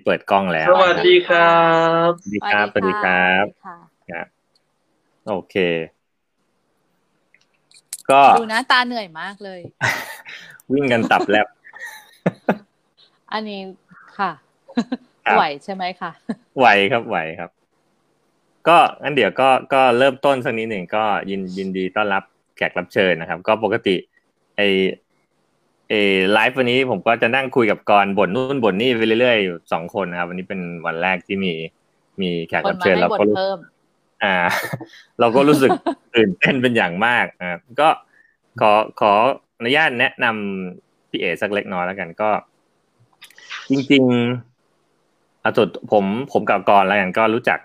นี้เปิดกล้องแล้ว สวัสดีครับสวัสดีครับสวัสดีครับค่ะครับโอเค ก็ดูหน้าตาเหนื่อยมากเลย วิ่งกันตับแลบอันนี้ค่ะครับไหวใช่ไหมคะไหวครับไหวครับ ก็งั้นเดี๋ยวก็ก็เริ่มต้นสักนิดหนึ่งก็ยินยินดีต้อนรับแขกรับเชิญนะครับ ก็ปกติ ไอ เอไลฟ์วันนี้ผมก็จะนั่งคุยกับกรบ่นนู่นบ่นนี่ไปเรื่อยๆอยู่สองคนนะครับ วันนี้เป็นวันแรกที่มีมีแขกคนรับมาเชิญให้เราบทก็รู้เพิ่มอ่า เราก็รู้สึกตื่นเต้นเป็นอย่างมากอ่าก็ขอขออนุญาตแนะนำพี่เอสักเล็กน้อยแล้วกันก็ จริงๆเอาสุดผมผมกับกรแล้วกันก็รู้จัก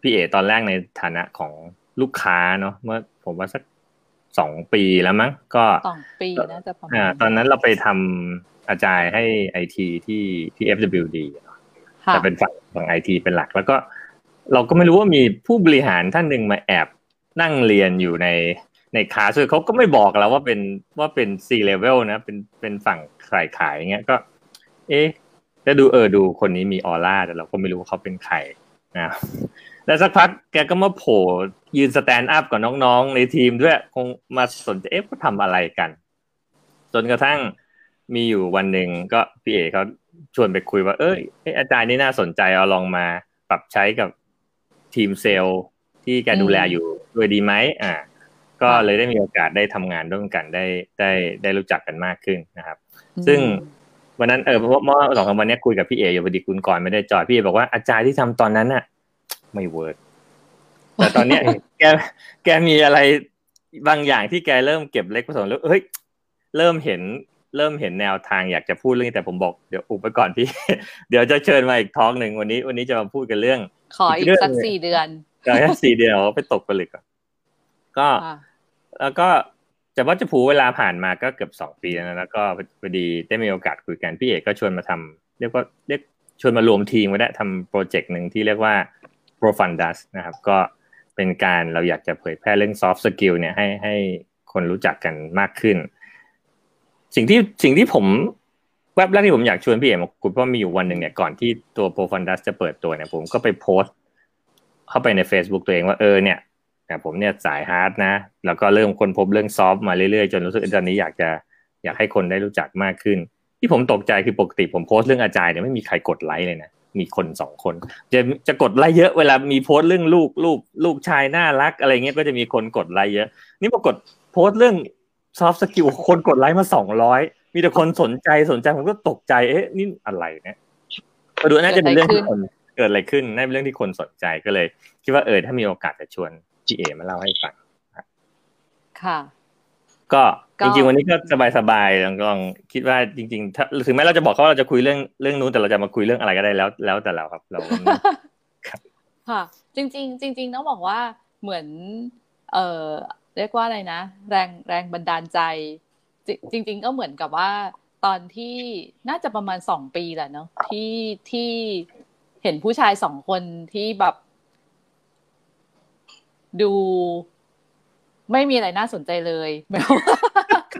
พี่เอตอนแรกในฐานะของลูกค้าเนาะเมื่อผมว่าสัก สองปีแล้วมั้งก็สองปีน่าจะประมาอ่าณตอนนั้นเราไปทำอาจารย์ให้ไอทีที่ที่ FWD เนอะค่ะแต่เป็นฝั่งฝั่งไอทีเป็นหลัก แล้วก็เราก็ไม่รู้ว่ามีผู้บริหารท่านหนึ่งมาแอบนั่งเรียนอยู่ในในคลาสคือเขาก็ไม่บอกเราว่าเป็นว่าเป็น C level นะ เป็นเป็นฝั่งขายขายอย่างเงี้ยก็ เอ๊ะก็ดูเออดูคนนี้มีออร่าแต่เราก็ไม่รู้ว่าเขาเป็นใครนะ แล้วสักพักแกก็มาโผล่ยืน stand up กับน้องๆ ในทีมด้วยคงมาสนใจเอ๊ะเขาทำอะไรกัน จนกระทั่งมีอยู่วันหนึ่งก็พี่เอกเขาชวนไปคุยว่า เอ้ยเอ้ยอาจารย์นี่น่าสนใจเอาลองมาปรับใช้กับทีมเซลล์ที่แกดูแลอยู่ด้วยดีไหมอ่า ก็เลยได้มีโอกาสได้ทำงานร่วมกันได้ได้ได้รู้จักกันมากขึ้นนะครับ ซึ่งวันนั้นเออเพราะว่าเมื่อสองสามวันเนี้ยคุยกับพี่เออยู่พอดีคุณก่อนไม่ได้จอยพี่เอบอกว่าอาจารย์ที่ทำตอนนั้นน่ะ ไม่เวิร์กแต่ตอนเนี้ยแกแกมีอะไรบางอย่างที่แกเริ่มเก็บเล็กผสมแล้วเฮ้ยเริ่มเห็นเริ่มเห็นแนวทางอยากจะพูดเรื่องนี้แต่ผมบอกเดี๋ยวอุบไปก่อนพี่ เดี๋ยวจะเชิญมาอีกท้องหนึ่งวันนี้ วันนี้จะมาพูดกันเรื่อง ขออีกสักสี่เดือนก็แค่สี่เดียวไปตกผลึกก่อนก็ค่ะแล้วก็จะว่าจะผูเวลาผ่านมาก็เกือบสองปีแล้วนะแล้วก็พอดีได้มีโอกาสคุยกันพี่เอกก็ชวนมาทำเรียกว่าเรียกชวนมารวมทีมไว้ได้ทำโปรเจกต์หนึ่งที่เรียกว่า Profundus นะครับ ก็เป็นการเราอยากจะเผยแพร่เรื่อง soft skill เนี่ยให้ให้คนรู้จักกันมากขึ้น สิ่งที่สิ่งที่ผมแวบแรกที่ผมอยากชวนพี่เอกมาคุยเพราะมีอยู่วันหนึ่งเนี่ยก่อนที่ตัว Profundus จะเปิดตัวเนี่ยผมก็ไปโพสต์เข้าไปใน Facebook ตัวเองว่าเออเนี่ยแต่ผมเนี่ยสาย hard นะ แล้วก็เริ่มค้นพบเรื่อง soft มาเรื่อยๆ จนรู้สึกตอนนี้อยากจะอยากให้คนได้รู้จักมากขึ้น ที่ผมตกใจคือปกติผมโพสต์เรื่องอาจารย์เนี่ยไม่มีใครกดไลค์เลยนะ มีคนสองคน จะจะกดไลค์เยอะเวลามีโพสต์เรื่องลูกลูกลูกชายน่ารักอะไรเงี้ยก็จะมีคนกดไลค์เยอะ นี่ปรากฏโพสต์เรื่อง soft skill คนกดไลค์มาสองร้อยมีแต่คนสนใจสนใจผมก็ตกใจเอ๊ะนี่อะไรเนี่ยมาดูน่าจะเป็นเรื่องที่คนเกิดอะไรขึ้นน่าเป็นเรื่องที่คนสนใจก็เลย คิดว่าเออถ้ามีโอกาสจะชวนพี่เอมาเล่าให้ฟังค่ะ ก็ก็ จริงๆวันนี้ก็สบายๆลองลองคิดว่าจริงๆถ้าถึงแม้เราจะบอกเขาว่าเราจะคุยเรื่องเรื่องนู้นแต่เราจะมาคุยเรื่องอะไรก็ได้แล้ว แล้วแต่เราครับเราค่ะ จริง ๆ จริง ๆ ต้องบอกว่าเหมือน เอ่อเรียกว่าอะไรนะ แรงแรงบันดาลใจ จริง ๆ ก็เหมือนกับว่า ตอนที่น่าจะประมาณสองปีแหละเนาะที่ที่เห็นผู้ชายสองคนที่แบบดูไม่มีอะไรน่าสนใจเลย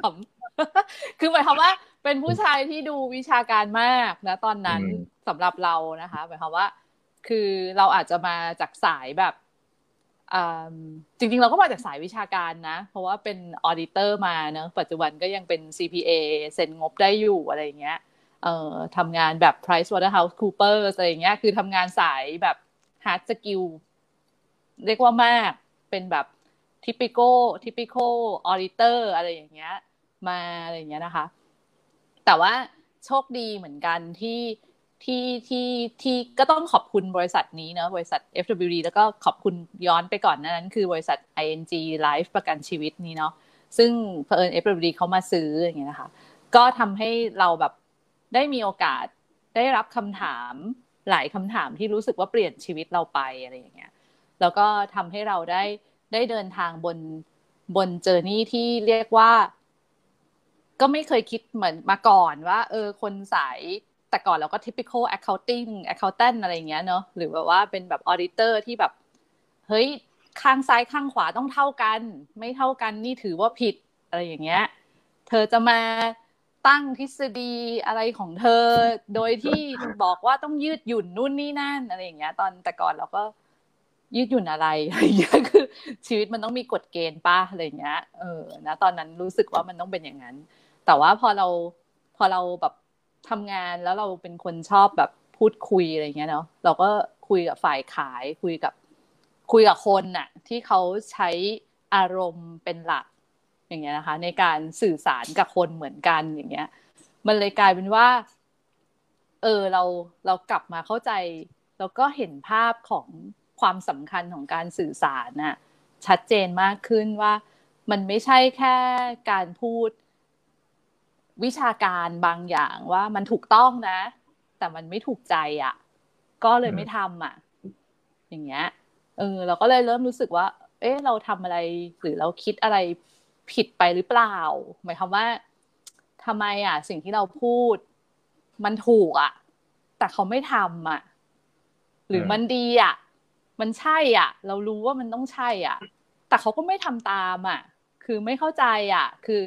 หมายความว่าขำคือหมายความว่าเป็นผู้ชายที่ดูวิชาการมากนะตอนนั้นอืมสำหรับเรานะคะหมายความว่า คือเราอาจจะมาจากสายแบบอ่าจริงๆ เราก็มาจากสายวิชาการนะ เพราะว่าเป็นออดิเตอร์มาเนอะปัจจุบันก็ยังเป็น CPA เซ็นงบได้อยู่อะไรอย่างเงี้ยเอ่อทำงานแบบ Price Waterhouse Coopers อะไรอย่างเงี้ย คือทำงานสายแบบ hard skill เรียกว่ามาก เป็นแบบ typical typical auditor อะไรอย่างเงี้ย มาอะไรอย่างเงี้ยนะคะ แต่ว่าโชคดีเหมือนกันที่ที่ที่ที่ก็ต้องขอบคุณบริษัทนี้เนอะบริษัท FWD แล้วก็ขอบคุณย้อนไปก่อนนานั้น คือบริษัท ING Life ประกันชีวิตนี้เนาะซึ่งเผอิญ FWD เขามาซื้ออย่างเงี้ยนะคะ ก็ทำให้เราแบบได้มีโอกาสได้รับคำถามหลายคำถามที่รู้สึกว่าเปลี่ยนชีวิตเราไปอะไรอย่างเงี้ยแล้วก็ทำให้เราได้ได้เดินทางบนบนเจอร์นี่ที่เรียกว่า ก็ไม่เคยคิดเหมือนมาก่อนว่า เออ คนสายแต่ก่อนเราก็ typical accounting accountant อะไรเงี้ยเนอะหรือแบบว่าเป็นแบบ auditor ที่แบบ เฮ้ย ข้างซ้ายข้างขวาต้องเท่ากัน ไม่เท่ากันนี่ถือว่าผิดอะไรอย่างเงี้ย เธอจะมาตั้งทฤษฎีอะไรของเธอ โดยที่บอกว่าต้องยืดหยุ่นนู่นนี่นั่นอะไรอย่างเงี้ย ตอนแต่ก่อนเราก็ยืดหยุ่นอะไรอะไรอย่างเงี้ยคือชีวิตมันต้องมีกฎเกณฑ์ป้าอะไรเงี้ยเออนะตอนนั้นรู้สึกว่ามันต้องเป็นอย่างนั้น แต่ว่าพอเราพอเราแบบทำงานแล้วเราเป็นคนชอบแบบพูดคุยอะไรเงี้ยเนาะเราก็คุยกับฝ่ายขายคุยกับคุยกับคนน่ะ ที่เขาใช้อารมณ์เป็นหลัก อย่างเงี้ยนะคะ ในการสื่อสารกับคนเหมือนกันอย่างเงี้ย มันเลยกลายเป็นว่า เออเราเรากลับมาเข้าใจ แล้วก็เห็นภาพของความสำคัญของการสื่อสารน่ะชัดเจนมากขึ้นว่า มันไม่ใช่แค่การพูด วิชาการบางอย่างว่ามันถูกต้องนะ แต่มันไม่ถูกใจอะ ก็เลยไม่ทำอะ อย่างเงี้ยเออเราก็เลยเริ่มรู้สึกว่า เอ๊ะเราทำอะไรหรือเราคิดอะไรผิดไปหรือเปล่า หมายความว่าทำไมอะ สิ่งที่เราพูด มันถูกอะ แต่เขาไม่ทำอะ หรือมันดีอะ มันใช่อะ เรารู้ว่ามันต้องใช่อะ แต่เขาก็ไม่ทำตามอะ คือไม่เข้าใจอะ คือ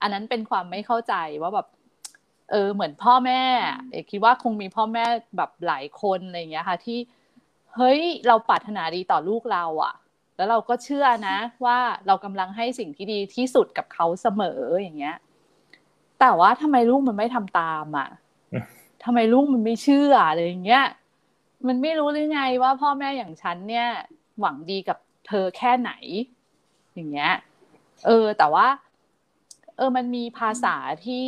อันนั้นเป็นความไม่เข้าใจว่าแบบเออเหมือนพ่อแม่เอกคิดว่าคงมีพ่อแม่แบบหลายคนอะไรอย่างเงี้ยค่ะ ที่เฮ้ยเราปรารถนาดีต่อลูกเราอะ แล้วเราก็เชื่อนะ ว่าเรากำลังให้สิ่งที่ดีที่สุดกับเขาเสมออย่างเงี้ย แต่ว่าทำไมลูกมันไม่ทำตามอะทำไมลูกมันไม่เชื่ออะไรอย่างเงี้ยมันไม่รู้หรือไงว่าพ่อแม่อย่างฉันเนี่ย หวังดีกับเธอแค่ไหน อย่างเงี้ย เออ แต่ว่า เออ มันมีภาษาที่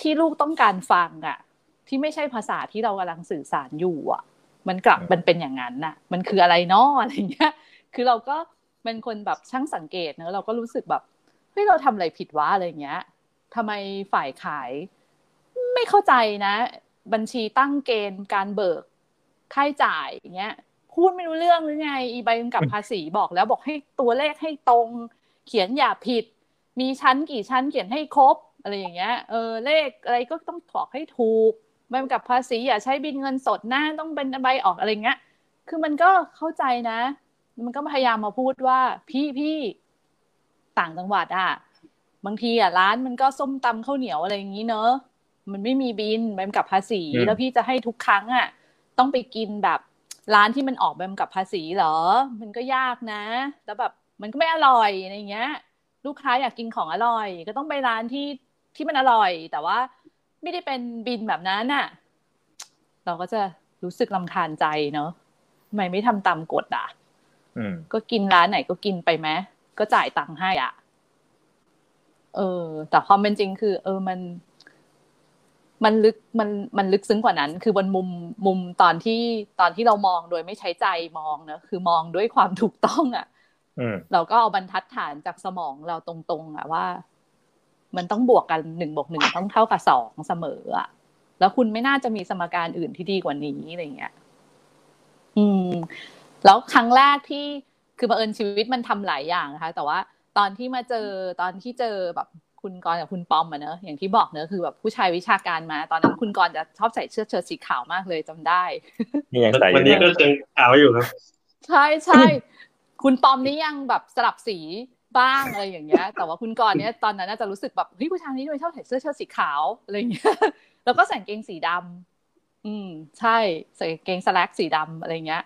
ที่ลูกต้องการฟังอะที่ไม่ใช่ภาษาที่เรากำลังสื่อสารอยู่อะมันกลับมันเป็นอย่างนั้นน่ะ มันคืออะไรเนาะอะไรเงี้ย คือเราก็เป็นคนแบบช่างสังเกตเนอะเราก็รู้สึกแบบเฮ้ยเราทำอะไรผิดวะอะไรเงี้ยทำไมฝ่ายขายไม่เข้าใจนะ บัญชีตั้งเกณฑ์การเบิกค่าใช้จ่ายอย่างเงี้ยพูดไม่รู้เรื่องหรือไง อีใบกำกับภาษีบอกแล้วบอกให้ตัวเลขให้ตรง เขียนอย่าผิด มีชั้นกี่ชั้นเขียนให้ครบ อะไรอย่างเงี้ย เออเลขอะไรก็ต้องบอกให้ถูกใบกำกับภาษีอย่าใช้บินเงินสดนะต้องเป็นใบออกอะไรเงี้ย คือมันก็เข้าใจนะ มันก็พยายามมาพูดว่าพี่พี่ต่างจังหวัดอะบางทีอะร้านมันก็ส้มตำข้าวเหนียวอะไรอย่างนี้เนอะมันไม่มีบินใบกำกับภาษี แล้วพี่จะให้ทุกครั้งอะต้องไปกินแบบร้านที่มันออกใบกำกับภาษีเหรอ มันก็ยากนะ แล้วแบบมันก็ไม่อร่อยอะไรเงี้ย ลูกค้าอยากกินของอร่อย ก็ต้องไปร้านที่ที่มันอร่อย แต่ว่าไม่ได้เป็นบินแบบนั้นน่ะ เราก็จะรู้สึกลำคาญใจเนอะทำไมไม่ทำตามกฎอะก็กินร้านไหนก็กินไปไหมก็จ่ายตังค์ให้อะ เออ แต่ความเป็นจริงคือ เออมัน มันลึกมันมันลึกซึ้งกว่านั้น คือบนมุมมุมตอนที่ตอนที่เรามองโดยไม่ใช้ใจมองเนอะคือมองด้วยความถูกต้อง อะ เราก็เอาบรรทัดฐานจากสมองเราตรงๆอะว่า มันต้องบวกกันหนึ่งบวกหนึ่งต้องเท่ากับสองเสมออะแล้วคุณไม่น่าจะมีสมการอื่นที่ดีกว่านี้อะไรเงี้ย อืม แล้วครั้งแรกที่คือบังเอิญชีวิตมันทำหลายอย่างนะคะ แต่ว่าตอนที่มาเจอตอนที่เจอแบบคุณกรกับคุณปอมอะเนอะอย่างที่บอกเนอะคือแบบผู้ชายวิชาการมา ตอนนั้นคุณกรจะชอบใส่เสื้อเชิ้ตสีขาวมากเลยจำได้นี่ยังใส่วันนี้ก็ยังขาวอยู่ครับ ใช่ใช่ คุณปอมนี่ยังแบบสลับสีบ้างอะไรอย่างเงี้ย แต่ว่าคุณกรเนี้ยตอนนั้นน่าจะรู้สึกแบบเฮ้ยผู้ชายนี้ทำไมชอบใส่เสื้อเชิ้ตสีขาวอะไรอย่างเงี้ย แล้วก็ใส่เกงสีดำอืม ใช่ใส่เกงสแลกสีดำอะไรเงี้ย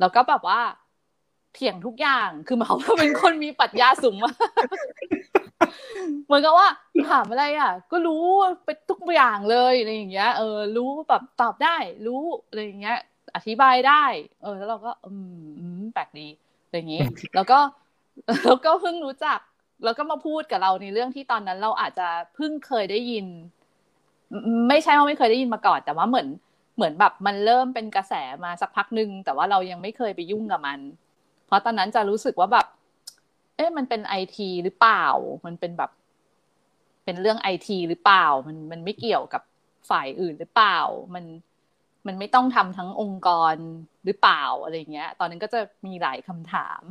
แล้วก็แบบว่าเถียงทุกอย่างคือหมายว่าเป็นคนมีปรัชญาสูงมากเหมือนกับว่าถามอะไรอะ ก็รู้ไปทุกอย่างเลยอะไรอย่างเงี้ย เออ รู้แบบตอบได้ รู้อะไรอย่างเงี้ย อธิบายได้ เออ แล้วเราก็ อืมแปลกดี อะไรอย่างงี้ แล้วก็แล้วก็เพิ่งรู้จัก แล้วก็มาพูดกับเราในเรื่องที่ตอนนั้นเราอาจจะเพิ่งเคยได้ยิน ไม่ใช่ว่าไม่เคยได้ยินมาก่อน แต่ว่าเหมือนเหมือนแบบมันเริ่มเป็นกระแสมาสักพักหนึ่งแต่ว่าเรายังไม่เคยไปยุ่งกับมัน เพราะตอนนั้นจะรู้สึกว่าแบบ เอ๊ะมันเป็นไอทีหรือเปล่า มันเป็นแบบ เป็นเรื่องไอทีหรือเปล่า มันมันไม่เกี่ยวกับฝ่ายอื่นหรือเปล่า มัน มันไม่ต้องทำทั้งองค์กรหรือเปล่าอะไรเงี้ย ตอนนั้นก็จะมีหลายคำถาม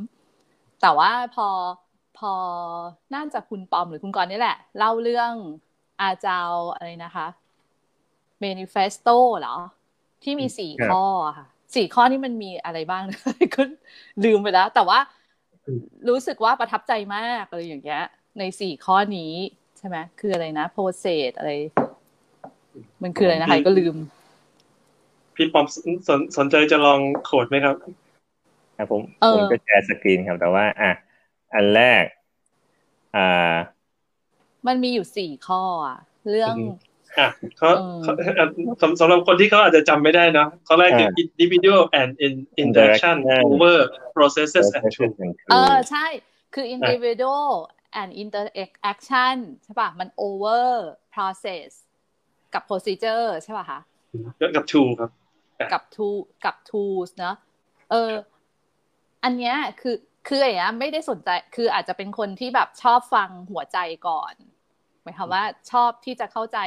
แต่ว่าพอพอน่าจะคุณปอมหรือคุณกรนี่แหละ เล่าเรื่องอาจาวอะไรนะคะ manifesto เหรอ ที่มีสี่ข้อค่ะสี่ข้อนี้มันมีอะไรบ้างก็ลืมไปแล้ว แต่ว่ารู้สึกว่าประทับใจมากอะไรอย่างเงี้ย ในสี่ข้อนี้ใช่ไหมคืออะไรนะ process อะไร มันคืออะไรนะใครก็ลืม พี่ปอมสนสนใจจะลองโคดไหมครับครับผมเออผมจะแชร์สกรีนครับ แต่ว่า อะ อันแรก อ่า มันมีอยู่สี่ข้ออะเรื่องอืมอะเขาเออเขาเอ่อสำสำหรับคนที่เขาอาจจะจำไม่ได้เนาะข้อแรกคืออ่า individual and in- interaction Interaction over processes and tools เออใช่ คือ individual and interaction ใช่ป่ะ มัน over process กับ procedure ใช่ป่ะคะ กับ tool ครับ กับ tool กับ tools เนอะเออ อันเนี้ยคือคืออย่างเงี้ยไม่ได้สนใจ คืออาจจะเป็นคนที่แบบชอบฟังหัวใจก่อนหมายความว่าชอบที่จะเข้าใจ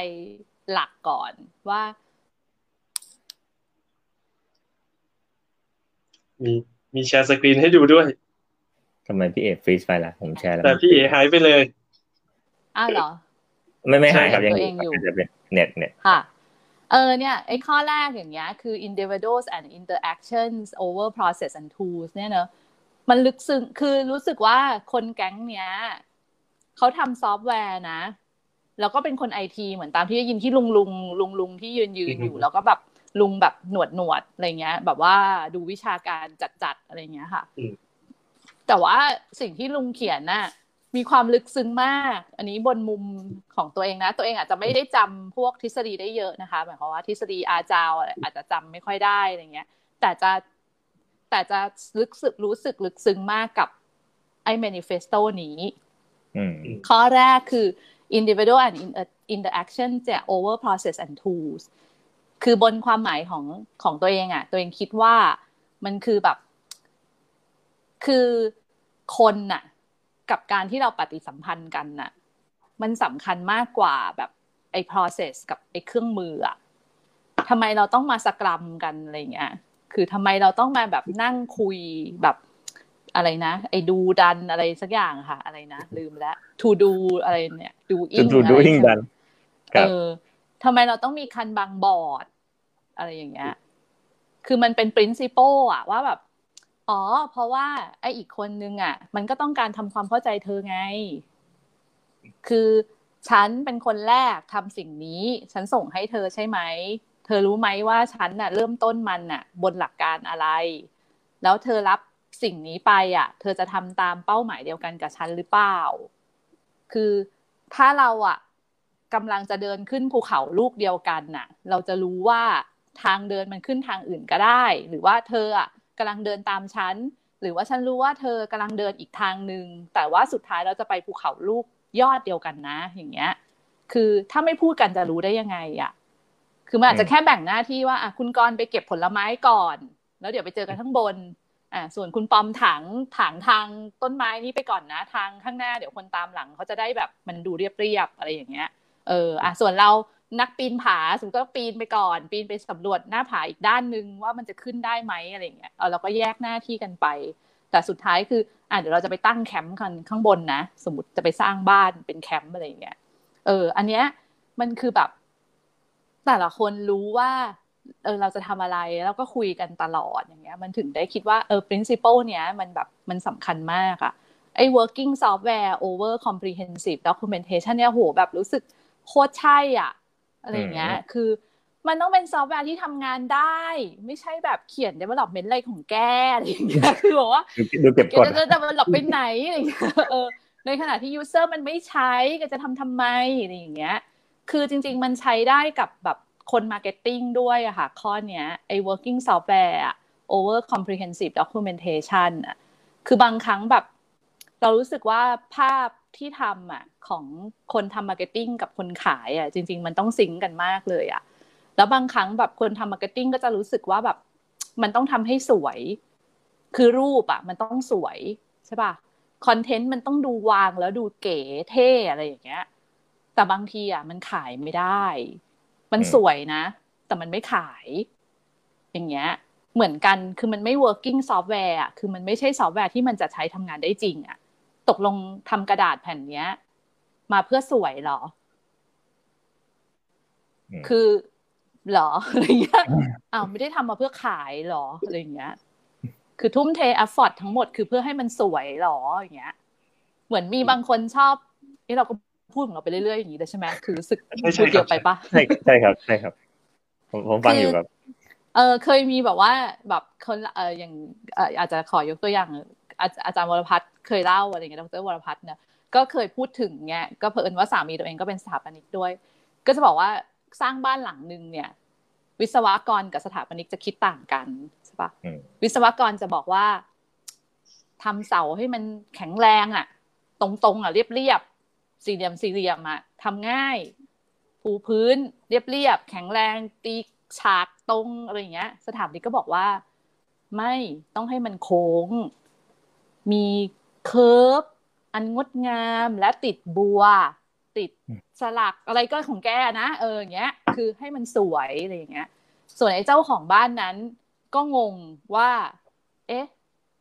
หลักก่อนว่า มีมีแชร์สกรีนให้ดูด้วยทำไมพี่เอฟรีสไปล่ะผมแชร์แล้ว แต่พี่เอหายไปเลย อ้าวเหรอ ไม่ไม่หายครับใช่ยังตัวเองอยู่จะเป็นเน็ตเน็ตค่ะ เออเนี่ยไอ้ข้อแรกอย่างเงี้ยคือ individuals and interactions over process and tools เนี่ยเนอะมันลึกซึ้งคือรู้สึกว่าคนแก๊งเนี้ยเขาทำซอฟต์แวร์นะ แล้วก็เป็นคนไอทีเหมือนตามที่ได้ยินที่ลุงลุงลุงลุงที่ยืนยืนอยู่อือฮึแล้วก็แบบลุงแบบหนวดหนวดอะไรเงี้ย แบบว่าดูวิชาการจัดจัดๆอะไรเงี้ยค่ะอืมแต่ว่าสิ่งที่ลุงเขียนน่ะ มีความลึกซึ้งมาก อันนี้บนมุมของตัวเองนะ ตัวเองอาจจะไม่ได้จำพวกทฤษฎีได้เยอะนะคะ หมายความว่าทฤษฎีอาจาวอะไรอาจจะจำไม่ค่อยได้อะไรเงี้ย แต่จะแต่จะลึกสึกรู้สึกลึกซึ้งมากกับไอ้ manifesto นี้อืมข้อแรกคือ individual and inter- interaction จะ over process and tools คือบนความหมายของของตัวเองอะตัวเองคิดว่ามันคือแบบ คือคนน่ะ กับการที่เราปฏิสัมพันธ์กันน่ะ มันสำคัญมากกว่าแบบไอ้ process กับไอ้เครื่องมืออะทำไมเราต้องมาสกรัมกันอะไรเงี้ย คือทำไมเราต้องมาแบบนั่งคุยแบบอะไรนะ ไอ้ดูดันอะไรสักอย่างค่ะ อะไรนะ ลืมแล้ว to do อะไรเนี่ย doing ดูอะไรดูอิงใช่ไหมดันคเอรับอทำไมเราต้องมีคันบางบอร์ด อะไรอย่างเงี้ย คือมันเป็น principle อะว่าแบบ อ๋อ เพราะว่าไออีกคนนึงอะ มันก็ต้องการทำความเข้าใจเธอไง คือฉันเป็นคนแรกทำสิ่งนี้ ฉันส่งให้เธอใช่ไหม เธอรู้ไหมว่าฉันน่ะ เริ่มต้นมันน่ะ บนหลักการอะไร แล้วเธอรับสิ่งนี้ไปอะ เธอจะทำตามเป้าหมายเดียวกันกับฉันหรือเปล่า คือถ้าเราอะกำลังจะเดินขึ้นภูเขาลูกเดียวกันน่ะ เราจะรู้ว่าทางเดินมันขึ้นทางอื่นก็ได้ หรือว่าเธออะ กำลังเดินตามฉันหรือว่าฉันรู้ว่าเธอกำลังเดินอีกทางหนึ่งแต่ว่าสุดท้ายเราจะไปภูเขาลูกยอดเดียวกันนะ อย่างเงี้ย คือถ้าไม่พูดกันจะรู้ได้ยังไงอะคือมันอาจจะแค่แบ่งหน้าที่ว่าอะคุณกรไปเก็บผลไม้ก่อน แล้วเดี๋ยวไปเจอกันข้างบนอ่าส่วนคุณปอมถังถังทางต้นไม้นี้ไปก่อนนะ ทางข้างหน้าเดี๋ยวคนตามหลังเขาจะได้แบบมันดูเรียบๆอะไรอย่างเงี้ย เอออะส่วนเรา นักปีนผาสมมติก็ปีนไปก่อน ปีนไปสำรวจหน้าผาอีกด้านหนึ่งว่ามันจะขึ้นได้ไหมอะไรเงี้ยเออเราก็แยกหน้าที่กันไป แต่สุดท้ายคืออะเดี๋ยวเราจะไปตั้งแคมป์กันข้างบนนะ สมมติจะไปสร้างบ้านเป็นแคมป์อะไรเงี้ยเออ อันเนี้ยมันคือแบบ แต่ละคนรู้ว่า เออเราจะทำอะไรแล้วก็คุยกันตลอดอย่างเงี้ย มันถึงได้คิดว่าเออ principle เนี้ยมันแบบมันสำคัญมากอะไอ้ working software over comprehensive documentation เนี่ยโหแบบรู้สึกโคตรใช่อะ อะไรอย่างเงี้ย คือมันต้องเป็นซอฟต์แวร์ที่ทำงานได้ ไม่ใช่แบบเขียน development อะไรของแกอะไรอย่างเงี้ยคือบอกว่าดูดูเก็บแกกดจะจะมันหลอกไปไหนอะไรอย่างเงี้ยเออในขณะที่ user มันไม่ใช้ก็จะทำทำไมอะไรอย่างเงี้ย คือจริง ๆ มันใช้ได้กับแบบคน marketing ด้วยอะค่ะ ข้อเนี้ยไอ้ working software อะ over comprehensive documentation อะคือบางครั้งแบบ เรารู้สึกว่าภาพ ที่ทำอะของคนทำ marketing กับคนขายอะจริง ๆ มันต้องซิงกันมากเลยอะแล้วบางครั้งแบบคนทำ marketing ก็จะรู้สึกว่าแบบมันต้องทำให้สวย คือรูปอะ มันต้องสวยใช่ป่ะคอนเทนต์มันต้องดูวางแล้วดูเก๋เท่อะไรอย่างเงี้ย แต่บางทีอะมันขายไม่ได้ มันสวยนะ แต่มันไม่ขาย อย่างเงี้ย เหมือนกันคือมันไม่ working software อะคือมันไม่ใช่ซอฟต์แวร์ที่มันจะใช้ทำงานได้จริง อะ ตกลงทำกระดาษแผ่นเนี้ย มาเพื่อสวยเหรออืมคือเหรออะไรเงี้ยอ้าวไม่ได้ทำมาเพื่อขายเหรออะไรเงี้ย คือทุ่มเท effort ทั้งหมดคือเพื่อให้มันสวยเหรออย่างเงี้ย เหมือนมีบางคนชอบนี่เราก็พูดของเราไปเรื่อยๆอย่างนี้เลยใช่ไหมคือรู้สึกไม่ใช่พูดเยอะไปปะใช่ใช่ครับใช่ครับ ผมผมฟังอยู่ครับ เออเคยมีแบบว่าแบบคนเอออย่างเอออาจจะขอยกตัวอย่าง อาอาจารย์วรพัฒน์เคยเล่าอะไรเงี้ยดรวรพัฒน์เนี่ยก็เคยพูดถึงเงี้ยก็เผอิญว่าสามีตัวเองก็เป็นสถาปนิกด้วย ก็จะบอกว่าสร้างบ้านหลังหนึ่งเนี่ย วิศวกรกับสถาปนิกจะคิดต่างกันใช่ปะอืมวิศวกรจะบอกว่าทำเสาให้มันแข็งแรงอะ ตรงๆอะเรียบๆสี่เหลี่ยมสี่เหลี่ยมอะทำง่ายปูพื้นเรียบๆแข็งแรงตีฉากตรงอะไรอย่างเงี้ย สถาปนิกก็บอกว่า ไม่ต้องให้มันโค้ง มีเคิร์ฟอันงดงามและติดบัว ติดสลักอะไรก็ของแกนะเอออย่างเงี้ย คือให้มันสวยอะไรอย่างเงี้ย ส่วนไอ้เจ้าของบ้านนั้น ก็งงว่า เอ๊ะ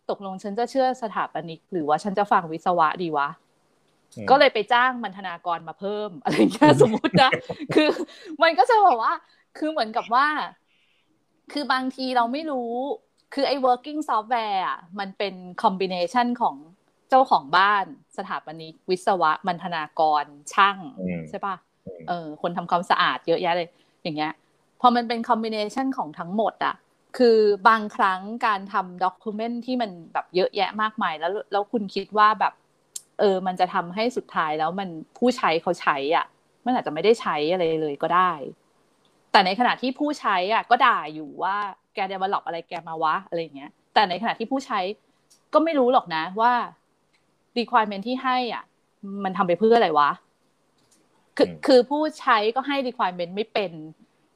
ตกลงฉันจะเชื่อสถาปนิก หรือว่าฉันจะฟังวิศวะดีวะอืมก็เลยไปจ้างบรรณาธิการมาเพิ่มอะไรอย่างเงี้ยสมมุตินะ คือ มันก็จะบอกว่า คือเหมือนกับว่า คือบางทีเราไม่รู้ คือไอ้ working software อะมันเป็นคอมบิเนชันของเจ้าของบ้านสถาปนิกวิศวะบรรณาธิการช่างอืมใช่ปะอืมเออคนทำความสะอาดเยอะแยะเลย อย่างเงี้ยพอมันเป็น combination ของทั้งหมดอะคือบางครั้งการทำ document ที่มันแบบเยอะแยะมากมายแล้วแล้วคุณคิดว่าแบบเออ มันจะทำให้สุดท้ายแล้วมันผู้ใช้เขาใช้อะมันอาจจะไม่ได้ใช้อะไรเลยก็ได้ แต่ในขณะที่ผู้ใช้อะ ก็ด่าอยู่ว่า แก develop อะไรแกมาวะอะไรอย่างเงี้ย แต่ในขณะที่ผู้ใช้ก็ไม่รู้หรอกนะว่า requirement ที่ให้อะ มันทำไปเพื่ออะไรวะ คืออืมคือผู้ใช้ก็ให้ requirement ไม่เป็น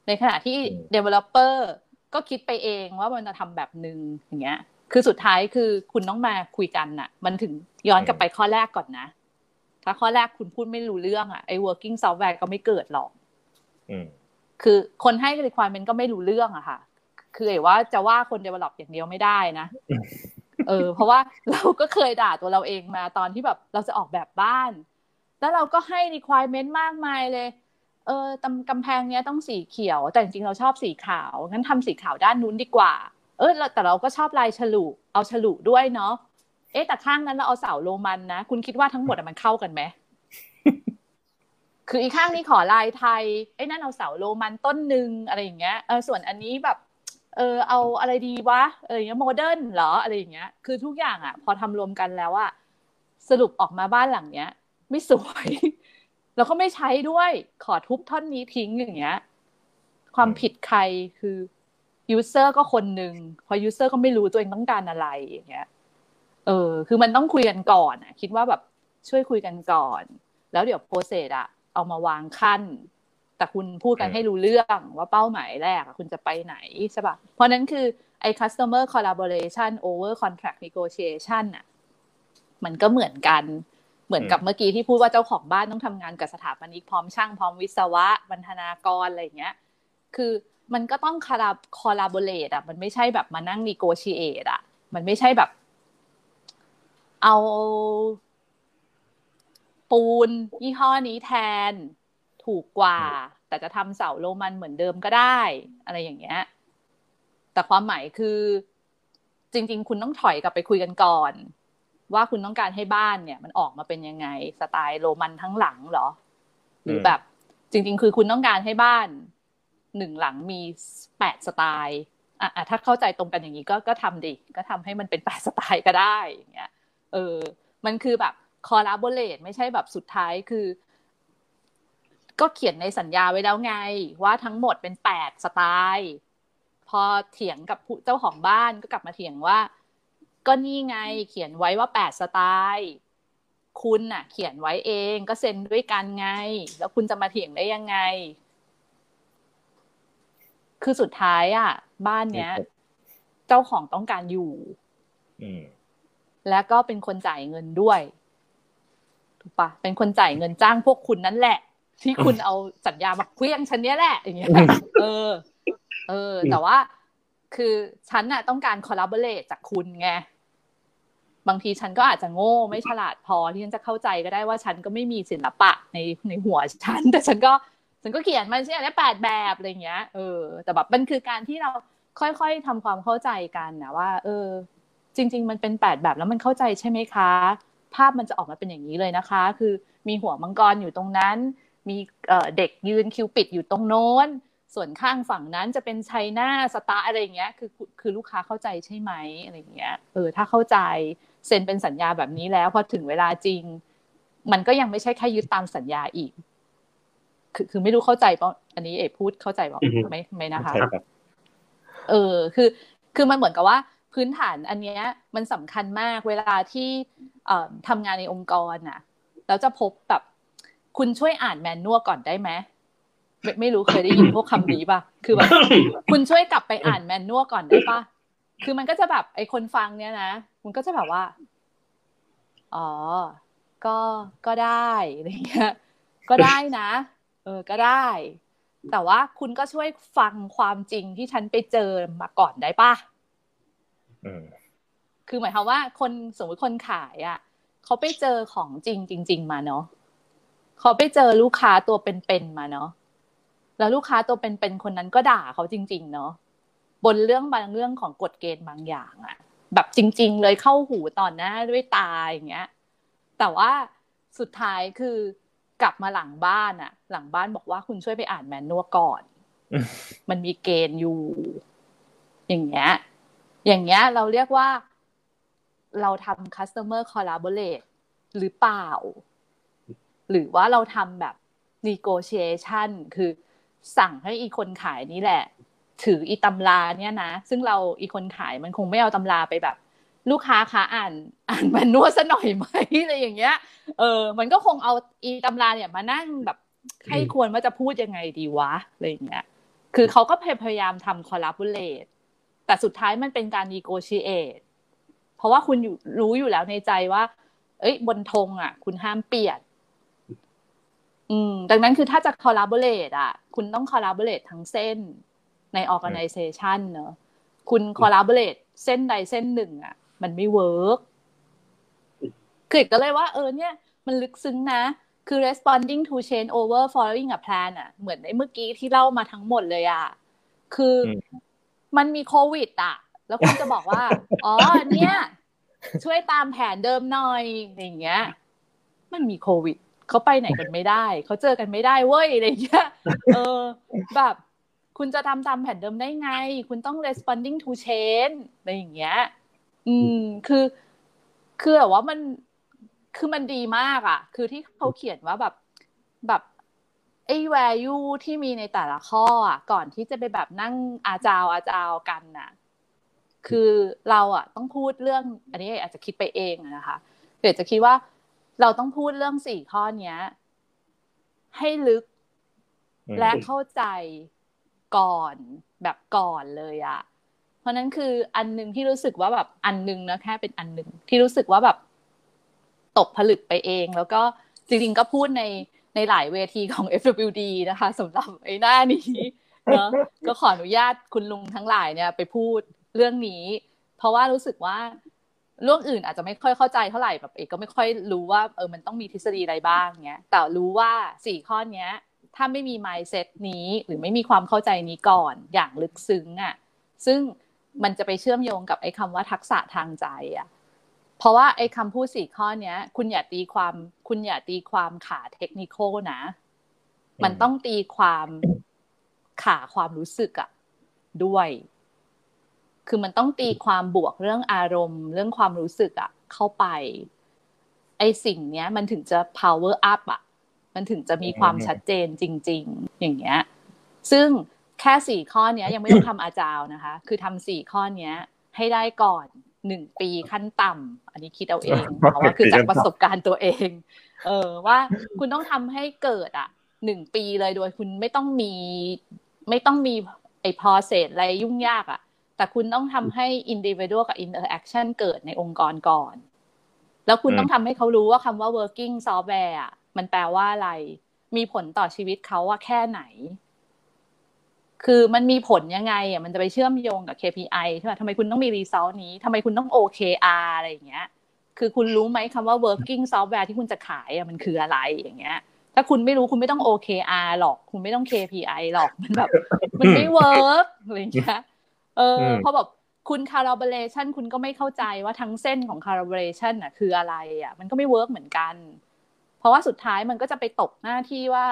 ในขณะที่อืม developer ก็คิดไปเองว่ามันจะทำแบบหนึ่งอย่างเงี้ย คือสุดท้ายคือคุณต้องมาคุยกันน่ะ มันถึงย้อนกลับไปข้อแรกก่อนนะ ถ้าข้อแรกคุณพูดไม่รู้เรื่องอะไอ้ working software ก็ไม่เกิดหรอกอืมคือคนให้ requirement ก็ไม่รู้เรื่องอะค่ะ คือไอ้ว่าจะว่าคน develop อย่างเดียวไม่ได้นะ เออ เพราะว่าเราก็เคยด่าตัวเราเองมาตอนที่แบบเราจะออกแบบบ้าน แล้วเราก็ให้ requirement มากมายเลย เออตำกำแพงเนี้ยต้องสีเขียว แต่จริงๆเราชอบสีขาว งั้นทำสีขาวด้านนู้นดีกว่า เออแล้วแต่เราก็ชอบลายฉลุ เอาฉลุด้วยเนาะ เอ๊ะแต่ข้างนั้นเราเอาเสาโรมันนะ คุณคิดว่าทั้งหมดอะมันเข้ากันไหมคืออีกข้างนี้ขอลายไทยไอ้นั่นเอาเสาโรมันต้นหนึ่งอะไรอย่างเงี้ยเออส่วนอันนี้แบบ เออเอาอะไรดีวะเอออย่างเงี้ย modern เหรออะไรอย่างเงี้ย คือทุกอย่างอะ พอทำรวมกันแล้วอะสรุปออกมาบ้านหลังเนี้ย ไม่สวย แล้วก็ไม่ใช้ด้วยขอทุบท่อนนี้ทิ้งอย่างเงี้ย ความผิดใครคือ user ก็คนหนึ่งพอ user ก็ไม่รู้ตัวเองต้องการอะไรอย่างเงี้ยเออ คือมันต้องคุยกันก่อนอะคิดว่าแบบช่วยคุยกันก่อน แล้วเดี๋ยว process อะเอามาวางขั้น แต่คุณพูดกันอืมให้รู้เรื่องว่าเป้าหมายแรกอะคุณจะไปไหนใช่ปะเพราะนั้นคือไอ้ customer collaboration over contract negotiation อะมันก็เหมือนกันเหมือนกับเมื่อกี้ที่พูดว่าเจ้าของบ้านต้องทำงานกับสถาปนิกพร้อมช่างพร้อมวิศวะบรรณาธิการอะไรอย่างเงี้ย คือมันก็ต้องคาราคอลาบอเลตอะ มันไม่ใช่แบบมานั่งนีโกชิเอตอะ มันไม่ใช่แบบ เอา ปูนยี่ห้อนี้แทน ถูกกว่า แต่จะทำเสาโรมันเหมือนเดิมก็ได้ อะไรอย่างเงี้ย แต่ความหมายคือ จริง ๆ คุณต้องถอยกลับไปคุยกันก่อน ว่าคุณต้องการให้บ้านเนี่ย มันออกมาเป็นยังไง สไตล์โรมันทั้งหลังเหรอ หรือแบบ จริง ๆ คือคุณต้องการให้บ้านหนึ่งหลังมีแปดสไตล์อะอะถ้าเข้าใจตรงกันอย่างนี้ก็ก็ทำดิ ก็ทำให้มันเป็นแปดสไตล์ก็ได้อย่างเงี้ย เออ มันคือแบบคอลาบอเลตไม่ใช่แบบสุดท้ายคือ ก็เขียนในสัญญาไว้แล้วไง ว่าทั้งหมดเป็นแปดสไตล์ พอเถียงกับผู้เจ้าของบ้านก็กลับมาเถียงว่า ก็นี่ไงเขียนไว้ว่าแปดสไตล์คุณน่ะ เขียนไว้เองก็เซ็นด้วยกันไง แล้วคุณจะมาเถียงได้ยังไง คือสุดท้ายอะ บ้านเนี้ย เจ้าของต้องการอยู่อืมแล้วก็เป็นคนจ่ายเงินด้วยถูกปะเป็นคนจ่ายเงินจ้างพวกคุณนั่นแหละ ที่คุณเอาสัญญามาเคลี้ยงฉันเนี้ยแหละอย่างเงี้ยเออ เออ แต่ว่า คือฉันน่ะต้องการคอลลาบอ r เลตจากคุณไงบางทีฉันก็อาจจะโง่ไม่ฉลาดพอที่ฉันจะเข้าใจก็ได้ว่าฉันก็ไม่มีศิลปะในในหัวฉัน แต่ฉันก็ฉันก็เขียนมันใช่ไหมแปดแบบอะไรเงี้ย เออ แต่แบบมันคือการที่เราค่อยๆทำความเข้าใจกันนะว่า เออ จริง ๆ มันเป็นแปดแบบแล้วมันเข้าใจใช่ไหมคะ ภาพมันจะออกมาเป็นอย่างนี้เลยนะคะ คือมีหัวมังกรอยู่ตรงนั้น มีเด็กยืนคิวปิดอยู่ตรงโน้น ส่วนข้างฝั่งนั้นจะเป็นไชน่าสตาร์อะไรเงี้ยคือคือลูกค้าเข้าใจใช่ไหมอะไรเงี้ยเออถ้าเข้าใจเซ็นเป็นสัญญาแบบนี้แล้วพอถึงเวลาจริง มันก็ยังไม่ใช่แค่ยึดตามสัญญาอีก คือคือไม่รู้เข้าใจป่ะอันนี้เอกพูดเข้าใจป่ะไม่ไม่นะคะเออคือคือมันเหมือนกับว่าพื้นฐานอันเนี้ยมันสำคัญมากเวลาที่ทำงานในองค์กรน่ะแล้วจะพบแบบ คุณช่วยอ่านแมนนวลก่อนได้ไหมไม่ไม่รู้เคยได้ยินพวกคำนี้ป่ะ คือแบบคุณช่วยกลับไปอ่านแมนนวลก่อนได้ป่ะ คือมันก็จะแบบไอคนฟังเนี้ยนะ มันก็จะแบบว่า อ๋อ ก็ก็ได้อะไรเงี้ย ก็ได้นะ เออ ก็ได้ แต่ว่าคุณก็ช่วยฟังความจริงที่ฉันไปเจอมาก่อนได้ป่ะคือหมายความว่าคนสมมติคนขายอะ เขาไปเจอของจริงจริง ๆ มาเนาะ เขาไปเจอลูกค้าตัวเป็นๆมาเนาะแล้วลูกค้าตัวเป็นๆคนนั้นก็ด่าเขาจริง ๆ เนาะบนเรื่องบางเรื่องของกฎเกณฑ์บางอย่างอะแบบจริง ๆ เลยเข้าหูต่อหน้าด้วยตาอย่างเงี้ย แต่ว่าสุดท้ายคือกลับมาหลังบ้านอะหลังบ้านบอกว่าคุณช่วยไปอ่านแมนนวลก่อน มันมีเกณฑ์อยู่ อย่างเงี้ย อย่างเงี้ย เราเรียกว่า เราทำ customer collaborate หรือเปล่า หรือว่าเราทำแบบ negotiation คือสั่งให้อีคนขายนี่แหละ ถืออีตำราเนี่ยนะ ซึ่งเราอีคนขายมันคงไม่เอาตำราไปแบบ ลูกค้าคะอ่าน อ่านมันนวดซะหน่อยไหมอะไรอย่างเงี้ย เออ มันก็คงเอาอีตำราเนี่ยมานั่งแบบให้ควรว่าจะพูดยังไงดีวะอะไรอย่างเงี้ย คือเขาก็พยายามทำ collaborate แต่สุดท้ายมันเป็นการ negotiate เพราะว่าคุณอยู่รู้อยู่แล้วในใจว่า เอ้ยบนธงอะ คุณห้ามเปลี่ยน อืมดังนั้นคือถ้าจะ collaborate อะ คุณต้อง collaborate ทั้งเส้นใน organization เนอะคุณ collaborate เส้นใดเส้นหนึ่ง อะ มันไม่เวิร์กคือก็เลยว่าเออเนี่ย มันลึกซึ้งนะ คือ responding to change over following a plan อะ เหมือนในเมื่อกี้ที่เล่ามาทั้งหมดเลยอะ คือมันมีโควิด อะ แล้วคุณจะบอกว่า อ๋อ เนี่ย ช่วยตามแผนเดิมหน่อย อย่างเงี้ย มันมีโควิด เขาไปไหนกันไม่ได้ เขาเจอกันไม่ได้เว้ยอะไรเงี้ยเออ แบบ คุณจะทำตามแผนเดิมได้ไง คุณต้อง responding to change อะไรอย่างเงี้ย อืม คือ คือแบบว่ามัน คือมันดีมากอะ คือที่เขาเขียนว่าแบบ แบบไอ้ value ที่มีในแต่ละข้ออะ ก่อนที่จะไปแบบนั่งอาจาวอาจาวกันน่ะ คือเราอะ ต้องพูดเรื่อง อันนี้อาจจะคิดไปเองนะคะเดี๋ยวจะคิดว่า เราต้องพูดเรื่องสี่ข้อเนี้ย ให้ลึกและเข้าใจก่อนแบบก่อนเลยอะเพราะนั้นคืออันหนึ่งที่รู้สึกว่าแบบอันหนึ่งนะแค่เป็นอันหนึ่งที่รู้สึกว่าแบบตกผลึกไปเอง แล้วก็จริงๆก็พูดในในหลายเวทีของ FWD นะคะสำหรับไอ้หน้านี้เนาะก็ขออนุญาตคุณลุงทั้งหลายเนี่ย ไปพูดเรื่องนี้ เพราะว่ารู้สึกว่า เรื่องอื่นอาจจะไม่ค่อยเข้าใจเท่าไหร่แบบเอกก็ไม่ค่อยรู้ว่าเออมันต้องมีทฤษฎีอะไรบ้างเงี้ย แต่รู้ว่าสี่ข้อเนี้ย ถ้าไม่มี mindset นี้หรือไม่มีความเข้าใจนี้ก่อนอย่างลึกซึ้งอะ ซึ่งมันจะไปเชื่อมโยงกับไอ้คำว่าทักษะทางใจอะเพราะว่าไอ้คำพูดสี่ข้อเนี้ย คุณอย่าตีความ คุณอย่าตีความขาเทคนิคนะ มันต้องตีความขาความรู้สึกอะด้วย คือมันต้องตีความบวกเรื่องอารมณ์ เรื่องความรู้สึกอะเข้าไป ไอสิ่งเนี้ย มันถึงจะ power up อะมันถึงจะมีความชัดเจนจริง ๆ อย่างเงี้ย ซึ่งแค่สี่ข้อเนี้ยยังไม่ต้องทำอาจารย์นะคะ คือทำสี่ข้อเนี้ย ให้ได้ก่อนหนึ่งปีขั้นต่ำอันนี้คิดเอาเองเพราะว่าคือจากประสบการณ์ตัวเอง เออว่าคุณต้องทำให้เกิดอะหนึ่งปีเลยโดยคุณไม่ต้องมี ไม่ต้องมีไอ้ process อะไรยุ่งยากอะ แต่คุณต้องทำให้ individual กับ interaction เกิดในองค์กรก่อน แล้วคุณต้องทำให้เขารู้ว่าคำว่า working software อะมันแปลว่าอะไร มีผลต่อชีวิตเขาว่าแค่ไหน คือมันมีผลยังไงอะมันจะไปเชื่อมโยงกับ KPI ใช่ไหมทำไมคุณต้องมี result นี้ทำไมคุณต้อง OKR อะไรอย่างเงี้ย คือคุณรู้ไหมคำว่า working software ที่คุณจะขายอะมันคืออะไรอย่างเงี้ยถ้าคุณไม่รู้คุณไม่ต้อง OKR หรอก คุณไม่ต้อง KPI หรอกมันแบบ มันไม่ work อะไรอย่างเงี้ย เออพอแบบคุณ collaboration คุณก็ไม่เข้าใจว่าทั้งเส้นของ collaboration อะคืออะไรอะ มันก็ไม่ work เหมือนกัน เพราะว่าสุดท้ายมันก็จะไปตกหน้าที่ว่า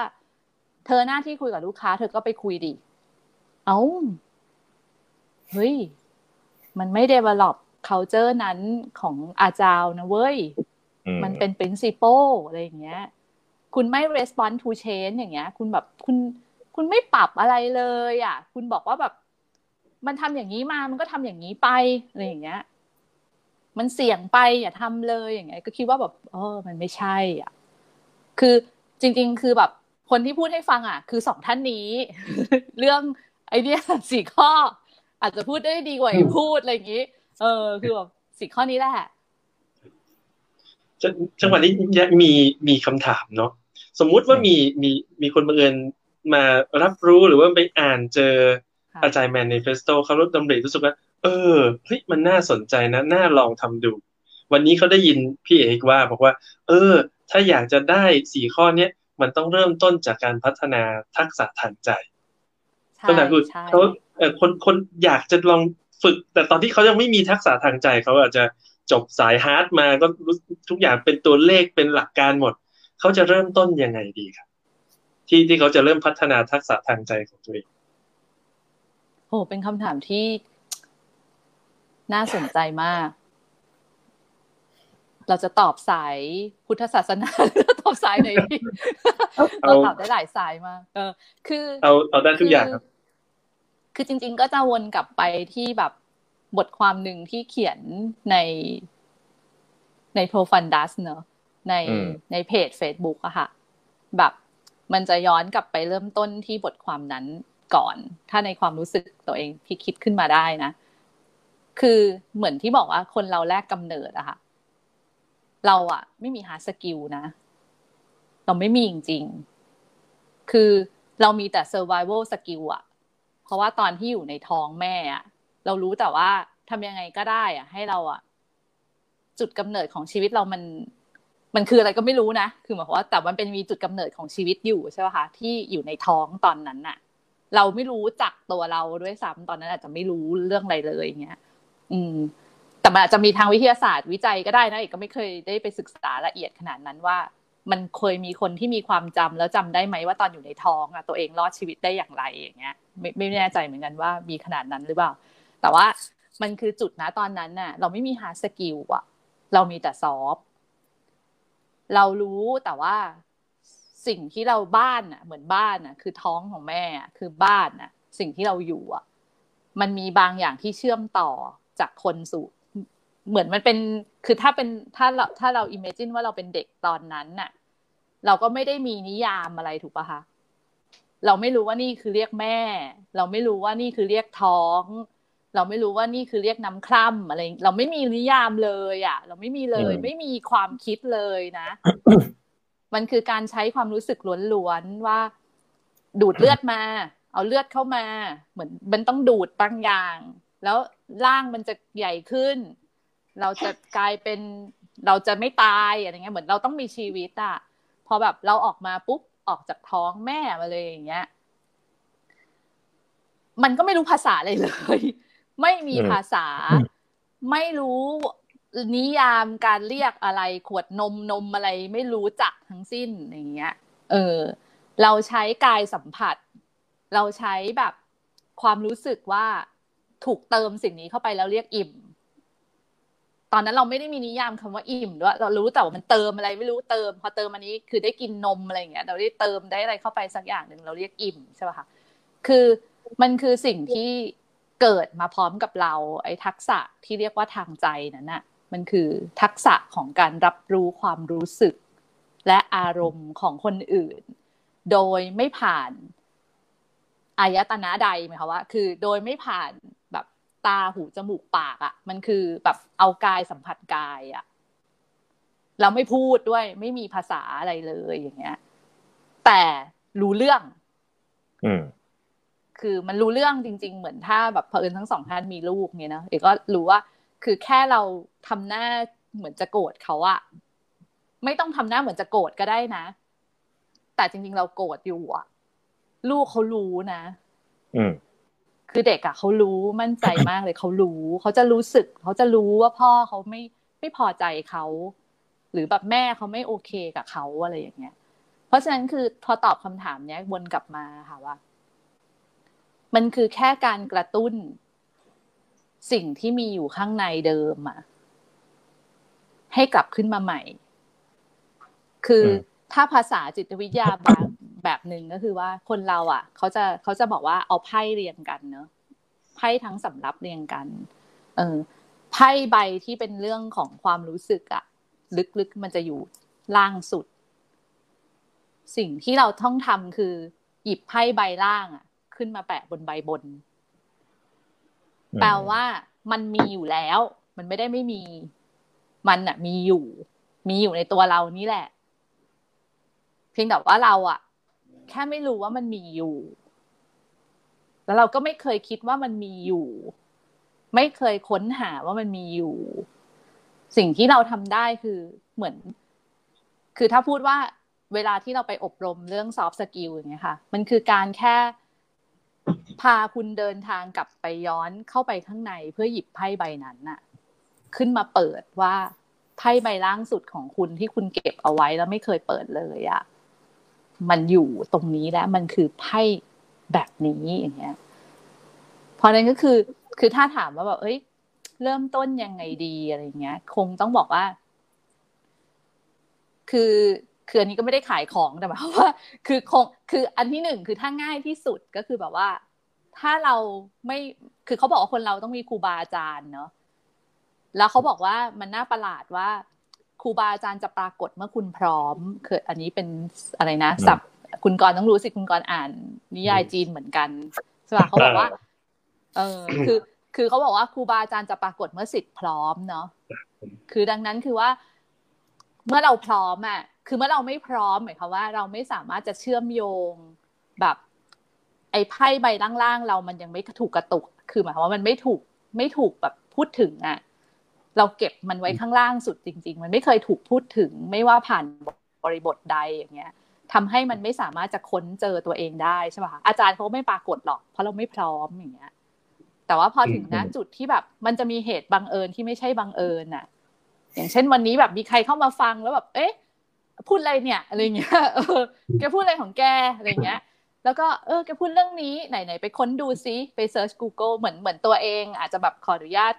เธอหน้าที่คุยกับลูกค้า เธอก็ไปคุยดิเอา้าเฮ้ย มันไม่ develop culture นั้นของอาจารย์นะเว้ย มันเป็น principle อะไรอย่างเงี้ย คุณไม่ respond to change อย่างเงี้ย คุณแบบคุณคุณไม่ปรับอะไรเลย อะ คุณบอกว่าแบบ มันทำอย่างนี้มามันก็ทำอย่างนี้ไปอะไรอย่างเงี้ย มันเสี่ยงไปอย่าทำเลยอย่างเงี้ยก็คิดว่าแบบเออมันไม่ใช่ อะ คือจริง ๆ คือแบบคนที่พูดให้ฟังอะ คือสองท่านนี้ เรื่องไอเดียสี่ข้อ อาจจะพูดได้ดีกว่าพูดอะไรอย่างนี้ เออ คือแบบสี่ข้อนี้แหละจังหวะนี้มีมีคำถามเนาะสมมุติว่ามีมีมีคนบังเอิญมารับรู้หรือว่าไปอ่านเจอ อาจารย์แมนนิเฟสโตเขาลดดำริรู้สึกว่า เออเฮ้ยมันน่าสนใจนะ น่าลองทำดู วันนี้เขาได้ยินพี่เอกว่าบอกว่า เออ ถ้าอยากจะได้สี่ข้อเนี้ยมันต้องเริ่มต้นจากการพัฒนาทักษะทางใจคำถามคือเขาเออคนคนอยากจะลองฝึก แต่ตอนที่เขายังไม่มีทักษะทางใจเขาอาจจะจบสายฮาร์ดมาก็ทุกอย่างเป็นตัวเลขเป็นหลักการหมด เขาจะเริ่มต้นยังไงดีครับที่ที่เขาจะเริ่มพัฒนาทักษะทางใจของตัวเอง โอ้เป็นคำถามที่น่าสนใจมาก เราจะตอบสายพุทธศาสนาหรือตอบสายไหนเราตอบได้หลายสายมากเออ คือเอาเอาได้ทุกอย่างครับ คือจริง ๆ ก็จะวนกลับไปที่แบบบทความหนึ่งที่เขียนในในโปรฟันดัสเนอะในในเพจ Facebook อะค่ะ แบบมันจะย้อนกลับไปเริ่มต้นที่บทความนั้น ก่อน ถ้าในความรู้สึกตัวเองที่คิดขึ้นมาได้นะ คือเหมือนที่บอกว่าคนเราแรกกำเนิดอะค่ะ เราอะไม่มี hard skill นะ เราไม่มีจริงๆ คือเรามีแต่ survival skill อะเพราะว่าตอนที่อยู่ในท้องแม่อะเรารู้แต่ว่าทำยังไงก็ได้อะให้เราอะจุดกำเนิดของชีวิตเรามันมันคืออะไรก็ไม่รู้นะ คือหมายความว่าแต่มันเป็นมีจุดกำเนิดของชีวิตอยู่ใช่ไหมคะที่อยู่ในท้องตอนนั้นน่ะ เราไม่รู้จักตัวเราด้วยซ้ำตอนนั้นอาจจะไม่รู้เรื่องอะไรเลยอย่างเงี้ย อืม แต่มันอาจจะมีทางวิทยาศาสตร์วิจัยก็ได้นะเอกก็ไม่เคยได้ไปศึกษาละเอียดขนาดนั้นว่า มันเคยมีคนที่มีความจำแล้วจำได้ไหมว่าตอนอยู่ในท้องอะตัวเองรอดชีวิตได้อย่างไรอย่างเงี้ย ไม่ไม่แน่ใจเหมือนกันว่ามีขนาดนั้นหรือเปล่า แต่ว่ามันคือจุดนะตอนนั้นน่ะ เราไม่มี hard skill อะเรามีแต่ soft เรารู้แต่ว่า สิ่งที่เราบ้านอะ เหมือนบ้านอะ คือท้องของแม่คือบ้านอะ สิ่งที่เราอยู่อะ มันมีบางอย่างที่เชื่อมต่อจากคนสู่ เหมือนมันเป็น คือถ้าเป็นถ้าเราถ้าเรา imagine ว่าเราเป็นเด็กตอนนั้นน่ะ เราก็ไม่ได้มีนิยามอะไรถูกปะคะเราไม่รู้ว่านี่คือเรียกแม่ เราไม่รู้ว่านี่คือเรียกท้อง เราไม่รู้ว่านี่คือเรียกน้ำคร่ำอะไร เราไม่มีนิยามเลย อะ เราไม่มีเลย ไม่มีความคิดเลยนะ มันคือการใช้ความรู้สึกล้วนๆว่า ดูดเลือดมา เอาเลือดเข้ามา เหมือนมันต้องดูดบางอย่าง แล้วร่างมันจะใหญ่ขึ้น เราจะกลายเป็นเราจะไม่ตายอะไรเงี้ยเหมือนเราต้องมีชีวิตอะพอแบบเราออกมาปุ๊บออกจากท้องแม่มาเลยอย่างเงี้ย มันก็ไม่รู้ภาษาอะไรเลย ไม่มีภาษา ไม่รู้ นิยามการเรียกอะไรขวดนมนมอะไรไม่รู้จักทั้งสิ้นอย่างเงี้ย เออ เราใช้กายสัมผัส เราใช้แบบความรู้สึกว่าถูกเติมสิ่งนี้เข้าไปแล้วเรียกอิ่ม ตอนนั้นเราไม่ได้มีนิยามคำว่าอิ่มด้วยเรารู้แต่ว่ามันเติมอะไรไม่รู้เติม พอเติมอันนี้คือได้กินนมอะไรอย่างเงี้ย เราได้เติมได้อะไรเข้าไปสักอย่างหนึ่งเราเรียกอิ่มใช่ป่ะคะคือมันคือสิ่งที่เกิดมาพร้อมกับเรา ไอ้ทักษะที่เรียกว่าทางใจนั้นน่ะ มันคือทักษะของการรับรู้ความรู้สึก และอารมณ์ของคนอื่น โดยไม่ผ่านอายตนะใดไหมคะว่า คือโดยไม่ผ่านแบบตาหูจมูกปากอะ่ะ มันคือแบบเอากายสัมผัสกายอะ่ะเราไม่พูดด้วย ไม่มีภาษาอะไรเลยอย่างเงี้ย แต่รู้เรื่อง อืมคือมันรู้เรื่องจริง ๆ เหมือนถ้าแบบเผอิญทั้งสองท่านมีลูกเนี่ยนะเอกก็รู้ว่า คือแค่เราทำหน้าเหมือนจะโกรธเขาอะไม่ต้องทำหน้าเหมือนจะโกรธก็ได้นะ แต่จริง ๆ เราโกรธอยู่อะลูกเขารู้นะอืมคือเด็กอะเขารู้มั่นใจมากเลยเขารู้ เขาจะรู้สึก เขาจะรู้ว่าพ่อเขาไม่ไม่พอใจเขา หรือแบบแม่เขาไม่โอเคกับเขาอะไรอย่างเงี้ย เพราะฉะนั้นคือพอตอบคำถามเนี้ยวนกลับมาค่ะว่า มันคือแค่การกระตุ้น สิ่งที่มีอยู่ข้างในเดิมอะให้กลับขึ้นมาใหม่ คือถ้าภาษาจิตวิทยาแบบแบบหนึ่งก็คือว่าคนเราอะเขาจะเขาจะบอกว่าเอาไพ่เรียงกันเนอะไพ่ทั้งสำรับเรียงกัน เออไพ่ใบที่เป็นเรื่องของความรู้สึกอะลึกๆมันจะอยู่ล่างสุด สิ่งที่เราต้องทำคือ หยิบไพ่ใบล่างอะขึ้นมาแปะบนใบบน แปลว่ามันมีอยู่แล้ว มันไม่ได้ไม่มี มันอะมีอยู่ มีอยู่ในตัวเรานี่แหละ เพียงแต่ว่าเราอะแค่ไม่รู้ว่ามันมีอยู่ แล้วเราก็ไม่เคยคิดว่ามันมีอยู่ ไม่เคยค้นหาว่ามันมีอยู่ สิ่งที่เราทำได้คือเหมือน คือถ้าพูดว่าเวลาที่เราไปอบรมเรื่อง soft skill อย่างเงี้ยค่ะ มันคือการแค่ พาคุณเดินทางกลับไปย้อนเข้าไปข้างในเพื่อหยิบไพ่ใบนั้นน่ะ ขึ้นมาเปิดว่าไพ่ใบล่างสุดของคุณที่คุณเก็บเอาไว้แล้วไม่เคยเปิดเลยอะมันอยู่ตรงนี้แล้วมันคือไพ่แบบนี้อย่างเงี้ย เพราะนั้นก็คือ คือถ้าถามว่าแบบเอ้ย เริ่มต้นยังไงดีอะไรเงี้ย คงต้องบอกว่า คือคืออันนี้ก็ไม่ได้ขายของแต่หมายความว่า คือคง คืออันที่หนึ่งคือถ้าง่ายที่สุดก็คือแบบว่า ถ้าเราไม่คือเขาบอกว่าคนเราต้องมีครูบาอาจารย์เนาะแล้วเขาบอกว่ามันน่าประหลาดว่าครูบาอาจารย์จะปรากฏเมื่อคุณพร้อมคืออันนี้เป็นอะไรนะสับคุณกรต้องรู้สิคุณกรอ่าน นิยายจีนเหมือนกันใช่ป่ะเขาบอกว่า เออคือคือเขาบอกว่าครูบาอาจารย์จะปรากฏเมื่อสิทธิ์พร้อมเนาะคือดังนั้นคือว่า เมื่อเราพร้อมอะคือเมื่อเราไม่พร้อมหมายความว่า เราไม่สามารถจะเชื่อมโยงแบบ ไอ้ไพ่ใบล่างๆเรามันยังไม่ถูกกระตุก คือหมายความว่ามันไม่ถูกไม่ถูกแบบพูดถึงอะเราเก็บมันไว้ข้างล่างสุดจริง ๆ มันไม่เคยถูกพูดถึง ไม่ว่าผ่านบริบทใดอย่างเงี้ยทำให้มันไม่สามารถจะค้นเจอตัวเองได้ใช่ป่ะอาจารย์เขาไม่ปรากฏหรอก เพราะเราไม่พร้อมอย่างเงี้ย แต่ว่าพอถึงนะจุดที่แบบ มันจะมีเหตุบังเอิญที่ไม่ใช่บังเอิญน่ะ อย่างเช่นวันนี้แบบมีใครเข้ามาฟังแล้วแบบ เอ๊ะ พูดอะไรเนี่ยอะไรเงี้ยเออแกพูดอะไรของแกอะไรเงี้ย แล้วก็เออแกพูดเรื่องนี้ไหนไหนไปค้นดูซิไปเซิร์ช Google เหมือนเหมือนตัวเอง อาจจะแบบขออนุญาต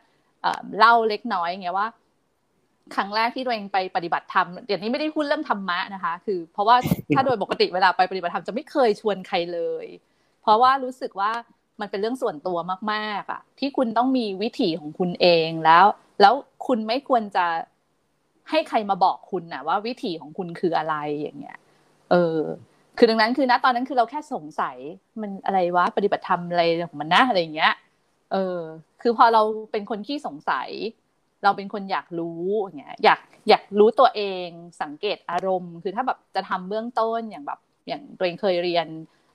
เล่าเล็กน้อยอย่างเงี้ยว่า ครั้งแรกที่ตัวเองไปปฏิบัติธรรมเดี๋ยวนี้ไม่ได้พูดเรื่องธรรมะนะคะ คือ เพราะว่าถ้าโดยปกติเวลาไปปฏิบัติธรรมจะไม่เคยชวนใครเลย เพราะว่ารู้สึกว่ามันเป็นเรื่องส่วนตัวมากๆอะ ที่คุณต้องมีวิถีของคุณเองแล้ว แล้วคุณไม่ควรจะให้ใครมาบอกคุณนะว่าวิถีของคุณคืออะไรอย่างเงี้ย เออ คือดังนั้นคือณตอนนั้นคือเราแค่สงสัยมันอะไรวะปฏิบัติธรรมอะไรของมันนะอะไรอย่างเงี้ย เออ คือพอเราเป็นคนขี้สงสัย เราเป็นคนอยากรู้อย่างเงี้ย อยากอยากรู้ตัวเองสังเกตอารมณ์ คือถ้าแบบจะทำเบื้องต้นอย่างแบบอย่างตัวเองเคยเรียน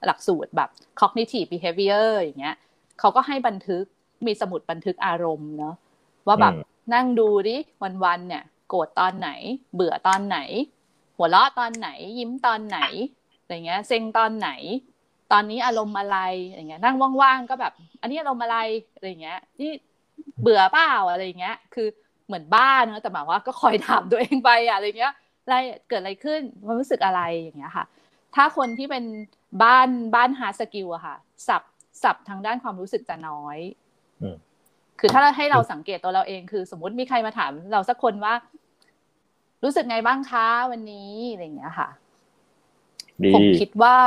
หลักสูตรแบบ cognitive behavior อย่างเงี้ยเขาก็ให้บันทึกมีสมุดบันทึกอารมณ์เนาะว่าแบบนั่งดูดิวันๆเนี่ย โกรธตอนไหน เบื่อตอนไหน หัวเราะตอนไหน ยิ้มตอนไหน อะไรเงี้ยเซ็งตอนไหน ตอนนี้อารมณ์อะไรอย่างเงี้ยนั่งว่างๆก็แบบ อันนี้อารมณ์อะไรอะไรเงี้ยนี่เบื่อเปล่าอะไรเงี้ย คือเหมือนบ้าเนอะแต่หมายว่าก็คอยถามตัวเองไปอะไรเงี้ยอะไรเกิดอะไรขึ้นมันรู้สึกอะไรอย่างเงี้ยค่ะ ถ้าคนที่เป็นบ้านบ้าน hard skill อะค่ะสับสับทางด้านความรู้สึกจะน้อยคือถ้าให้เราสังเกตตัวเราเองคือ สมมุติมีใครมาถามเราสักคนว่า รู้สึกไงบ้างคะวันนี้อะไรอย่างเงี้ยค่ะ ผมคิดว่า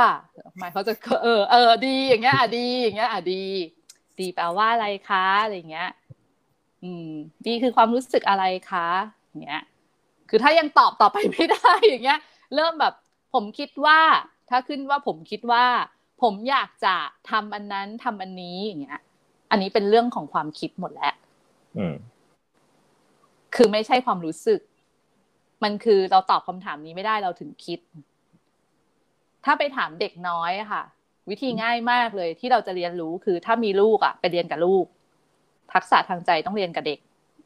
หมายเขาจะเออเออดีอย่างเงี้ยอะดีอย่างเงี้ยอะดี ดีแปลว่าอะไรคะอะไรเงี้ย อืม ดีคือความรู้สึกอะไรคะอย่างเงี้ย คือถ้ายังตอบต่อไปไม่ได้อย่างเงี้ย เริ่มแบบ ผมคิดว่า ถ้าขึ้นว่าผมคิดว่า ผมอยากจะทำอันนั้นทำอันนี้อย่างเงี้ย อันนี้เป็นเรื่องของความคิดหมดแล้วคือไม่ใช่ความรู้สึก มันคือเราตอบคำถามนี้ไม่ได้เราถึงคิด ถ้าไปถามเด็กน้อยค่ะ วิธีง่ายมากเลยที่เราจะเรียนรู้คือถ้ามีลูกอะ ไปเรียนกับลูก ทักษะทางใจต้องเรียนกับเด็ก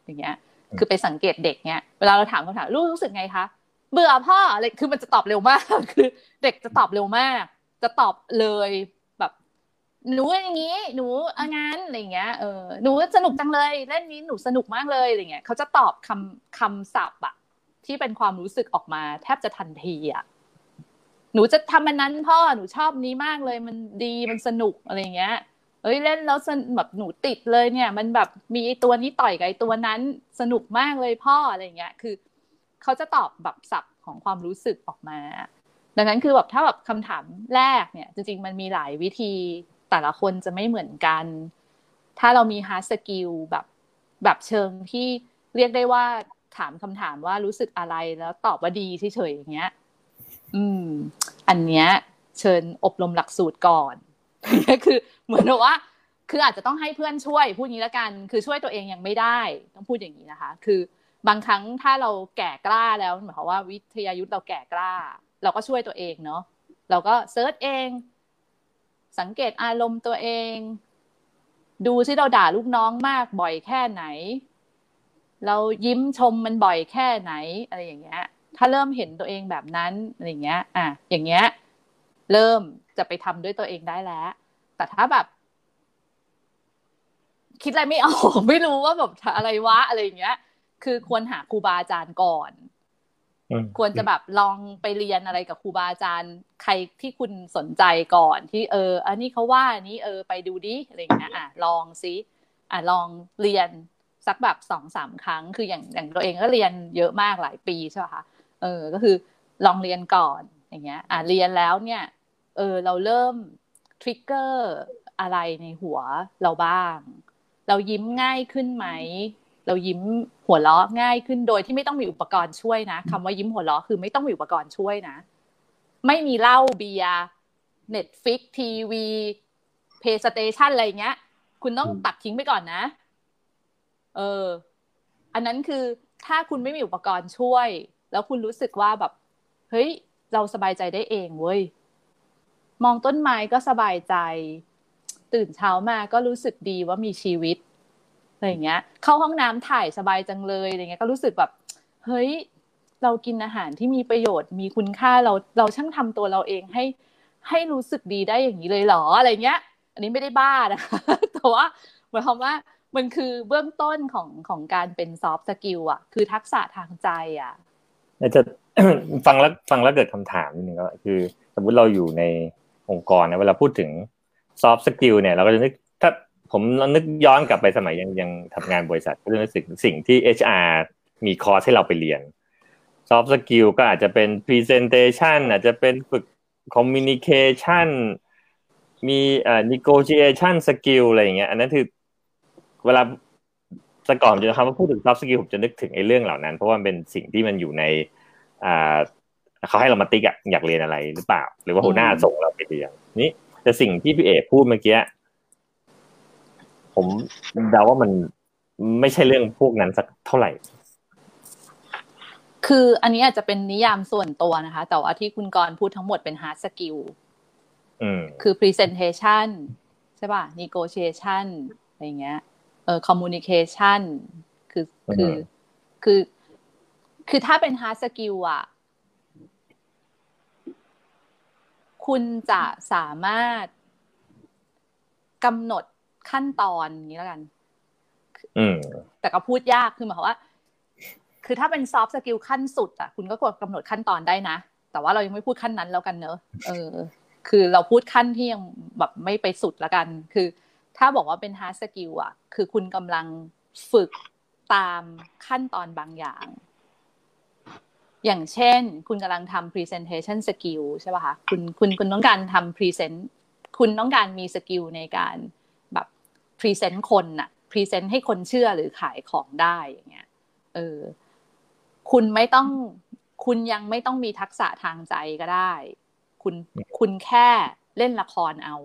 อย่างเงี้ย คือไปสังเกตเด็กเนี้ยเวลาเราถามคำถามลูกรู้สึกไงคะเบื่อพ่ออะไรคือมันจะตอบเร็วมาก คือ เด็กจะตอบเร็วมาก จะตอบเลยหนูอย่างนี้ หนูอางานอะไรเงี้ยเออหนูสนุกจังเลยเล่นนี้หนูสนุกมากเลยอะไรเงี้ยเขาจะตอบคำคำศัพท์อะที่เป็นความรู้สึกออกมา แทบจะทันทีอะ หนูจะทำมันนั้นพ่อหนูชอบนี้มากเลย มันดีมันสนุกอะไรเงี้ยเอ้ยเล่นแล้วแบบหนูติดเลยเนี่ย มันแบบมีตัวนี้ต่อยกับตัวนั้นสนุกมากเลยพ่ออะไรเงี้ย คือเขาจะตอบแบบสับของความรู้สึกออกมา ดังนั้นคือแบบถ้าแบบคำถามแรกเนี่ย จริง ๆ มันมีหลายวิธีแต่ละคนจะไม่เหมือนกัน ถ้าเรามี hard skill แบบแบบเชิงที่เรียกได้ว่าถามคำถามว่ารู้สึกอะไรแล้วตอบว่าดีเฉยๆอย่างเงี้ย อืม อันเนี้ยเชิญอบรมหลักสูตรก่อนคือเหมือนว่า คืออาจจะต้องให้เพื่อนช่วยพูดงี้แล้วกัน คือช่วยตัวเองยังไม่ได้ ต้องพูดอย่างนี้นะคะ คือบางครั้งถ้าเราแก่กล้าแล้วหมายความว่าวิทยายุทธเราแก่กล้า เราก็ช่วยตัวเองเนาะเราก็ search เอง สังเกตอารมณ์ตัวเอง ดูซิเราด่าลูกน้องมากบ่อยแค่ไหน เรายิ้มชมมันบ่อยแค่ไหน อะไรอย่างเงี้ย ถ้าเริ่มเห็นตัวเองแบบนั้นอะไรอย่างเงี้ย อะอย่างเงี้ย เริ่มจะไปทำด้วยตัวเองได้แล้ว แต่ถ้าแบบ คิดอะไรไม่ออกไม่รู้ว่าแบบอะไรวะอะไรอย่างเงี้ย คือควรหาครูบาอาจารย์ก่อนควรจะแบบลองไปเรียนอะไรกับครูบาอาจารย์ ใครที่คุณสนใจก่อนที่เออ อันนี้เขาว่าอันนี้เออไปดูดิอะไรอย่างเงี้ยอะลองซิอะลองเรียนสักแบบสองสามครั้ง คืออย่างอย่างตัวเองก็เรียนเยอะมากหลายปีใช่ไหมคะ เออ ก็คือลองเรียนก่อนอย่างเงี้ย อะเรียนแล้วเนี่ย เออ เราเริ่ม trigger อะไรในหัวเราบ้าง เรายิ้มง่ายขึ้นไหม เรายิ้มหัวเราะง่ายขึ้นโดยที่ไม่ต้องมีอุปกรณ์ช่วยนะคำว่ายิ้มหัวเราะคือไม่ต้องมีอุปกรณ์ช่วยนะ ไม่มีเหล้าเบียร์ Netflix ทีวี PlayStation อะไรเงี้ย คุณต้องตัดทิ้งไปก่อนนะ เออ อันนั้นคือถ้าคุณไม่มีอุปกรณ์ช่วย แล้วคุณรู้สึกว่าแบบ เฮ้ย เราสบายใจได้เองเว้ย มองต้นไม้ก็สบายใจ ตื่นเช้ามาก็รู้สึกดีว่ามีชีวิตอะไรเงี้ย เข้าห้องน้ำถ่ายสบายจังเลยอะไรเงี้ย ก็รู้สึกแบบ เฮ้ย เรากินอาหารที่มีประโยชน์ มีคุณค่าเราเราช่างทำตัวเราเองให้ ให้รู้สึกดีได้อย่างนี้เลยเหรออะไรเงี้ย อันนี้ไม่ได้บ้านะคะแต่ว่าหมายความว่ามันคือเบื้องต้นของของการเป็น soft skill อะคือทักษะทางใจอะ จะฟังแล้วฟังแล้วเกิดคำถามนิดนึงก็คือ สมมติเราอยู่ในองค์กรนะเวลาพูดถึง soft skill เนี่ย เราก็จะนึกถ้าผมนึกย้อนกลับไปสมัยยังยังทำงานบริษัทก็จะนึกถึงสิ่งที่ HR มีคอร์สให้เราไปเรียน soft skill ก็อาจจะเป็น presentation อาจจะเป็นฝึก Communication มีเอ่อ negotiation skill อะไรอย่างเงี้ยอันนั้นคือเวลา สก่อนจะคำว่าพูดถึง soft skill ผมจะนึกถึงไอ้เรื่องเหล่านั้น เพราะว่าเป็นสิ่งที่มันอยู่ในอ่าเขาให้เรามาติ๊กอะอยากเรียนอะไรหรือเปล่า หรือว่าหัวหน้าส่งเราไปเรียนนี่แต่สิ่งที่พี่เอพูดเมื่อกี้ผมเดาว่ามันไม่ใช่เรื่องพวกนั้นสักเท่าไหร่ คืออันนี้อาจจะเป็นนิยามส่วนตัวนะคะ แต่ว่าที่คุณกรพูดทั้งหมดเป็น hard skill คือ presentation ใช่ป่ะ negotiation อะไรเงี้ยเอ่อ communication คือคือคือ คือถ้าเป็น hard skill อะ คุณจะสามารถกำหนดขั้นตอนนี้แล้วกันแต่ก็พูดยากคือหมายความว่า คือถ้าเป็น soft skill ขั้นสุดอะคุณก็กดกำหนดขั้นตอนได้นะ แต่ว่าเรายังไม่พูดขั้นนั้นแล้วกันเนอะเออ คือเราพูดขั้นที่ยังแบบไม่ไปสุดแล้วกัน คือ ถ้าบอกว่าเป็น hard skill อะคือคุณกำลังฝึกตามขั้นตอนบางอย่าง อย่างเช่น คุณกำลังทำ presentation skill ใช่ป่ะคะคุณคุณคุณต้องการทำ present คุณต้องการมี skill ในการแบบ present คนน่ะ present ให้คนเชื่อหรือขายของได้อย่างเงี้ย เออ คุณไม่ต้อง คุณยังไม่ต้องมีทักษะทางใจก็ได้ คุณ คุณแค่เล่นละครเอา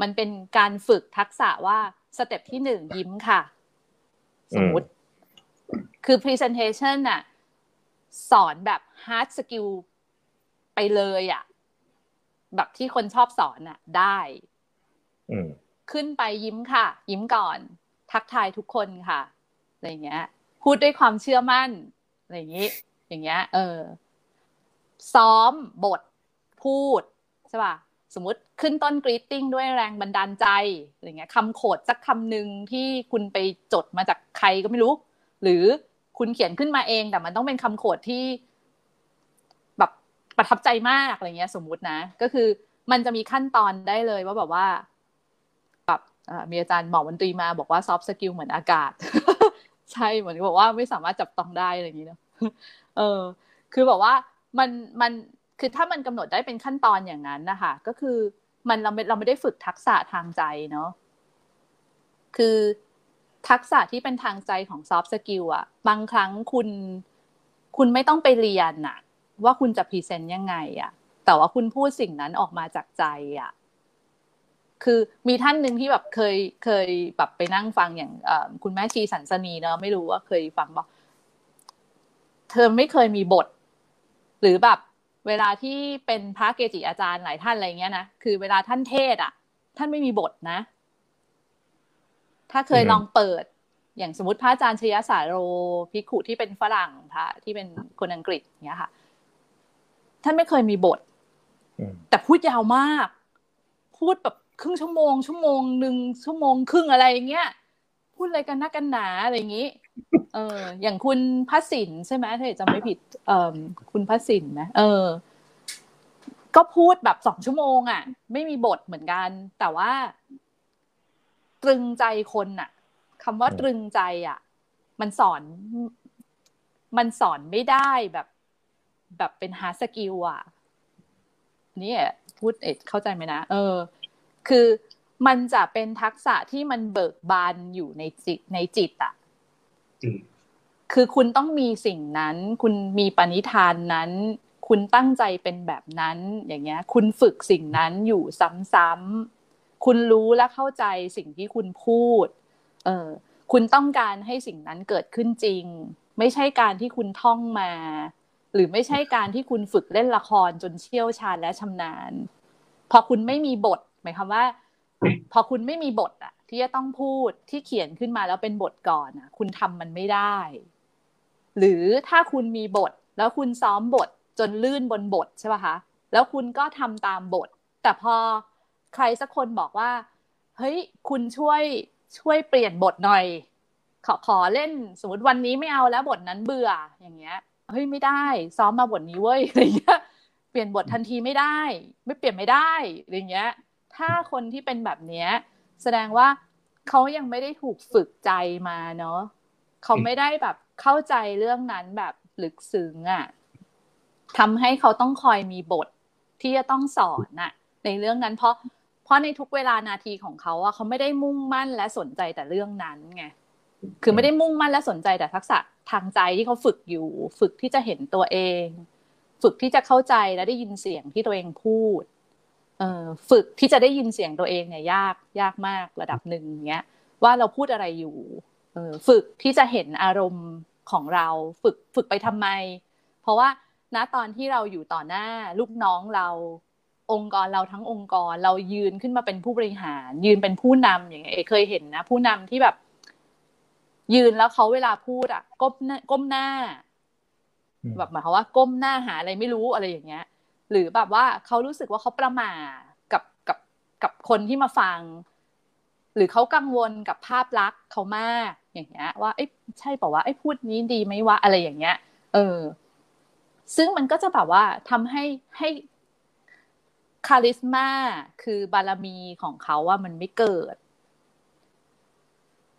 มันเป็นการฝึกทักษะว่า step ที่หนึ่งยิ้มค่ะ สมมติ คือ presentation น่ะ สอนแบบ hard skill ไปเลยอะ่ะ แบบที่คนชอบสอนอะ ได้ขึ้นไปยิ้มค่ะ ยิ้มก่อน ทักทายทุกคนค่ะอะไรเงี้ย พูดด้วยความเชื่อมั่นอะไรอย่างนี้ อย่างเงี้ย เออ ซ้อมบทพูดใช่ป่ะ สมมติขึ้นต้น greeting ด้วยแรงบันดาลใจอะไรเงี้ยคำ quote สักคำหนึ่งที่คุณไปจดมาจากใครก็ไม่รู้ หรือคุณเขียนขึ้นมาเอง แต่มันต้องเป็นคำ quote ที่ แบบประทับใจมากอะไรเงี้ย สมมุตินะ ก็คือมันจะมีขั้นตอนได้เลยว่าแบบว่าแบบมีอาจารย์หมอวันตรีมาบอกว่า soft skill เหมือนอากาศ ใช่เหมือนบอกว่าไม่สามารถจับต้องได้อะไรอย่างนี้เนาะเออ คือบอกว่ามันมัน คือถ้ามันกำหนดได้เป็นขั้นตอนอย่างนั้นนะคะก็คือมันเราไม่เราไม่ได้ฝึกทักษะทางใจเนาะคือทักษะที่เป็นทางใจของ soft skill อะบางครั้งคุณ คุณไม่ต้องไปเรียนอะว่าคุณจะ present ยังไงอะแต่ว่าคุณพูดสิ่งนั้นออกมาจากใจอะคือมีท่านหนึ่งที่แบบเคยเคยแบบไปนั่งฟังอย่างคุณแม่ชีศันสนีย์เนาะไม่รู้ว่าเคยฟังบอกเธอไม่เคยมีบท หรือแบบ เวลาที่เป็นพระเกจิอาจารย์หลายท่านอะไรเงี้ยนะคือเวลาท่านเทศน์อะ ท่านไม่มีบทนะ ถ้าเคยลองเปิด อย่างสมมติพระอาจารย์ชยสาโรพิคุที่เป็นฝรั่งพระที่เป็นคนอังกฤษเนี้ยค่ะ ท่านไม่เคยมีบทแต่พูดยาวมาก พูดแบบครึ่งชั่วโมง ชั่วโมงหนึ่งชั่วโมงครึ่งอะไรเงี้ยพูดอะไรกันนักกันหนาอะไรอย่างนี้ เออ อย่างคุณพัสินใช่ไหมถ้าจำไม่ผิด เออคุณพัสินนะเออ ก็พูดแบบสองชั่วโมงอะ ไม่มีบทเหมือนกัน แต่ว่า ตรึงใจคนอะคำว่าตรึงใจอะ มันสอน มันสอนไม่ได้แบบ แบบเป็น hard skill อะ นี่พูดเอ็ดเข้าใจไหมนะเออ คือมันจะเป็นทักษะที่มันเบิกบานอยู่ในจิตในจิตอะ คือคุณต้องมีสิ่งนั้น คุณมีปณิธานนั้น คุณตั้งใจเป็นแบบนั้น อย่างเงี้ย คุณฝึกสิ่งนั้นอยู่ซ้ำๆคุณรู้และเข้าใจสิ่งที่คุณพูด เออคุณต้องการให้สิ่งนั้นเกิดขึ้นจริง ไม่ใช่การที่คุณท่องมา หรือไม่ใช่การที่คุณฝึกเล่นละครจนเชี่ยวชาญและชำนาญ พอคุณไม่มีบท หมายความว่า พอคุณไม่มีบทอะ ที่จะต้องพูดที่เขียนขึ้นมาแล้วเป็นบทก่อนอะคุณทำมันไม่ได้ หรือถ้าคุณมีบท แล้วคุณซ้อมบทจนลื่นบนบทใช่ป่ะคะแล้วคุณก็ทำตามบท แต่พอใครสักคนบอกว่า เฮ้ย คุณช่วยช่วยเปลี่ยนบทหน่อย ขอขอเล่นสมมติวันนี้ไม่เอาแล้วบทนั้นเบื่ออย่างเงี้ยเฮ้ยไม่ได้ ซ้อมมาบทนี้เว้ยอะไรเงี้ยเปลี่ยนบททันทีไม่ได้ ไม่เปลี่ยนไม่ได้อะไรเงี้ย ถ้าคนที่เป็นแบบเนี้ย แสดงว่าเขายังไม่ได้ถูกฝึกใจมาเนาะเขาไม่ได้แบบเข้าใจเรื่องนั้นแบบลึกซึ้งอะ่ะทำให้เขาต้องคอยมีบทที่จะต้องสอนน่ะ ในเรื่องนั้นเพราะเพราะในทุกเวลานาทีของเขาอะเขาไม่ได้มุ่งมั่นและสนใจแต่เรื่องนั้นไงคือไม่ได้มุ่งมั่นและสนใจแต่ทักษะทางใจที่เขาฝึกอยู่ ฝึกที่จะเห็นตัวเอง ฝึกที่จะเข้าใจและได้ยินเสียงที่ตัวเองพูด ฝึกที่จะได้ยินเสียงตัวเองเนี่ยยากยากมากระดับหนึ่งเงี้ยว่าเราพูดอะไรอยู่เออฝึกที่จะเห็นอารมณ์ของเราฝึกฝึกไปทำไม เพราะว่าณตอนที่เราอยู่ต่อหน้าลูกน้องเราองค์กรเราทั้งองค์กรเรายืนขึ้นมาเป็นผู้บริหาร ยืนเป็นผู้นำอย่างเงี้ยเคยเห็นนะ ผู้นำที่แบบ ยืนแล้วเขาเวลาพูดอะก้มหน้าก้มหน้า แบบหมายความว่าก้มหน้าหาอะไรไม่รู้อะไรอย่างเงี้ย หรือแบบว่าเขารู้สึกว่าเขาประหม่ากับกับกับคนที่มาฟัง หรือเขากังวลกับภาพลักษณ์เขามากอย่างเงี้ย ว่าเอ้ใช่เปล่าว่าไอ้พูดนี้ดีไหมวะอะไรอย่างเงี้ย เออ ซึ่งมันก็จะแบบว่าทำให้ให้ charisma คือบารมีของเขาว่ามันไม่เกิด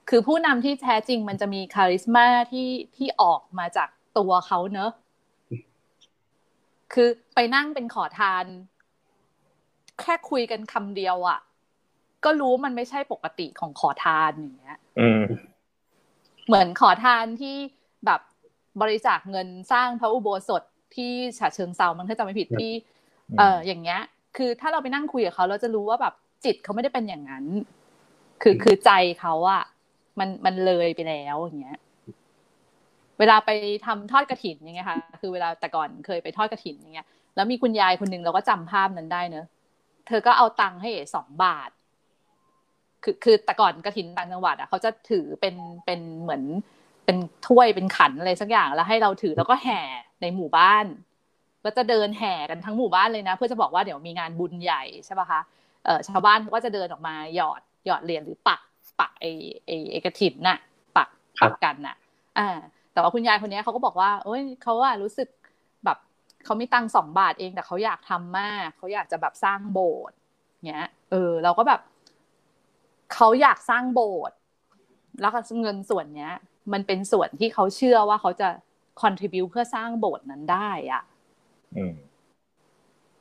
คือผู้นำที่แท้จริงมันจะมี charisma ที่ที่ออกมาจากตัวเขาเนอะ คือไปนั่งเป็นขอทาน แค่คุยกันคำเดียวอะ่ะ ก็รู้มันไม่ใช่ปกติของขอทานอย่างเงี้ยเหมือนขอทานที่แบบบริจาคเงินสร้างพระอุโบสถที่ฉะเชิงเซามันถ้าจำไม่ผิดที่ เอออย่างเงี้ย คือถ้าเราไปนั่งคุยกับเขาเราจะรู้ว่าแบบจิตเขาไม่ได้เป็นอย่างนั้น คือคือใจเขาอะมันมันเลยไปแล้วอย่างเงี้ย เวลาไปทำทอดกระถินอย่างเงี้ยค่ะ คือเวลาแต่ก่อนเคยไปทอดกระถินอย่างเงี้ย แล้วมีคุณยายคนหนึ่งเราก็จำภาพนั้นได้เนอะ เธอก็เอาตังค์ให้สองบาท คือคือแต่ก่อนกระถินต่างจังหวัดอะเขาจะถือเป็นเป็นเหมือนเป็นถ้วยเป็นขันอะไรสักอย่างแล้วให้เราถือแล้วก็แห่ในหมู่บ้านก็จะเดินแห่กันทั้งหมู่บ้านเลยนะ เพื่อจะบอกว่าเดี๋ยวมีงานบุญใหญ่ใช่ป่ะคะเออชาวบ้านก็จะเดินออกมาหยอดหยอดเหรียญหรือปักปักไอไอไอกระถินน่ะ ปักปักกันน่ะ อ่า แต่ว่าคุณยายคนนี้เขาก็บอกว่าเอ้ยเขาว่ารู้สึกแบบเขามีตังสองบาทเอง แต่เขาอยากทำมากเขาอยากจะแบบสร้างโบสถ์เงี้ย เออ เราก็แบบเขาอยากสร้างโบสถ์แล้วเงินส่วนเนี้ย มันเป็นส่วนที่เขาเชื่อว่าเขาจะ contribu เพื่อสร้างโบสถ์นั้นได้อะ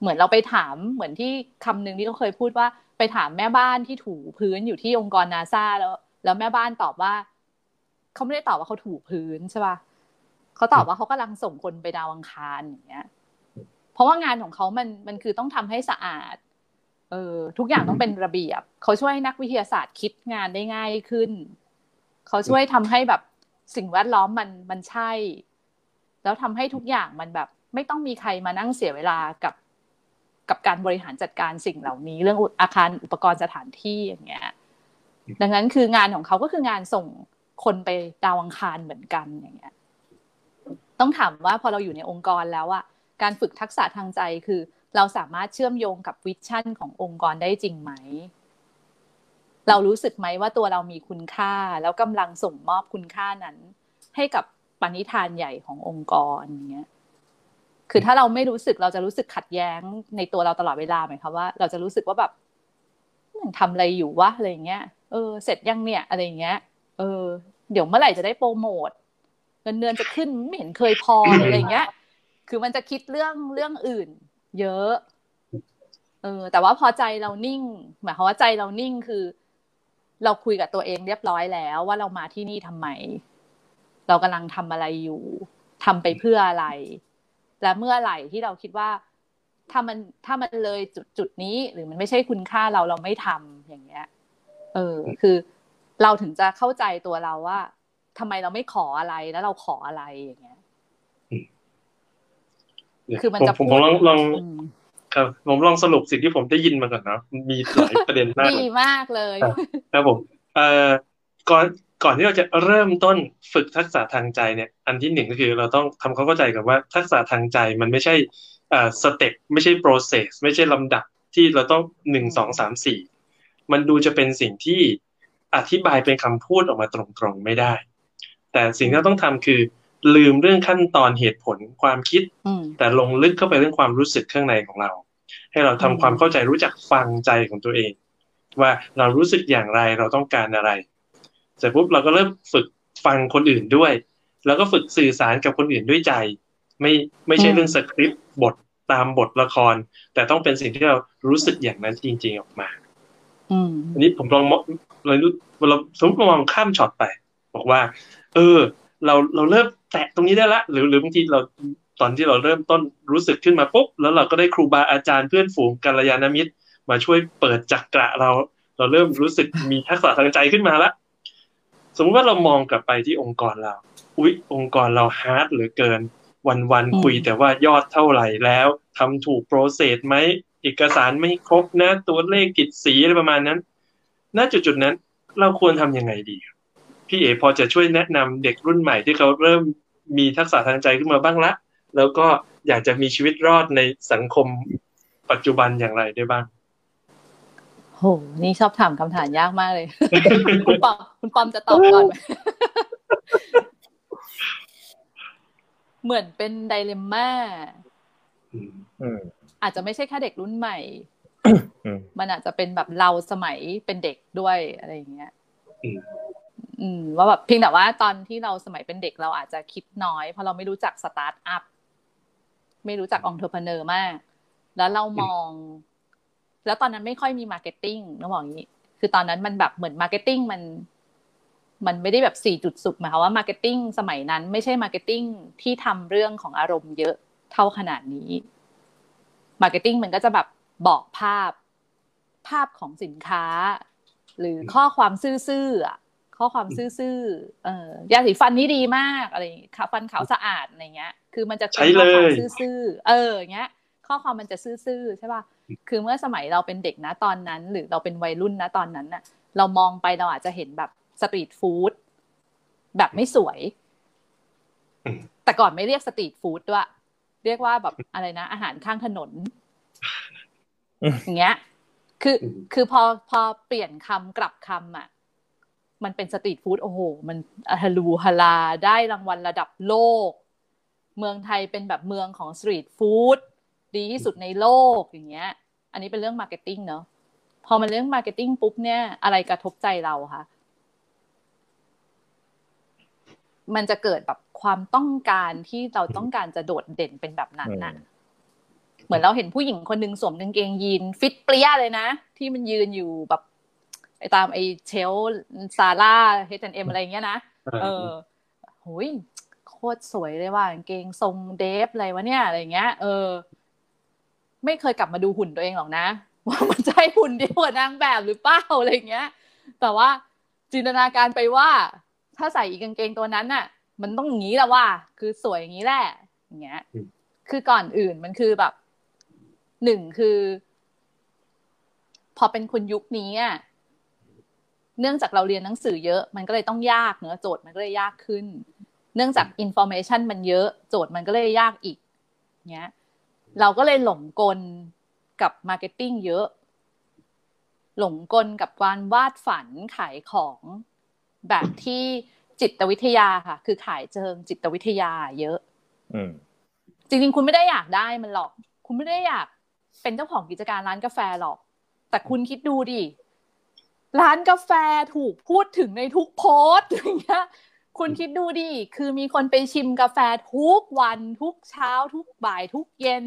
เหมือนเราไปถามเหมือนที่คำหนึ่งที่เขาเคยพูดว่า ไปถามแม่บ้านที่ถูพื้นอยู่ที่องค์กรนาซาแล้ว แล้วแม่บ้านตอบว่า เขาไม่ได้ตอบว่าเขาถูพื้นใช่ป่ะเขาตอบว่าเขากำลังส่งคนไปดาวอังคารอย่างเงี้ย เพราะว่างานของเขามันมันคือต้องทำให้สะอาด เออทุกอย่างต้องเป็นระเบียบ เขาช่วยนักวิทยาศาสตร์คิดงานได้ง่ายขึ้น เขาช่วยทำให้แบบสิ่งแวดล้อมมันมันใช่ แล้วทำให้ทุกอย่างมันแบบ ไม่ต้องมีใครมานั่งเสียเวลากับกับการบริหารจัดการสิ่งเหล่านี้ เรื่องอาคารอุปกรณ์สถานที่อย่างเงี้ย ดังนั้นคืองานของเขาก็คืองานส่ง คนไปดาวอังคารเหมือนกันอย่างเงี้ย ต้องถามว่าพอเราอยู่ในองค์กรแล้วอะการฝึกทักษะทางใจคือ เราสามารถเชื่อมโยงกับวิชั่นขององค์กรได้จริงไหม เรารู้สึกไหมว่าตัวเรามีคุณค่า แล้วกำลังส่งมอบคุณค่านั้น ให้กับปณิธานใหญ่ขององค์กรอย่างเงี้ยคือถ้าเราไม่รู้สึกเราจะรู้สึกขัดแย้งในตัวเราตลอดเวลาไหมคะว่าเราจะรู้สึกว่าแบบมันทำอะไรอยู่วะอะไรเงี้ย เออ เสร็จยังเนี่ยอะไรเงี้ย เออ เดี๋ยวเมื่อไหร่จะได้โปรโมทเงินเดือนจะขึ้นไม่เห็นเคยพออะไรเงี้ย คือมันจะคิดเรื่องเรื่องอื่น เยอะ เออ แต่ว่าพอใจเรานิ่ง หมายความว่าใจเรานิ่งคือ เราคุยกับตัวเองเรียบร้อยแล้ว ว่าเรามาที่นี่ทำไม เรากำลังทำอะไรอยู่ทำไปเพื่ออะไร และเมื่อไหร่ที่เราคิดว่าถ้ามันถ้ามันเลยจุดจุดนี้ หรือมันไม่ใช่คุณค่าเราเราไม่ทำอย่างเงี้ย เออ คือ เราถึงจะเข้าใจตัวเราว่าทำไมเราไม่ขออะไรแล้วเราขออะไรอย่างเงี้ยคือมันจะผมลองลองครับผมลองสรุปสิ่งที่ผมได้ยินมาก่อนเนาะมีหลายประเด็นมากดีมากเลยครับผมเอ่อก่อนก่อนที่เราจะเริ่มต้นฝึกทักษะทางใจเนี่ย อันที่หนึ่งก็คือเราต้องทำความเข้าใจกับว่าทักษะทางใจมันไม่ใช่อ่าสเต็ปไม่ใช่ process ไม่ใช่ลำดับที่เราต้องหนึ่งสองสามสี่มันดูจะเป็นสิ่งที่ อธิบายเป็นคำพูดออกมาตรงๆไม่ได้ แต่สิ่งที่เราต้องทำคือ ลืมเรื่องขั้นตอนเหตุผลความคิด แต่ลงลึกเข้าไปเรื่องความรู้สึกข้างในของเรา ให้เราทำความเข้าใจรู้จักฟังใจของตัวเอง ว่าเรารู้สึกอย่างไรเราต้องการอะไรเสร็จปุ๊บเราก็เริ่มฝึกฟังคนอื่นด้วย แล้วก็ฝึกสื่อสารกับคนอื่นด้วยใจ ไม่ไม่ใช่เรื่องสคริปต์บทตามบทละคร แต่ต้องเป็นสิ่งที่เรารู้สึกอย่างนั้นจริง ๆออกมาอันนี้ผมลอง เราเราสมมติมองข้ามช็อตไป บอกว่า เออ เราเราเริ่มแตะตรงนี้ได้ละหรือหรือบางทีเราตอนที่เราเริ่มต้นรู้สึกขึ้นมาปุ๊บแล้วเราก็ได้ครูบาอาจารย์เพื่อนฝูงกัลยาณมิตร มาช่วยเปิดจักระเรา เราเริ่มรู้สึกมีทักษะทางใจขึ้นมาแล้วสมมติว่าเรามองกลับไปที่องค์กรเรา อุ๊ย องค์กรเรา hard เหลือเกิน วันๆคุยแต่ว่ายอดเท่าไหร่แล้วทำถูกโปรเซสไหมเอกสารไม่ครบนะ ตัวเลขผิดสีอะไรประมาณนั้น ณจุดๆนั้นเราควรทำยังไงดี พี่เอพอจะช่วยแนะนำเด็กรุ่นใหม่ที่เขาเริ่มมีทักษะทางใจขึ้นมาบ้างละ แล้วก็อยากจะมีชีวิตรอดในสังคมปัจจุบันอย่างไรได้บ้างโห นี่ชอบถามคำถามยากมากเลย คุณปอมคุณปอมจะตอบก่อนไหมเหมือนเป็น dilemma อาจจะไม่ใช่แค่เด็กรุ่นใหม่ มันอาจจะเป็นแบบเราสมัยเป็นเด็กด้วยอะไรอย่างเงี้ยอืมว่าแบบเพียงแต่ว่าตอนที่เราสมัยเป็นเด็กเราอาจจะคิดน้อย เพราะเราไม่รู้จักสตาร์ทอัพไม่รู้จัก entrepreneur มาก แล้วเรามอง แล้วตอนนั้นไม่ค่อยมี marketing ต้องบอกอย่างนี้ คือตอนนั้นมันแบบเหมือน marketing มัน มันไม่ได้แบบสี่จุดศูนย์หมายความว่า marketing สมัยนั้น ไม่ใช่ marketing ที่ทำเรื่องของอารมณ์เยอะเท่าขนาดนี้ marketing มันก็จะแบบบอกภาพ ภาพของสินค้า หรือข้อความซื่อๆอะข้อความซื่อๆเออยาสีฟันนี้ดีมากอะไรค่ะฟันขาวสะอาดอะไรเงี้ย คือมันจะใช้ข้อความซื่อๆเออเงี้ย ข้อความมันจะซื่อๆใช่ป่ะคือเมื่อสมัยเราเป็นเด็กนะตอนนั้น หรือเราเป็นวัยรุ่นนะตอนนั้นน่ะ เรามองไปเราอาจจะเห็นแบบ street food แบบไม่สวย แต่ก่อนไม่เรียก street food ด้วย เรียกว่าแบบอะไรนะ อาหารข้างถนน อย่างเงี้ย คือคือพอพอเปลี่ยนคำกลับคำอะ มันเป็น street food โอ้โห มันฮาลูฮาลาได้รางวัลระดับโลก เมืองไทยเป็นแบบเมืองของ street food ดีที่สุดในโลกอย่างเงี้ย อันนี้เป็นเรื่อง marketing เนาะพอมันเรื่อง marketing ปุ๊บเนี่ยอะไรกระทบใจเราคะมันจะเกิดแบบความต้องการที่เราต้องการจะโดดเด่นเป็นแบบนั้นน่ะ เหมือนเราเห็นผู้หญิงคนหนึ่งสวมกางเกงยีนฟิตเปรี๊ยะเลยนะ ที่มันยืนอยู่แบบไอตามไอเชล Zara H&M อะไรเงี้ยนะ เออหุยโคตรสวยเลยว่ากางเกงทรงเดฟอะไรวะเนี่ยอะไรเงี้ย เออ ไม่เคยกลับมาดูหุ่นตัวเองหรอกนะ ว่ามันใช่หุ่นเดียวกับนางแบบหรือเปล่าอะไรเงี้ย แต่ว่าจินตนาการไปว่า ถ้าใส่ไอ้กางเกงตัวนั้นน่ะ มันต้องอย่างนี้แหละว่า คือสวยอย่างนี้แหละอย่างเงี้ย คือก่อนอื่นมันคือแบบ หนึ่งคือ พอเป็นคนยุคนี้อะเนื่องจากเราเรียนหนังสือเยอะ มันก็เลยต้องยากเนื้อโจทย์มันก็เลยยากขึ้น เนื่องจาก information มันเยอะ โจทย์มันก็เลยยากอีกเงี้ย เราก็เลยหลงกลกับ marketing เยอะ หลงกลกับการวาดฝันขายของแบบที่จิตวิทยาค่ะ คือขายเชิงจิตวิทยาเยอะอืมจริงๆ คุณไม่ได้อยากได้มันหรอก คุณไม่ได้อยาก เป็นเจ้าของกิจการร้านกาแฟหรอก แต่คุณคิดดูดิ ร้านกาแฟถูกพูดถึงในทุกโพสต์อย่างเงี้ยคุณคิดดูดิ คือมีคนไปชิมกาแฟทุกวันทุกเช้า ทุกบ่ายทุกเย็น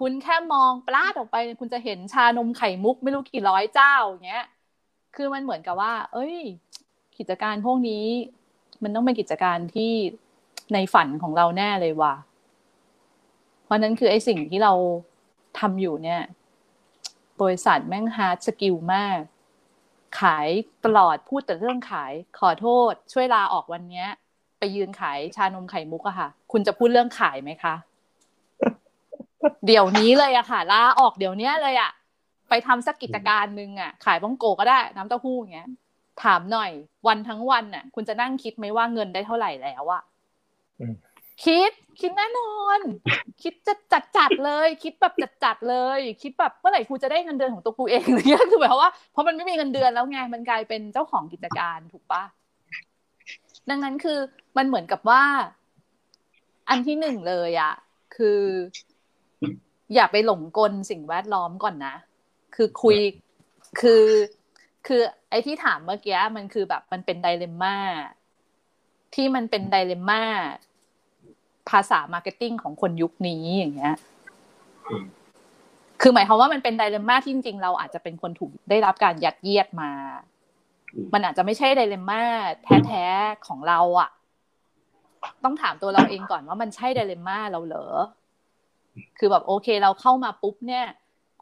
คุณแค่มองปราดออกไป คุณจะเห็นชานมไข่มุกไม่รู้กี่ร้อยเจ้าอย่างเงี้ย คือมันเหมือนกับว่า เอ้ย กิจการพวกนี้ มันต้องเป็นกิจการที่ในฝันของเราแน่เลยว่ะ เพราะนั้นคือไอ้สิ่งที่เรา ทำอยู่เนี่ย บริษัทแม่ง hard skill มาก ขายตลอดพูดแต่เรื่องขาย ขอโทษ ช่วยลาออกวันเนี้ย ไปยืนขายชานมไข่มุกอะค่ะ คุณจะพูดเรื่องขายไหมคะ เดี๋ยวนี้เลยอะค่ะ ลาออกเดี๋ยวนี้เลยอะไปทำสักกิจการหนึ่งอะขายบ้องโกก็ได้ น้ำเต้าหู้อย่างเงี้ย ถามหน่อย วันทั้งวันน่ะ คุณจะนั่งคิดไหมว่าเงินได้เท่าไหร่แล้วอะ คิดคิดแน่นอน คิดจะจัดจัดเลย คิดแบบจัดจัดเลย คิดแบบเมื่อไหร่กูจะได้เงินเดือนของตัวกูเองอะไรเงี้ยคือแบบว่าเพราะมันไม่มีเงินเดือนแล้วไงมันกลายเป็นเจ้าของกิจการถูกปะดังนั้นคือมันเหมือนกับว่า อันที่หนึ่งเลยอะคือ อย่าไปหลงกลสิ่งแวดล้อมก่อนนะ คือคุยคือ คือไอ้ที่ถามเมื่อกี้มันคือแบบมันเป็น dilemma ที่มันเป็น dilemma ภาษา marketing ของคนยุคนี้อย่างเงี้ยคือหมายความว่ามันเป็น dilemma ที่จริงๆ เราอาจจะเป็นคนถูกได้รับการยัดเยียดมา มันอาจจะไม่ใช่ dilemma แท้ๆของเราอะ ต้องถามตัวเราเองก่อนว่ามันใช่ dilemma เราเหรอ คือแบบโอเคเราเข้ามาปุ๊บเนี่ย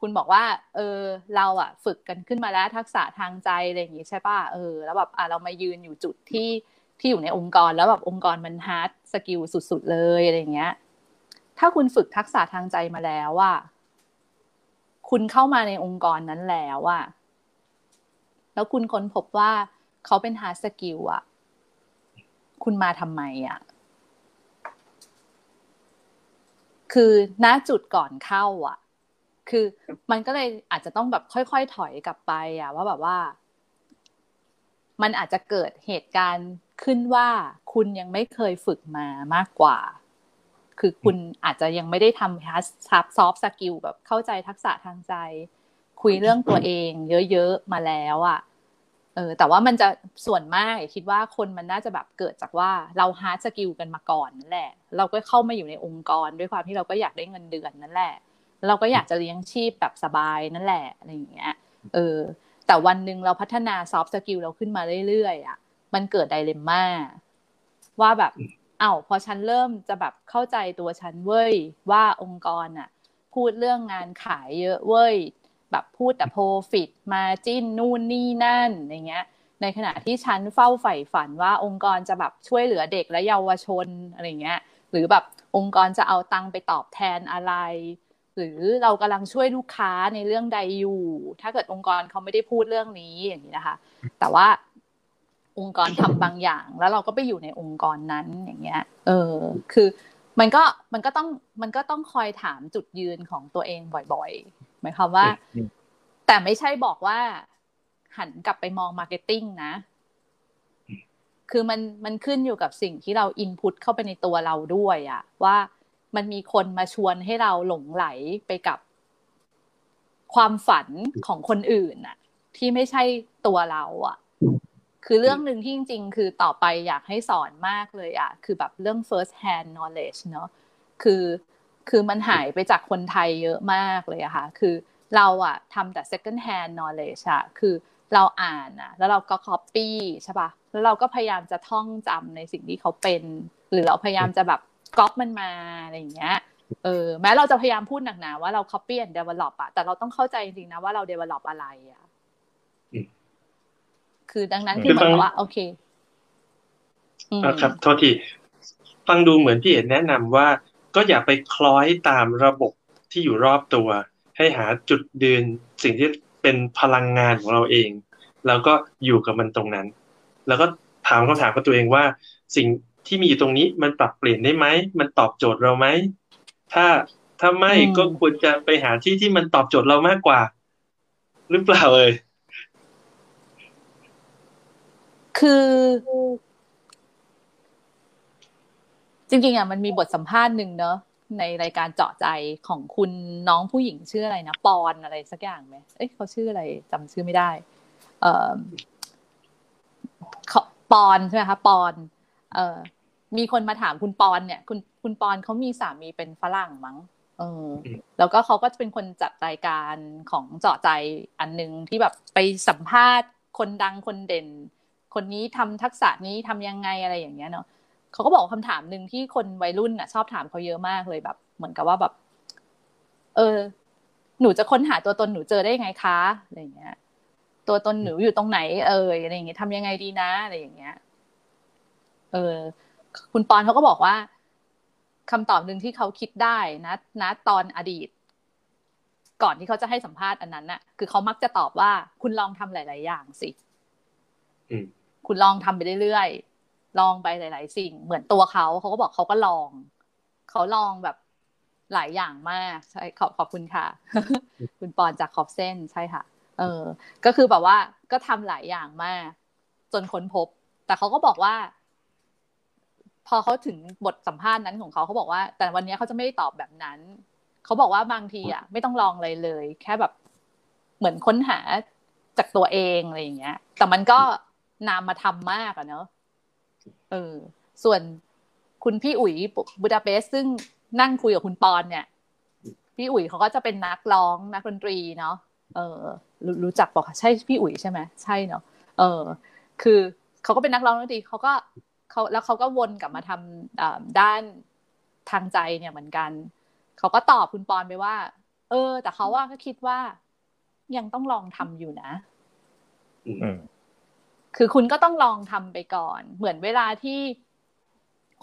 คุณบอกว่า เออ เราอะฝึกกันขึ้นมาแล้วทักษะทางใจอะไรอย่างงี้ใช่ป่ะ เออ แล้วแบบอะเรามายืนอยู่จุดที่ ที่อยู่ในองค์กรแล้วแบบองค์กรมัน hard skill สุดๆเลยอะไรเงี้ย ถ้าคุณฝึกทักษะทางใจมาแล้วว่า คุณเข้ามาในองค์กรนั้นแล้วอะแล้วคุณค้นพบว่าเขาเป็น hard skill อะคุณมาทำไมอะคือณจุดก่อนเข้าอะคือมันก็เลยอาจจะต้องแบบค่อยๆถอยกลับไปอะว่าแบบว่า มันอาจจะเกิดเหตุการณ์ ขึ้นว่าคุณยังไม่เคยฝึกมามากกว่า คือคุณอาจจะยังไม่ได้ทำฮัซับ soft skill แบบเข้าใจทักษะทางใจ คุยเรื่องตัวเองเยอะๆมาแล้วอะ่ะเออแต่ว่ามันจะส่วนมากคิดว่าคนมันน่าจะแบบเกิดจากว่าเรา hard skill กันมาก่อนนั่นแหละ เราก็เข้ามาอยู่ในองค์กร ด้วยความที่เราก็อยากได้เงินเดือนนั่นแหละ เราก็อยากจะเลี้ยงชีพแบบสบายนั่นแหละอะไรอย่างเงี้ยเออแต่วันหนึ่งเราพัฒนา soft skill เราขึ้นมาเรื่อยๆอะ่ะ มันเกิดไดเลมม่าว่าแบบเอ้าพอฉันเริ่มจะแบบเข้าใจตัวฉันเว้ย ว่าองค์กรอะพูดเรื่องงานขายเยอะเว้ย แบบพูดแต่โปรฟิตมาจิ้นนู่นนี่นั่นอย่างเงี้ย ในขณะที่ฉันเฝ้าใฝ่ฝันว่าองค์กรจะแบบช่วยเหลือเด็กและเยาวชนอะไรเงี้ย หรือแบบองค์กรจะเอาตังไปตอบแทนอะไร หรือเรากำลังช่วยลูกค้าในเรื่องใดอยู่ ถ้าเกิดองค์กรเขาไม่ได้พูดเรื่องนี้อย่างนี้นะคะ แต่ว่า องค์กรทำบางอย่าง แล้วเราก็ไปอยู่ในองค์กรนั้นอย่างเงี้ย เออ คือมันก็มันก็ต้องมันก็ต้องคอยถามจุดยืนของตัวเองบ่อยๆ หมายความว่า แต่ไม่ใช่บอกว่า หันกลับไปมอง marketing นะ คือมันมันขึ้นอยู่กับสิ่งที่เรา input เข้าไปในตัวเราด้วยอะว่ามันมีคนมาชวนให้เราหลงใหลไปกับความฝันของคนอื่นอะที่ไม่ใช่ตัวเราอะ คือเรื่องหนึ่งที่จริง ๆ คือต่อไปอยากให้สอนมากเลยอะคือแบบเรื่อง first hand knowledge เนาะคือคือมันหายไปจากคนไทยเยอะมากเลยอะค่ะ คือเราอะทำแต่ second hand knowledge อะคือเราอ่านอะแล้วเราก็ copy ใช่ปะแล้วเราก็พยายามจะท่องจำในสิ่งที่เขาเป็น หรือเราพยายามจะแบบก๊อปมันมาอะไรอย่างเงี้ย เออ แม้เราจะพยายามพูดหนักหนาว่าเรา copy and develop อะแต่เราต้องเข้าใจจริงๆนะว่าเรา develop อะไรอะ คือดังนั้นที่เหมือนว่า โอเคครับโทษทีฟังดูเหมือนพี่เอ็นแนะนำว่า ก็อย่าไปคล้อยตามระบบที่อยู่รอบตัว ให้หาจุดดืนสิ่งที่เป็นพลังงานของเราเอง แล้วก็อยู่กับมันตรงนั้น แล้วก็ถามคำถามกับตัวเองว่า สิ่งที่มีอยู่ตรงนี้มันปรับเปลี่ยนได้ไหมมันตอบโจทย์เราไหมถ้าถ้าไม่ก็ควรจะไปหาที่ที่มันตอบโจทย์เรามากกว่า หรือเปล่าเอ่ย คือ จริงๆอะมันมีบทสัมภาษณ์หนึ่งเนอะในรายการเจาะใจของคุณน้องผู้หญิงชื่ออะไรนะปอนอะไรสักอย่างไหมเอ้ยเขาชื่ออะไรจำชื่อไม่ได้ เอ่อปอนใช่ไหมคะปอน เอ่อมีคนมาถามคุณปอนเนี่ย คุณคุณปอนเขามีสามีเป็นฝรั่งมั้งเออแล้วก็เขาก็จะเป็นคนจัดรายการของเจาะใจอันหนึ่งที่แบบไปสัมภาษณ์คนดังคนเด่น คนนี้ทำทักษะนี้ทำยังไงอะไรอย่างเงี้ยเนาะเขาก็บอกคำถามหนึ่งที่คนวัยรุ่นอะ ชอบถามเขาเยอะมากเลยแบบ เหมือนกับว่าแบบ เออ หนูจะค้นหาตัวตนหนูเจอได้ไงคะอะไรอย่างเงี้ย ตัวตนหนูอยู่ตรงไหน เอออะไรอย่างเงี้ยทำยังไงดีนะอะไรอย่างเงี้ย เออ คุณปอนเขาก็บอกว่าคำตอบหนึ่งที่เขาคิดได้นะนะตอนอดีตก่อนที่เขาจะให้สัมภาษณ์อันนั้นน่ะ คือเขามักจะตอบว่าคุณลองทำหลาย ๆ อย่างสิ คุณลองทำไปเรื่อยๆลองไปหลาย ๆ สิ่ง เหมือนตัวเขาเขาก็บอกเขาก็ลอง เขาลองแบบหลายอย่างมากใช่ขอบขอบคุณค่ะ คุณปอนจากขอบเส้นใช่ค่ะ เออ ก็คือแบบว่าก็ทำหลายอย่างมาก จนค้นพบ แต่เขาก็บอกว่า พอเขาถึงบทสัมภาษณ์นั้นของเขาเขาบอกว่า แต่วันนี้เขาจะไม่ได้ตอบแบบนั้น เขาบอกว่าบางทีอะ ไม่ต้องลองอะไรเลย แค่แบบเหมือนค้นหาจากตัวเองอะไรอย่างเงี้ย แต่มันก็ นามมาทำมากอะเนาะเออ ส่วนคุณพี่อุ๋ยบูดาเปสซึ่งนั่งคุยกับคุณปอนเนี่ย พี่อุ๋ยเขาก็จะเป็นนักร้องนักดนตรีเนาะเออรู้จักบอกใช่พี่อุ๋ยใช่ไหมใช่เนาะเออ คือเขาก็เป็นนักร้องดนตรีเขาก็เขาแล้วเขาก็วนกลับมาทำด้านทางใจเนี่ยเหมือนกัน เขาก็ตอบคุณปอนไปว่า เออ แต่เขาว่าก็คิดว่ายังต้องลองทำอยู่นะ คือคุณก็ต้องลองทำไปก่อน เหมือนเวลาที่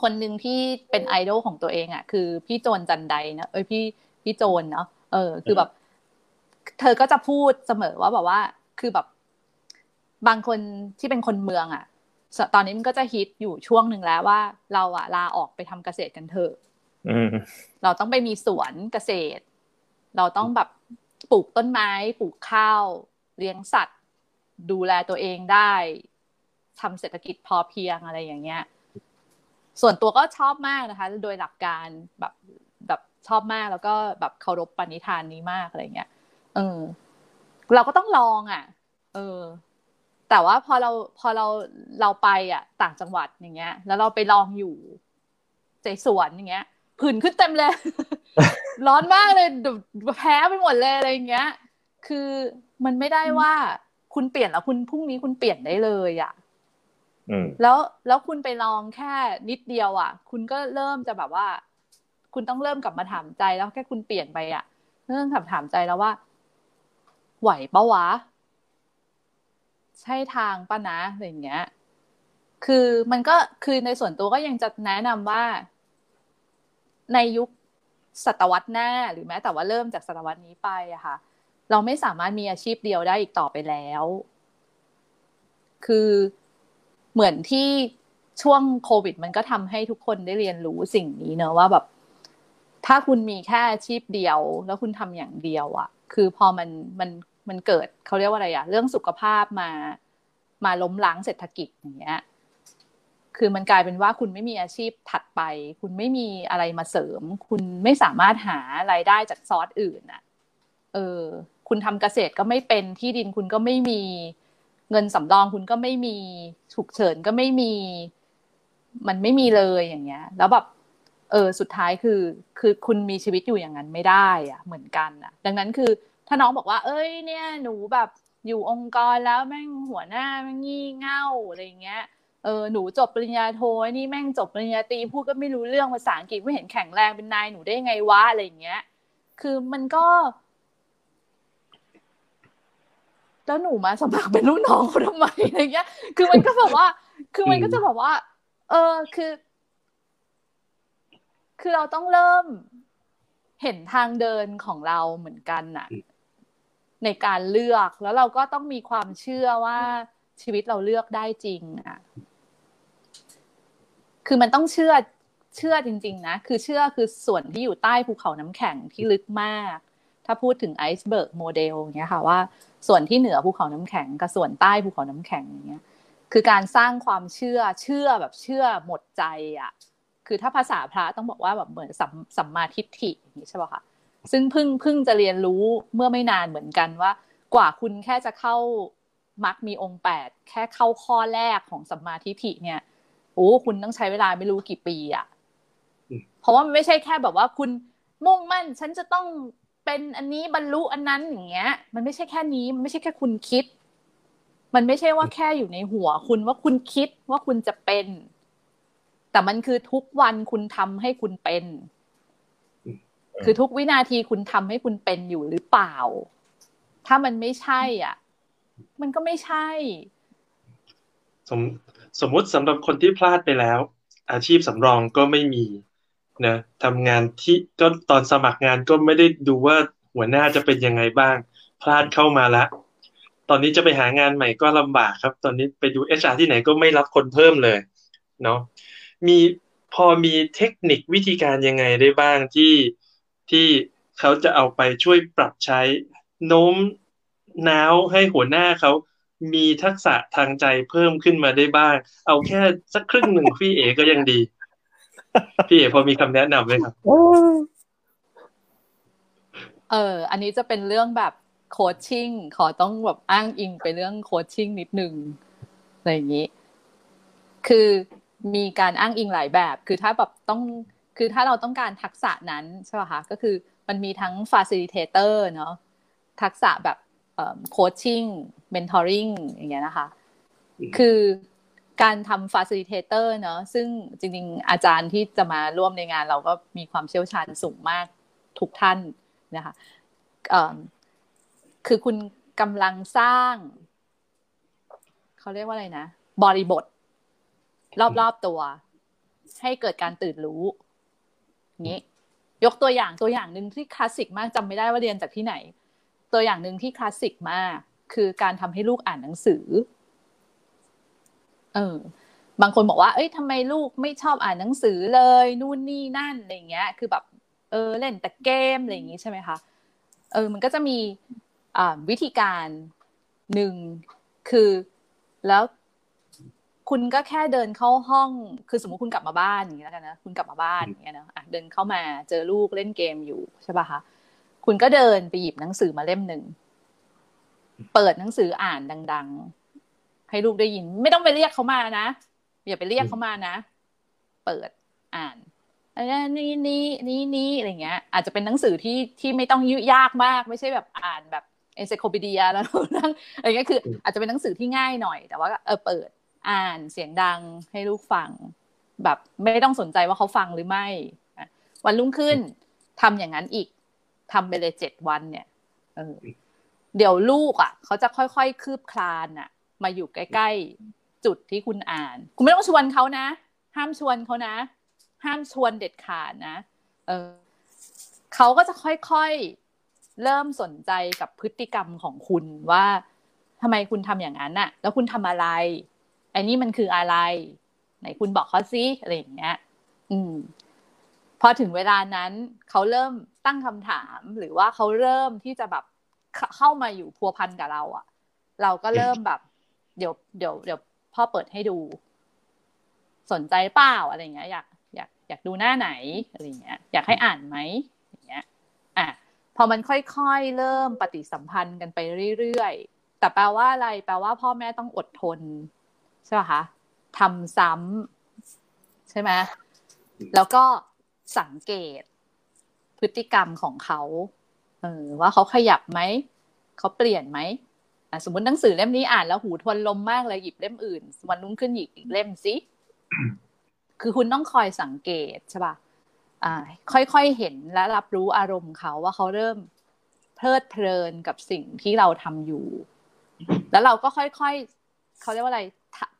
คนหนึ่งที่เป็นไอดอลของตัวเองอะ คือพี่โจนจันไดนะเอ้ยพี่พี่โจนเนาะเออ คือแบบ เธอก็จะพูดเสมอว่าแบบว่า คือแบบ บางคนที่เป็นคนเมืองอะตอนนี้มันก็จะฮิตอยู่ช่วงหนึ่งแล้วว่า เราอะลาออกไปทำเกษตรกันเถอะเราต้องไปมีสวนเกษตร เราต้องแบบปลูกต้นไม้ ปลูกข้าว เลี้ยงสัตว์ ดูแลตัวเองได้ทำเศรษฐกิจพอเพียงอะไรอย่างเงี้ย ส่วนตัวก็ชอบมากนะคะ โดยหลักการแบบแบบชอบมากแล้วก็แบบเคารพปณิธานนี้มากอะไรเงี้ย เออ เราก็ต้องลองอะ เออ แต่ว่าพอเราพอเราเราไปอะ ต่างจังหวัดอย่างเงี้ย แล้วเราไปลองอยู่ใจสวนอย่างเงี้ยผื่นขึ้นเต็มเลย ร้อนมากเลยแพ้ไปหมดเลยอะไรเงี้ย คือมันไม่ได้ว่า คุณเปลี่ยนแล้วคุณพรุ่งนี้คุณเปลี่ยนได้เลยอะแล้วแล้วคุณไปลองแค่นิดเดียวอะ คุณก็เริ่มจะแบบว่า คุณต้องเริ่มกลับมาถามใจแล้วแค่คุณเปลี่ยนไปอะเริ่มถามถามใจแล้วว่า ไหวปะวะ ใช่ทางป่ะนะอะไรเงี้ย คือมันก็คือในส่วนตัวก็ยังจะแนะนำว่า ในยุคศตวรรษหน้า หรือแม้แต่ว่าเริ่มจากศตวรรษนี้ไปอะค่ะ เราไม่สามารถมีอาชีพเดียวได้อีกต่อไปแล้ว คือเหมือนที่ช่วงโควิด มันก็ทำให้ทุกคนได้เรียนรู้สิ่งนี้เนอะว่าแบบ ถ้าคุณมีแค่อาชีพเดียว แล้วคุณทำอย่างเดียวอะคือพอมันมันมันเกิดเขาเรียกว่าอะไรอะเรื่องสุขภาพมามาล้มล้างเศรษฐกิจอย่างเงี้ย คือมันกลายเป็นว่าคุณไม่มีอาชีพถัดไป คุณไม่มีอะไรมาเสริม คุณไม่สามารถหารายได้จากซอสอื่นอะเออ คุณทำเกษตรก็ไม่เป็นที่ดินคุณก็ไม่มีเงินสำรองคุณก็ไม่มีฉุกเฉินก็ไม่มี มันไม่มีเลยอย่างเงี้ย แล้วแบบเออสุดท้ายคือ คือคุณมีชีวิตอยู่อย่างนั้นไม่ได้อะเหมือนกันอะดังนั้นคือ ถ้าน้องบอกว่า เอ้ย เนี่ย หนูแบบอยู่องค์กรแล้วแม่งหัวหน้าแม่งงี่เง่าอะไรเงี้ยเออหนูจบปริญญาโทนี่แม่งจบปริญญาตรีพูดก็ไม่รู้เรื่องภาษาอังกฤษไม่เห็นแข็งแรงเป็นนายหนูได้ไงวะอะไรเงี้ย คือมันก็ แล้วหนูมาสมัครเป็นลูกน้องเขาทำไมอะไรเงี้ย คือมันก็แบบว่า คือมันก็จะแบบว่า เออ คือ คือเราต้องเริ่มเห็นทางเดินของเราเหมือนกันน่ะ ในการเลือก แล้วเราก็ต้องมีความเชื่อว่าชีวิตเราเลือกได้จริงอะ คือมันต้องเชื่อ เชื่อจริง ๆ นะ คือเชื่อคือส่วนที่อยู่ใต้ภูเขาน้ำแข็งที่ลึกมาก ถ้าพูดถึง iceberg model อย่างเงี้ยค่ะว่าส่วนที่เหนือภูเขาน้ำแข็งกับส่วนใต้ภูเขาน้ำแข็งอย่างเงี้ยคือการสร้างความเชื่อเชื่อแบบเชื่อหมดใจอะคือถ้าภาษาพระต้องบอกว่าแบบเหมือนสัมสัมมาทิฏฐิอย่างนี้ใช่ป่ะคะซึ่งเพิ่งเพิ่งจะเรียนรู้เมื่อไม่นานเหมือนกันว่า กว่าคุณแค่จะเข้ามักมีองค์แปดแค่เข้าข้อแรกของสัมมาทิฏฐิเนี่ยโอ้คุณต้องใช้เวลาไม่รู้กี่ปีอะเพราะว่ามันไม่ใช่แค่แบบว่าคุณมุ่งมั่น ฉันจะต้อง เป็นอันนี้บรรลุอันนั้นอย่างเงี้ย มันไม่ใช่แค่นี้ มันไม่ใช่แค่คุณคิด มันไม่ใช่ว่าแค่อยู่ในหัว คุณว่าคุณคิดว่าคุณจะเป็น แต่มันคือทุกวันคุณทำให้คุณเป็น คือทุกวินาทีคุณทำให้คุณเป็นอยู่หรือเปล่า ถ้ามันไม่ใช่ อะ มันก็ไม่ใช่ สมสมมุติสำหรับคนที่พลาดไปแล้ว อาชีพสำรองก็ไม่มี นะทำงานที่ก็ตอนสมัครงานก็ไม่ได้ดูว่าหัวหน้าจะเป็นยังไงบ้าง พลาดเข้ามาละ ตอนนี้จะไปหางานใหม่ก็ลำบากครับ ตอนนี้ไปดูเอชอาที่ไหนก็ไม่รับคนเพิ่มเลยเนาะมีพอมีเทคนิควิธีการยังไงได้บ้างที่ที่เขาจะเอาไปช่วยปรับใช้โน้มน้าวให้หัวหน้าเขามีทักษะทางใจเพิ่มขึ้นมาได้บ้าง เอาแค่สักครึ่งหนึ่งพี่เอก็ยังดี พี่เอพอมีคำแนะนำไหมครับ เออ อันนี้จะเป็นเรื่องแบบโคชชิ่ง ขอต้องแบบอ้างอิงไปเรื่องโคชชิ่งนิดนึงอะไรอย่างนี้ คือมีการอ้างอิงหลายแบบ คือถ้าแบบต้อง คือถ้าเราต้องการทักษะนั้นใช่ป่ะคะ ก็คือมันมีทั้ง facilitator เนาะ ทักษะแบบโคชชิ่ง mentoring อย่างเงี้ยนะคะ คือ การทำ facilitator เนอะซึ่งจริงๆ อาจารย์ที่จะมาร่วมในงานเราก็มีความเชี่ยวชาญสูงมากทุกท่านนะคะคือคุณกำลังสร้าง เขาเรียกว่าอะไรนะ บริบท รอบๆตัว ให้เกิดการตื่นรู้นี้ยกตัวอย่างตัวอย่างหนึ่งที่คลาสสิกมากจำไม่ได้ว่าเรียนจากที่ไหน ตัวอย่างหนึ่งที่คลาสสิกมาก คือการทำให้ลูกอ่านหนังสือ เออบางคนบอกว่า เอ้ยทำไมลูกไม่ชอบอ่านหนังสือเลย นู่นนี่นั่นอะไรเงี้ย คือแบบ เออเล่นแต่เกมอะไรอย่างงี้ใช่ไหมคะ เออ มันก็จะมีอ่าวิธีการหนึ่งคือแล้วคุณก็แค่เดินเข้าห้อง คือสมมติคุณกลับมาบ้านอย่างนี้แล้วกันนะ คุณกลับมาบ้านอย่างเงี้ยนะะเดินเข้ามาเจอลูกเล่นเกมอยู่ใช่ป่ะคะ คุณก็เดินไปหยิบหนังสือมาเล่มหนึ่ง เปิดหนังสืออ่านดัง ๆ ให้ลูกได้ยิน ไม่ต้องไปเรียกเขามานะอย่าไปเรียกเขามานะ เปิดอ่านอนี้นี้นี้นี้อะไรเงี้ย อาจจะเป็นหนังสือที่ที่ไม่ต้องยุ่ยากมาก ไม่ใช่แบบอ่านแบบเอนไซโคปีเดียแล้วนั่งอะไรเงี้ยคือ อาจจะเป็นหนังสือที่ง่ายหน่อย แต่ว่าเออเปิดอ่านเสียงดังให้ลูกฟัง แบบไม่ต้องสนใจว่าเขาฟังหรือไม่วันรุ่งขึ้นทำอย่างนั้นอีกทำไปเลยเจ็ดวันเนี่ยเออเดี๋ยวลูกอะ เขาจะค่อยๆคืบคลานอะ มาอยู่ใกล้ๆจุดที่คุณอ่าน คุณไม่ต้องชวนเขานะ ห้ามชวนเขานะ ห้ามชวนเด็ดขาดนะเออเขาก็จะค่อยๆเริ่มสนใจกับพฤติกรรมของคุณว่าทำไมคุณทำอย่างนั้นน่ะ แล้วคุณทำอะไรไอ้น,นี่มันคืออะไร ไหนคุณบอกเขาซิอะไรอย่างเงี้ย อืม พอถึงเวลานั้นเขาเริ่มตั้งคำถาม หรือว่าเขาเริ่มที่จะแบบเข้ามาอยู่พัวพันกับเราอะ่ะ เราก็เริ่มแบบ เดี๋ยวเดี๋ยวเดี๋ยวพ่อเปิดให้ดู สนใจเปล่าอะไรเงี้ยอยากอยากอยากดูหน้าไหนอะไรเงี้ย อยากให้อ่านไหมอย่างเงี้ย อะพอมันค่อยๆเริ่มปฏิสัมพันธ์กันไปเรื่อยๆแต่แปลว่าอะไร แปลว่าพ่อแม่ต้องอดทนใช่ป่ะคะทำซ้ำใช่ไหมแล้วก็สังเกตพฤติกรรมของเขาเออว่าเขาขยับไหมเขาเปลี่ยนไหม สมมติหนังสือเล่มนี้อ่านแล้วหูทวนลมมากเลยหยิบเล่มอื่น วันนุ่งขึ้นหยิบอีกเล่มสิคือคุณต้องคอยสังเกตใช่ป่ะอ่าค่อยๆเห็นและรับรู้อารมณ์เขาว่าเขาเริ่มเพลิดเพลินกับสิ่งที่เราทำอยู่ แล้วเราก็ค่อยๆเขาเรียกว่าอะไร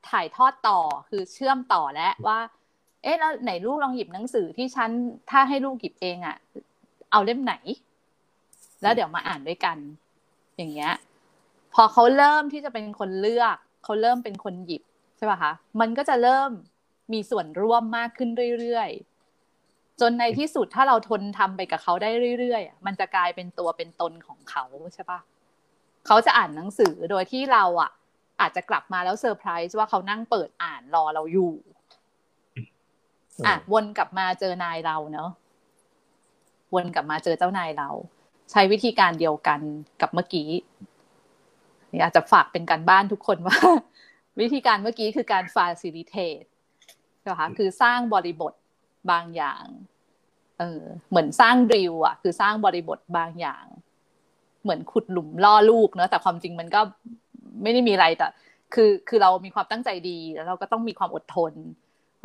ถ่ายทอดต่อคือเชื่อมต่อและว่า เอ๊ะแล้วไหนลูกลองหยิบหนังสือที่ฉันถ้าให้ลูกหยิบเองอะ่ะ เอาเล่มไหน แล้วเดี๋ยวมาอ่านด้วยกัน อย่างเงี้ย พอเขาเริ่มที่จะเป็นคนเลือก เขาเริ่มเป็นคนหยิบใช่ป่ะคะมันก็จะเริ่มมีส่วนร่วมมากขึ้นเรื่อยๆ จนในที่สุดถ้าเราทนทำไปกับเขาได้เรื่อยๆ มันจะกลายเป็นตัวเป็นตนของเขาใช่ปะเขาจะอ่านหนังสือโดยที่เราอะ อาจจะกลับมาแล้วเซอร์ไพรส์ว่าเขานั่งเปิดอ่านรอเราอยู่ อะวนกลับมาเจอนายเราเนาะ วนกลับมาเจอเจ้านายเรา ใช้วิธีการเดียวกันกับเมื่อกี้ อยากจะฝากเป็นการบ้านทุกคนว่า วิธีการเมื่อกี้คือการ facilitate นะคะคือสร้างบริบทบางอย่าง เออเหมือนสร้างดิวอะคือสร้างบริบทบางอย่าง เหมือนขุดหลุมล่อลูกเนอะแต่ความจริงมันก็ไม่ได้มีอะไรแต่คือคือเรามีความตั้งใจดีแล้วเราก็ต้องมีความอดทน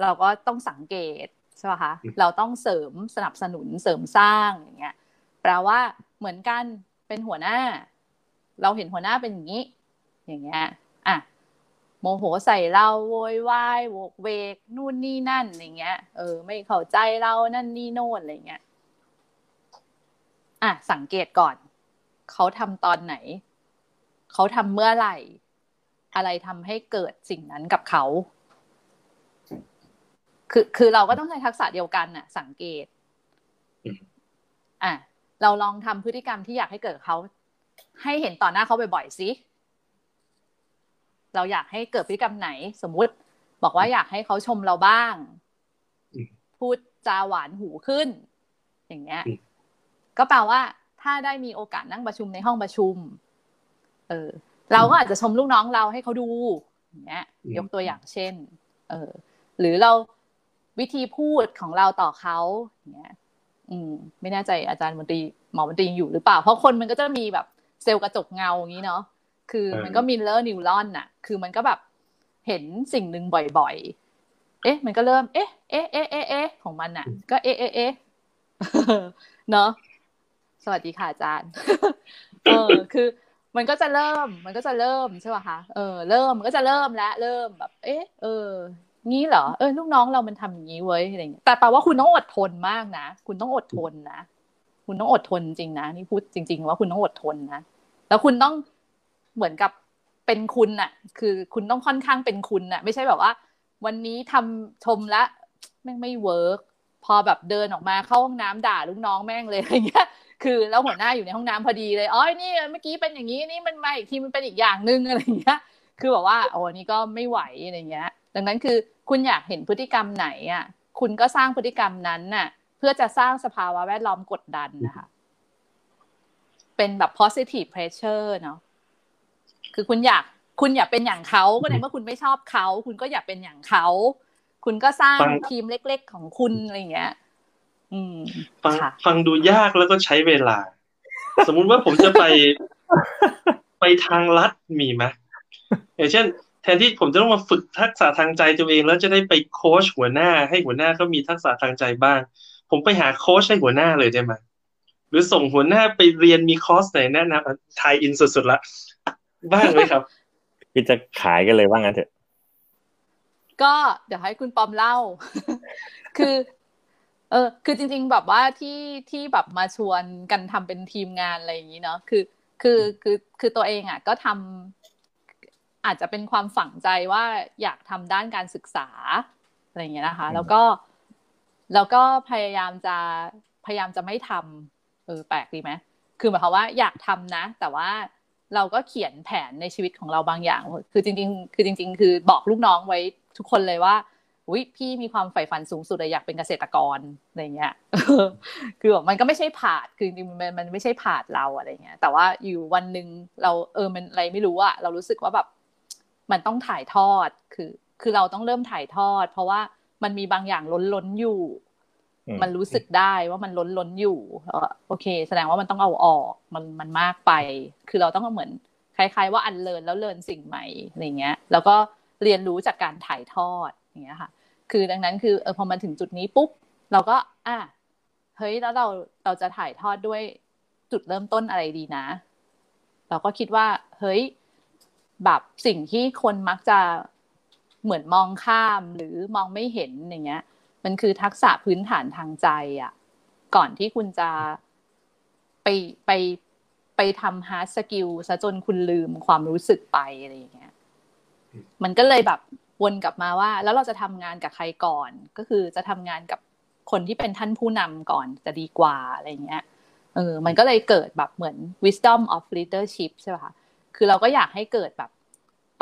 เราก็ต้องสังเกตใช่ไหมคะเราต้องเสริมสนับสนุนเสริมสร้างอย่างเงี้ยแปลว่าเหมือนกันเป็นหัวหน้า เราเห็นหัวหน้าเป็นอย่างนี้ อย่างเงี้ยอะโมโหใส่เราโวยวายโวกเวกนู่นนี่นั่นอย่างเงี้ย เออ ไม่เข้าใจเรานั่นนี่โน่นอะไรเงี้ยอะสังเกตก่อน เขาทำตอนไหน เขาทำเมื่อไหร่ อะไรทำให้เกิดสิ่งนั้นกับเขา คือคือเราก็ต้องใช้ทักษะเดียวกันน่ะ สังเกต อะเราลองทำพฤติกรรมที่อยากให้เกิดเขา ให้เห็นต่อหน้าเขาบ่อยๆสิเราอยากให้เกิดพฤติกรรมไหน สมมุติ บอกว่าอยากให้เขาชมเราบ้าง พูดจาหวานหูขึ้น อย่างเงี้ย ก็แปลว่า ถ้าได้มีโอกาสนั่งประชุมในห้องประชุม เออ เราก็อาจจะชมลูกน้องเราให้เขาดูอย่างเงี้ย ยกตัวอย่างเช่น เออ หรือเราวิธีพูดของเราต่อเขาอย่างเงี้ย อืม ไม่แน่ใจอาจารย์มนตรีหมอมนตรีอยู่หรือเปล่า เพราะคนมันก็จะมีแบบ เซลล์กระจกเงาอย่างนี้เนาะคือมันก็ mirror neuron น่ะคือมันก็แบบเห็นสิ่งหนึ่งบ่อยๆ เอ๊ะ มันก็เริ่ม เอ๊ะ เอ๊ะ เอ๊ะ เอ๊ะเอ๊ะของมันน่ะก็เอ๊ะ เอ๊ะ เอ๊ะ เนาะสวัสดีค่ะอาจารย์ เออ คือ มันก็จะเริ่ม มันก็จะเริ่มใช่ป่ะคะ เออ เริ่ม มันก็จะเริ่มแล้วเริ่มแบบ เอ๊ะ เออ งี้เหรอ เออ ลูกน้องเรามันทำอย่างนี้เว้ย อะไรเงี้ย แต่แปลว่าคุณต้องอดทนมากนะ คุณต้องอดทนนะ คุณต้องอดทนจริงนะนี่พูดจริง ๆ ว่าคุณต้องอดทนนะแล้วคุณต้องเหมือนกับเป็นคุณน่ะ คือคุณต้องค่อนข้างเป็นคุณน่ะ ไม่ใช่แบบว่า วันนี้ทำชมละแม่งไม่เวิร์กพอแบบเดินออกมาเข้าห้องน้ำด่าลูกน้องแม่งเลยอะไรเงี้ยคือแล้วหัวหน้าอยู่ในห้องน้ำพอดีเลยอ๋อนี่เมื่อกี้เป็นอย่างนี้นี่มันมาอีกทีมันเป็นอีกอย่างนึงอะไรเงี้ยคือแบบว่าโอ้นี่ก็ไม่ไหวอะไรเงี้ย ดังนั้นคือคุณอยากเห็นพฤติกรรมไหนอะ คุณก็สร้างพฤติกรรมนั้นน่ะ เพื่อจะสร้างสภาวะแวดล้อมกดดันนะคะ เป็นแบบ positive pressure เนาะคือคุณอยากคุณอยากเป็นอย่างเขาก็ในเมื่อคุณไม่ชอบเขา คุณก็อยากเป็นอย่างเขา คุณก็สร้างทีมเล็ก ๆ ของคุณอะไรเงี้ย อืมฟังฟังดูยากแล้วก็ใช้เวลา สมมุติว่าผมจะไป ไปทางลัดมีไหมอย่างเช่น แทนที่ผมจะต้องมาฝึกทักษะทางใจตัวเอง แล้วจะได้ไปโค้ชหัวหน้า ให้หัวหน้าเขามีทักษะทางใจบ้าง ผมไปหาโค้ชให้หัวหน้าเลยได้ไหมหรือส่งหัวหน้าไปเรียนมีคอร์สไหนแนะนำไทยอินสุดๆละบ้างไหมครับพี่จะขายกันเลยว่างั้นเถอะก็เดี๋ยวให้คุณปอมเล่า คือ เออ คือจริง ๆ แบบว่าที่ที่แบบมาชวนกันทำเป็นทีมงานอะไรอย่างนี้เนาะ คือ คือ คือ คือตัวเองอะ ก็ทำอาจจะเป็นความฝังใจว่าอยากทำด้านการศึกษาอะไรอย่างเงี้ยนะคะ แล้วก็ แล้วก็พยายามจะพยายามจะไม่ทำเออแปลกดีไหมคือหมายความว่าอยากทำนะ แต่ว่าเราก็เขียนแผนในชีวิตของเราบางอย่าง คือจริง ๆ คือจริง ๆ คือบอกลูกน้องไว้ทุกคนเลยว่าอุ้ยพี่มีความใฝ่ฝันสูงสุดเลยอยากเป็นเกษตรกรอะไรเงี้ย คือแบบมันก็ไม่ใช่ผาด คือจริงมันมันไม่ใช่ผาดเราอะไรเงี้ย แต่ว่าอยู่วันหนึ่งเราเออมันอะไรไม่รู้อะเรารู้สึกว่าแบบมันต้องถ่ายทอด คือ คือเราต้องเริ่มถ่ายทอด เพราะว่า มันมีบางอย่างล้นล้นอยู่ มันรู้สึกได้ว่ามันล้นล้นอยู่โอเค แสดงว่ามันต้องเอาออกมันมันมากไป คือเราต้องเหมือนคล้ายๆว่าอันเลินแล้วเลินสิ่งใหม่อะไรเงี้ย แล้วก็เรียนรู้จากการถ่ายทอดอย่างเงี้ยค่ะ คือดังนั้นคือเออพอมาถึงจุดนี้ปุ๊บเราก็ อะเฮ้ยแล้วเราเราจะถ่ายทอดด้วยจุดเริ่มต้นอะไรดีนะ เราก็คิดว่า เฮ้ยแบบสิ่งที่คนมักจะ เหมือนมองข้ามหรือมองไม่เห็นอย่างเงี้ย มันคือทักษะพื้นฐานทางใจอะ่ะ ก่อนที่คุณจะไปไปไปทำ hard skill ซะจนคุณลืมความรู้สึกไปอะไรอย่างเงี้ย มันก็เลยแบบวนกลับมาว่า แล้วเราจะทำงานกับใครก่อน ก็คือจะทำงานกับคนที่เป็นท่านผู้นำก่อนจะดีกว่าอะไรเงี้ยเออมันก็เลยเกิดแบบเหมือน wisdom of leadership ใช่ป่ะคะคือเราก็อยากให้เกิดแบบ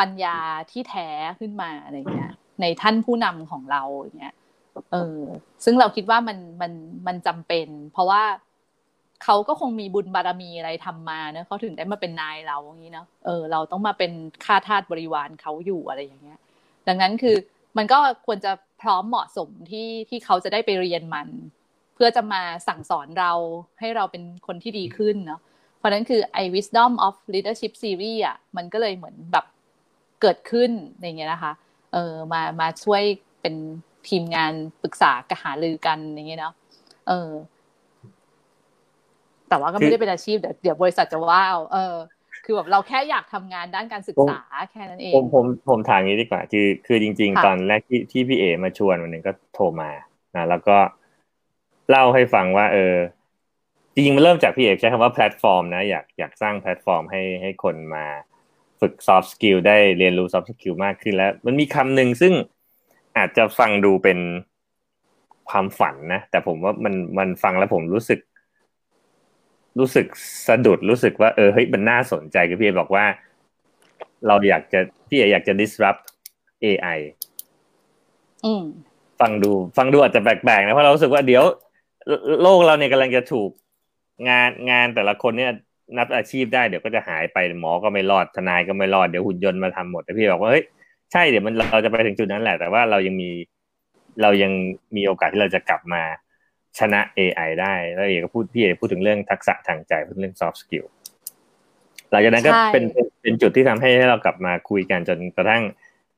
ปัญญาที่แท้ขึ้นมาอะไรเงี้ย ในท่านผู้นำของเราอย่างเงี้ยเออซึ่งเราคิดว่ามันมันมันจำเป็น เพราะว่าเขาก็คงมีบุญบารมีอะไรทำมาเนอะเขาถึงได้มาเป็นนายเราอย่างนี้เนาะเออเราต้องมาเป็นข้าทาสบริวารเขาอยู่อะไรอย่างเงี้ย ดังนั้นคือมันก็ควรจะพร้อมเหมาะสมที่ที่เขาจะได้ไปเรียนมัน เพื่อจะมาสั่งสอนเราให้เราเป็นคนที่ดีขึ้นเนาะเพราะนั้นคือไอ้ wisdom of leadership series อะมันก็เลยเหมือนแบบ เกิดขึ้นอย่างเงี้ยนะคะ เออมามาช่วยเป็นทีมงานปรึกษากระหาลือกันอย่างเงี้ยเนาะเออ แต่ว่าก็ไม่ได้เป็นอาชีพเดี๋ยวเดี๋ยวบริษัทจะว้าวเออ คือแบบเราแค่อยากทำงานด้านการศึกษาแค่นั้นเอง ผมผมผมถามงี้ดีกว่า คือคือจริง ๆ ตอนแรกที่ที่พี่เอมาชวนวันหนึ่งก็โทรมานะแล้วก็เล่าให้ฟังว่า เออ จริงๆมันเริ่มจากพี่เอกใช้คำว่าแพลตฟอร์มนะอยากอยากสร้างแพลตฟอร์มให้ให้คนมา ฝึก soft skill ได้เรียนรู้ soft skill มากขึ้นแล้ว มันมีคำหนึ่งซึ่งอาจจะฟังดูเป็นความฝันนะ แต่ผมว่ามันมันฟังแล้วผมรู้สึก รู้สึกสะดุดรู้สึกว่าเออเฮ้ยมันน่าสนใจคือพี่เอบอกว่า เราอยากจะพี่เออยากจะ disrupt AI อืมฟังดู ฟังดูอาจจะแปลกๆนะเพราะเรารู้สึกว่าเดี๋ยว โลกเราเนี่ยกำลังจะถูกงานงานแต่ละคนเนี่ย นับอาชีพได้เดี๋ยวก็จะหายไปหมอก็ไม่รอดทนายก็ไม่รอดเดี๋ยวหุ่นยนต์มาทำหมดแต่พี่บอกว่าเฮ้ยใช่เดี๋ยวมันเราจะไปถึงจุดนั้นแหละ แต่ว่าเรายังมีเรายังมีโอกาสที่เราจะกลับมาชนะ AI ได้ แล้วเอกก็พูดพี่เอกพูดถึงเรื่องทักษะทางใจพูดเรื่อง soft skill หลังจากนั้นก็เป็นเป็นจุดที่ทำให้เรากลับมาคุยกันจนกระทั่ง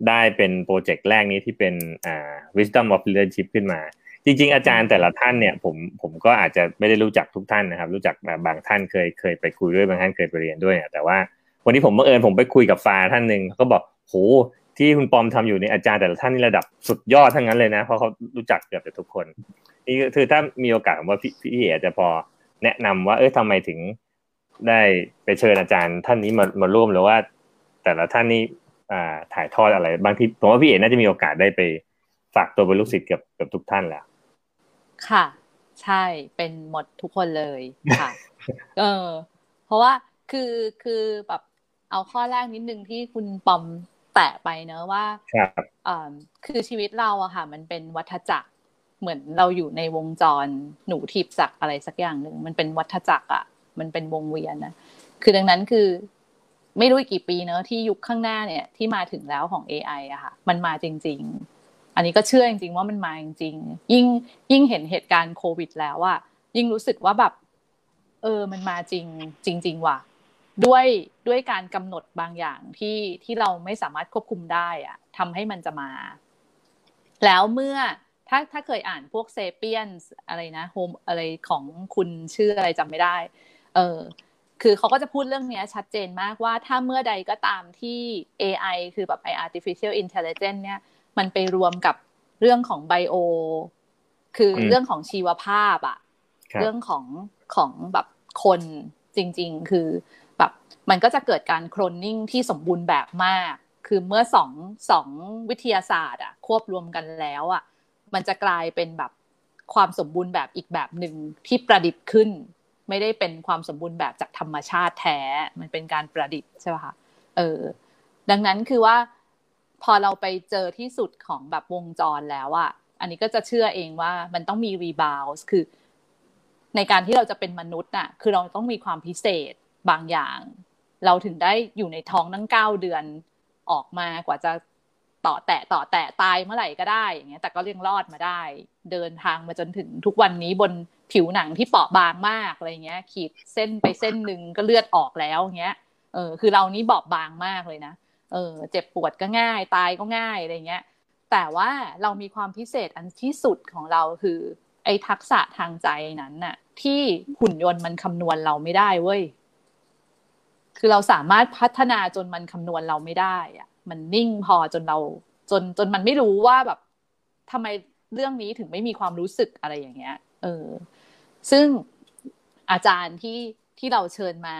ได้เป็นโปรเจกต์แรกนี้ที่เป็นอ่า wisdom of leadership ขึ้นมา จริง ๆ อาจารย์แต่ละท่านเนี่ยผมผมก็อาจจะไม่ได้รู้จักทุกท่านนะครับ รู้จักแบบบางท่านเคยเคยไปคุยด้วยบางท่านเคยไปเรียนด้วยแต่ว่าวันนี้ผมบังเอิญผมไปคุยกับฟ้าท่านหนึ่งเขาบอกโหที่คุณปอมทำอยู่ในอาจารย์แต่ละท่านนี่ระดับสุดยอดทั้งนั้นเลยนะ เพราะเขารู้จักเกือบจะทุกคนนี่คือถ้ามีโอกาสผมว่าพี่พี่เอ๋จะพอแนะนำว่า เออทำไมถึงได้ไปเชิญอาจารย์ท่านนี้มามาร่วมหรือว่า แต่ละท่านนี้อ่าถ่ายทอดอะไร บางทีผมว่าพี่เอ๋น่าจะมีโอกาสได้ไปฝากตัวเป็นลูกศิษย์กับกับทุกท่านแล้ว ค่ะ ใช่เป็นหมดทุกคนเลยค่ะ เออ เพราะว่าคือคือแบบเอาข้อแรกนิดนึงที่คุณปอมแตะไปเนอะว่าอ่าคือชีวิตเราอะค่ะ มันเป็นวัฏจักรเหมือนเราอยู่ในวงจรหนูถีบจักรอะไรสักอย่างหนึ่งมันเป็นวัฏจักรอะมันเป็นวงเวียนนะคือดังนั้นคือ ไม่รู้กี่ปีเนอะที่ยุคข้างหน้าเนี่ย ที่มาถึงแล้วของ AI อะค่ะ มันมาจริง ๆ อันนี้ก็เชื่อจริงๆว่ามันมาจริงๆยิ่งยิ่งเห็นเหตุการณ์โควิด แล้วอะยิ่งรู้สึกว่าแบบ เออมันมาจริงจริง ๆ ว่ะ ด้วยด้วยการกำหนดบางอย่างที่ที่เราไม่สามารถควบคุมได้อะทำให้มันจะมา แล้วเมื่อถ้าถ้าเคยอ่านพวกเซเปียนอะไรนะโฮมอะไรของคุณชื่ออะไรจำไม่ได้ เออคือเขาก็จะพูดเรื่องนี้ชัดเจนมากว่าถ้าเมื่อใดก็ตามที่ AI คือแบบไอ artificial intelligence เนี่ย มันไปรวมกับเรื่องของไบโอ คือเรื่องของชีวภาพอะเรื่องของของแบบคนจริง ๆ คือแบบมันก็จะเกิดการโคลนนิ่งที่สมบูรณ์แบบมาก คือเมื่อสองสองวิทยาศาสตร์อะควบรวมกันแล้วอะมันจะกลายเป็นแบบความสมบูรณ์แบบอีกแบบหนึ่งที่ประดิษฐ์ขึ้น ไม่ได้เป็นความสมบูรณ์แบบจากธรรมชาติแท้ มันเป็นการประดิษฐ์ใช่ไหมคะเออดังนั้นคือว่า พอเราไปเจอที่สุดของแบบวงจรแล้วอะอันนี้ก็จะเชื่อเองว่ามันต้องมีรีบาวส์คือ ในการที่เราจะเป็นมนุษย์น่ะ คือเราต้องมีความพิเศษบางอย่าง เราถึงได้อยู่ในท้องนั่งเก้าเดือนออกมากว่าจะต่อแตะต่อแตะตายเมื่อไหร่ก็ได้อย่างเงี้ย แต่ก็เลี้ยงรอดมาได้ เดินทางมาจนถึงทุกวันนี้บนผิวหนังที่เปราะบางมากอะไรเงี้ย ขีดเส้นไปเส้นหนึ่งก็เลือดออกแล้วเงี้ยเออคือเรานี้เบาบางมากเลยนะ เออเจ็บปวดก็ง่าย ตายก็ง่ายอะไรเงี้ย แต่ว่าเรามีความพิเศษอันที่สุดของเราคือ ไอ้ทักษะทางใจนั้นน่ะ ที่หุ่นยนต์มันคำนวณเราไม่ได้เว้ยคือเราสามารถพัฒนาจนมันคำนวณเราไม่ได้อะมันนิ่งพอจนเรา จนจนมันไม่รู้ว่าแบบทำไมเรื่องนี้ถึงไม่มีความรู้สึกอะไรอย่างเงี้ย เออ ซึ่งอาจารย์ที่ที่เราเชิญมา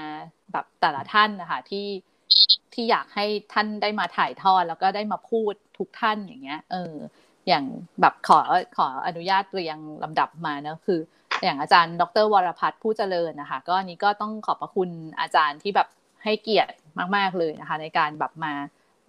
แบบแต่ละท่านนะคะที่ ที่อยากให้ท่านได้มาถ่ายทอดแล้วก็ได้มาพูดทุกท่านอย่างเงี้ย เออ อย่างแบบขอขออนุญาตเรียงลำดับมาเนะคือ อย่างอาจารย์ ดรวรพัฒน์ผู้เจริญนะคะ ก็นี้ก็ต้องขอบพระคุณอาจารย์ที่แบบให้เกียรติมาก ๆเลยนะคะ ในการแบบมา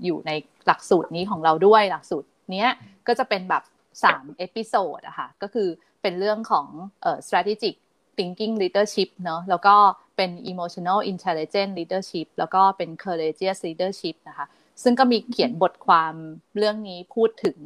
อยู่ในหลักสูตรนี้ของเราด้วยหลักสูตรเนี้ยก็จะเป็นแบบสาม episode อะค่ะก็คือเป็นเรื่องของเอ่อ strategic thinking leadership เนาะแล้วก็เป็น emotional intelligent leadership แล้วก็เป็น courageous leadership นะคะซึ่งก็มีเขียนบทความเรื่องนี้พูดถึง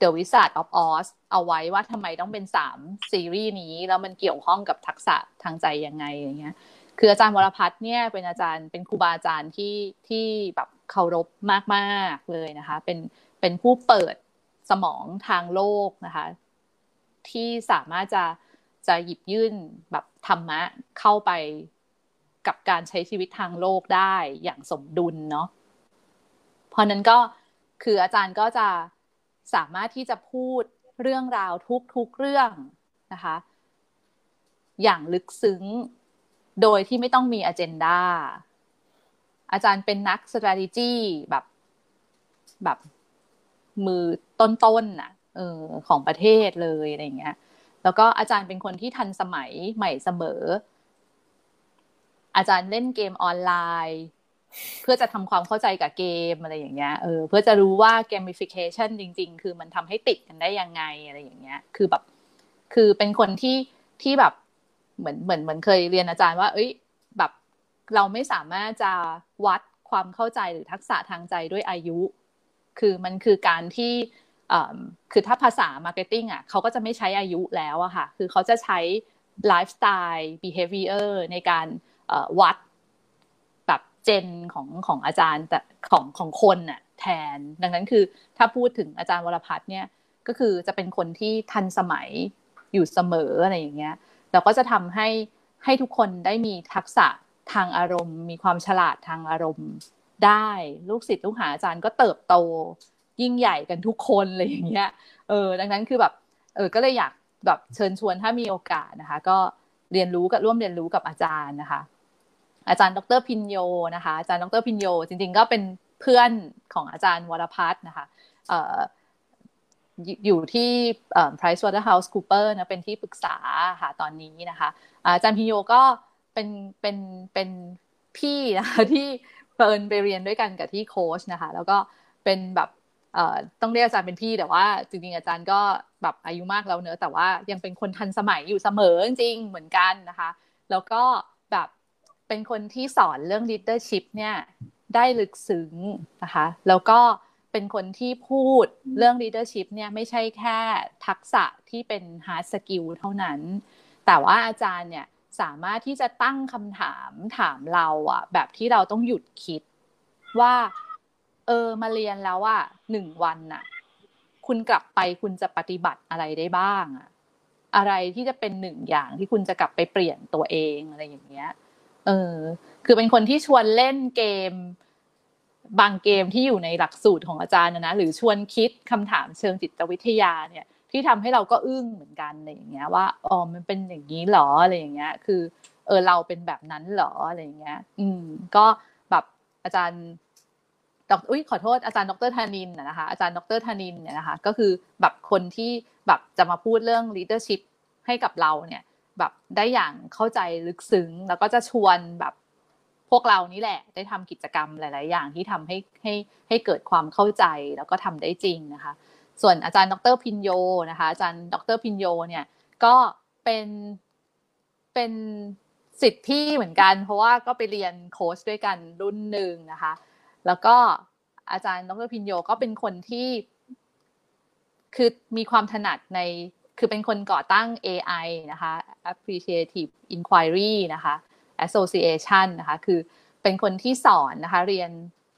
The Wizard of Oz เอาไว้ว่าทำไมต้องเป็นสามซีรีส์นี้ แล้วมันเกี่ยวข้องกับทักษะทางใจยังไงอย่างเงี้ยคืออาจารย์วรพัฒน์เนี่ยเป็นอาจารย์เป็นครูบาอาจารย์ที่ที่แบบเคารพมาก ๆ เลยนะคะ เป็นเป็นผู้เปิดสมองทางโลกนะคะ ที่สามารถจะจะหยิบยื่นแบบธรรมะเข้าไปกับการใช้ชีวิตทางโลกได้อย่างสมดุลเนาะเพราะนั้นก็คืออาจารย์ก็จะสามารถที่จะพูดเรื่องราวทุกๆเรื่องนะคะ อย่างลึกซึ้งโดยที่ไม่ต้องมีอเจนดาอาจารย์เป็นนัก strategy แบบแบบมือต้นๆน่ะ เออของประเทศเลยอะไรเงี้ย แล้วก็อาจารย์เป็นคนที่ทันสมัยใหม่เสมอ อาจารย์เล่นเกมออนไลน์ เพื่อจะทำความเข้าใจกับเกมอะไรอย่างเงี้ยเออเพื่อจะรู้ว่าเกมฟิเคชันจริง ๆ คือมันทำให้ติดกันได้ยังไงอะไรอย่างเงี้ย คือแบบ คือเป็นคนที่ที่แบบเหมือนเหมือนเหมือนเคยเรียนอาจารย์ว่า เอ้ย แบบเราไม่สามารถจะวัดความเข้าใจหรือทักษะทางใจด้วยอายุ คือมันคือการที่ คือถ้าภาษา marketing อะเขาก็จะไม่ใช้อายุแล้วอะค่ะ คือเขาจะใช้ไลฟ์สไตล์ behavior ในการวัดแบบ gen ของของอาจารย์แต่ของของคนน่ะแทน ดังนั้นคือถ้าพูดถึงอาจารย์วรพัฒน์เนี่ยก็คือจะเป็นคนที่ทันสมัยอยู่เสมออะไรอย่างเงี้ยแล้วก็จะทำให้ให้ทุกคนได้มีทักษะทางอารมณ์ มีความฉลาดทางอารมณ์ได้ ลูกศิษย์ลูกหาอาจารย์ก็เติบโต ยิ่งใหญ่กันทุกคนเลยอย่างเงี้ย เออ ดังนั้นคือแบบเออก็เลยอยากแบบเชิญชวนถ้ามีโอกาสนะคะ ก็เรียนรู้กับร่วมเรียนรู้กับอาจารย์นะคะ อาจารย์ดรพินโยนะคะ อาจารย์ดรพินโย จริง ๆ ก็เป็นเพื่อนของอาจารย์วรพัฒน์นะคะเอออยู่ที่ Price Waterhouse Cooper นะเป็นที่ปรึกษาค่ะตอนนี้นะคะ อาจารย์พินโยก็เป็นเป็นเป็นพี่นะคะที่เปินไปเรียนด้วยกันกับที่โค้ชนะคะ แล้วก็เป็นแบบ ต้องเรียกอาจารย์เป็นพี่แต่ว่าจริงๆอาจารย์ก็แบบอายุมากแล้วเนอะแต่ว่ายังเป็นคนทันสมัยอยู่เสมอจริงเหมือนกันนะคะ แล้วก็แบบเป็นคนที่สอนเรื่อง leadership เนี่ยได้ลึกซึ้งนะคะ แล้วก็เป็นคนที่พูดเรื่อง leadership เนี่ยไม่ใช่แค่ทักษะที่เป็น hard skill เท่านั้น แต่ว่าอาจารย์เนี่ยสามารถที่จะตั้งคำถามถามเราอะแบบที่เราต้องหยุดคิดว่า เออมาเรียนแล้วว่าหนึ่งวันน่ะ คุณกลับไปคุณจะปฏิบัติอะไรได้บ้างอะอะไรที่จะเป็นหนึ่งอย่างที่คุณจะกลับไปเปลี่ยนตัวเองอะไรอย่างเงี้ย เออ คือเป็นคนที่ชวนเล่นเกม บางเกมที่อยู่ในหลักสูตรของอาจารย์นะนะหรือชวนคิดคำถามเชิงจิตวิทยาเนี่ย ที่ทำให้เราก็อึ้งเหมือนกันอะไรอย่างเงี้ย ว่าอ๋อมันเป็นอย่างนี้หรออะไรอย่างเงี้ย คือ เออเราเป็นแบบนั้นหรออะไรอย่างเงี้ย อืม ก็แบบอาจารย์ ดอุ้ยขอโทษอาจารย์ดรธานินนะคะอาจารย์ดรธานินเนี่ยนะคะก็คือแบบคนที่แบบจะมาพูดเรื่อง leadership ให้กับเราเนี่ยแบบได้อย่างเข้าใจลึกซึ้ง แล้วก็จะชวนแบบพวกเรานี่แหละ ได้ทำกิจกรรมหลาย ๆ อย่างที่ทำให้ให้ให้เกิดความเข้าใจแล้วก็ทำได้จริงนะคะ ส่วนอาจารย์ดรพินโยนะคะอาจารย์ดรพินโยเนี่ยก็เป็นเป็นศิษย์พี่เหมือนกัน เพราะว่าก็ไปเรียนโค้ชด้วยกันรุ่นหนึ่งนะคะ แล้วก็อาจารย์ดรพินโยก็เป็นคนที่ คือมีความถนัดในคือเป็นคนก่อตั้ง AI นะคะ Appreciative Inquiry นะคะ Association นะคะคือเป็นคนที่สอนนะคะ เรียน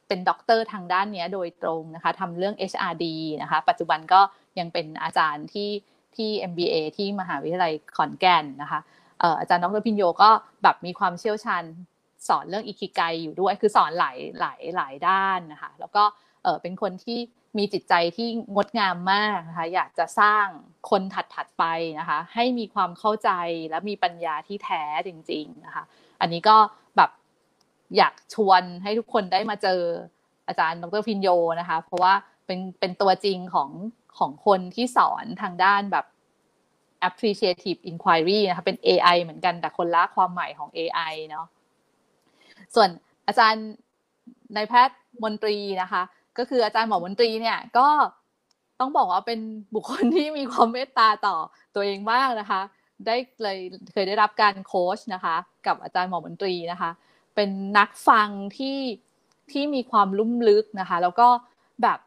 เป็นด็อกเตอร์ทางด้านนี้โดยตรงนะคะทำเรื่อง HRD นะคะ ปัจจุบันก็ยังเป็นอาจารย์ที่ที่ MBA ที่มหาวิทยาลัยขอนแก่นนะคะอาจารย์ดรพินโยก็แบบมีความเชี่ยวชาญ สอนเรื่องอิคิไกอยู่ด้วย คือสอนหลายหลายหลายด้านนะคะ แล้วก็เออเป็นคนที่มีจิตใจที่งดงามมากนะคะ อยากจะสร้างคนถัดๆไปนะคะ ให้มีความเข้าใจและมีปัญญาที่แท้จริง ๆนะคะ อันนี้ก็แบบอยากชวนให้ทุกคนได้มาเจออาจารย์ดรพินโยนะคะ เพราะว่าเป็นเป็นตัวจริงของของคนที่สอนทางด้านแบบ appreciative inquiry นะคะเป็น AI เหมือนกันแต่คนละความหมายของ AI เนาะ ส่วนอาจารย์นายแพทย์มนตรีนะคะ ก็คืออาจารย์หมอมนตรีเนี่ยก็ต้องบอกว่าเป็นบุคคลที่มีความเมตตาต่อตัวเองมากนะคะ ได้เลยเคยได้รับการโค้ชนะคะ กับอาจารย์หมอมนตรีนะคะ เป็นนักฟังที่ที่มีความลุ่มลึกนะคะ แล้วก็แบบ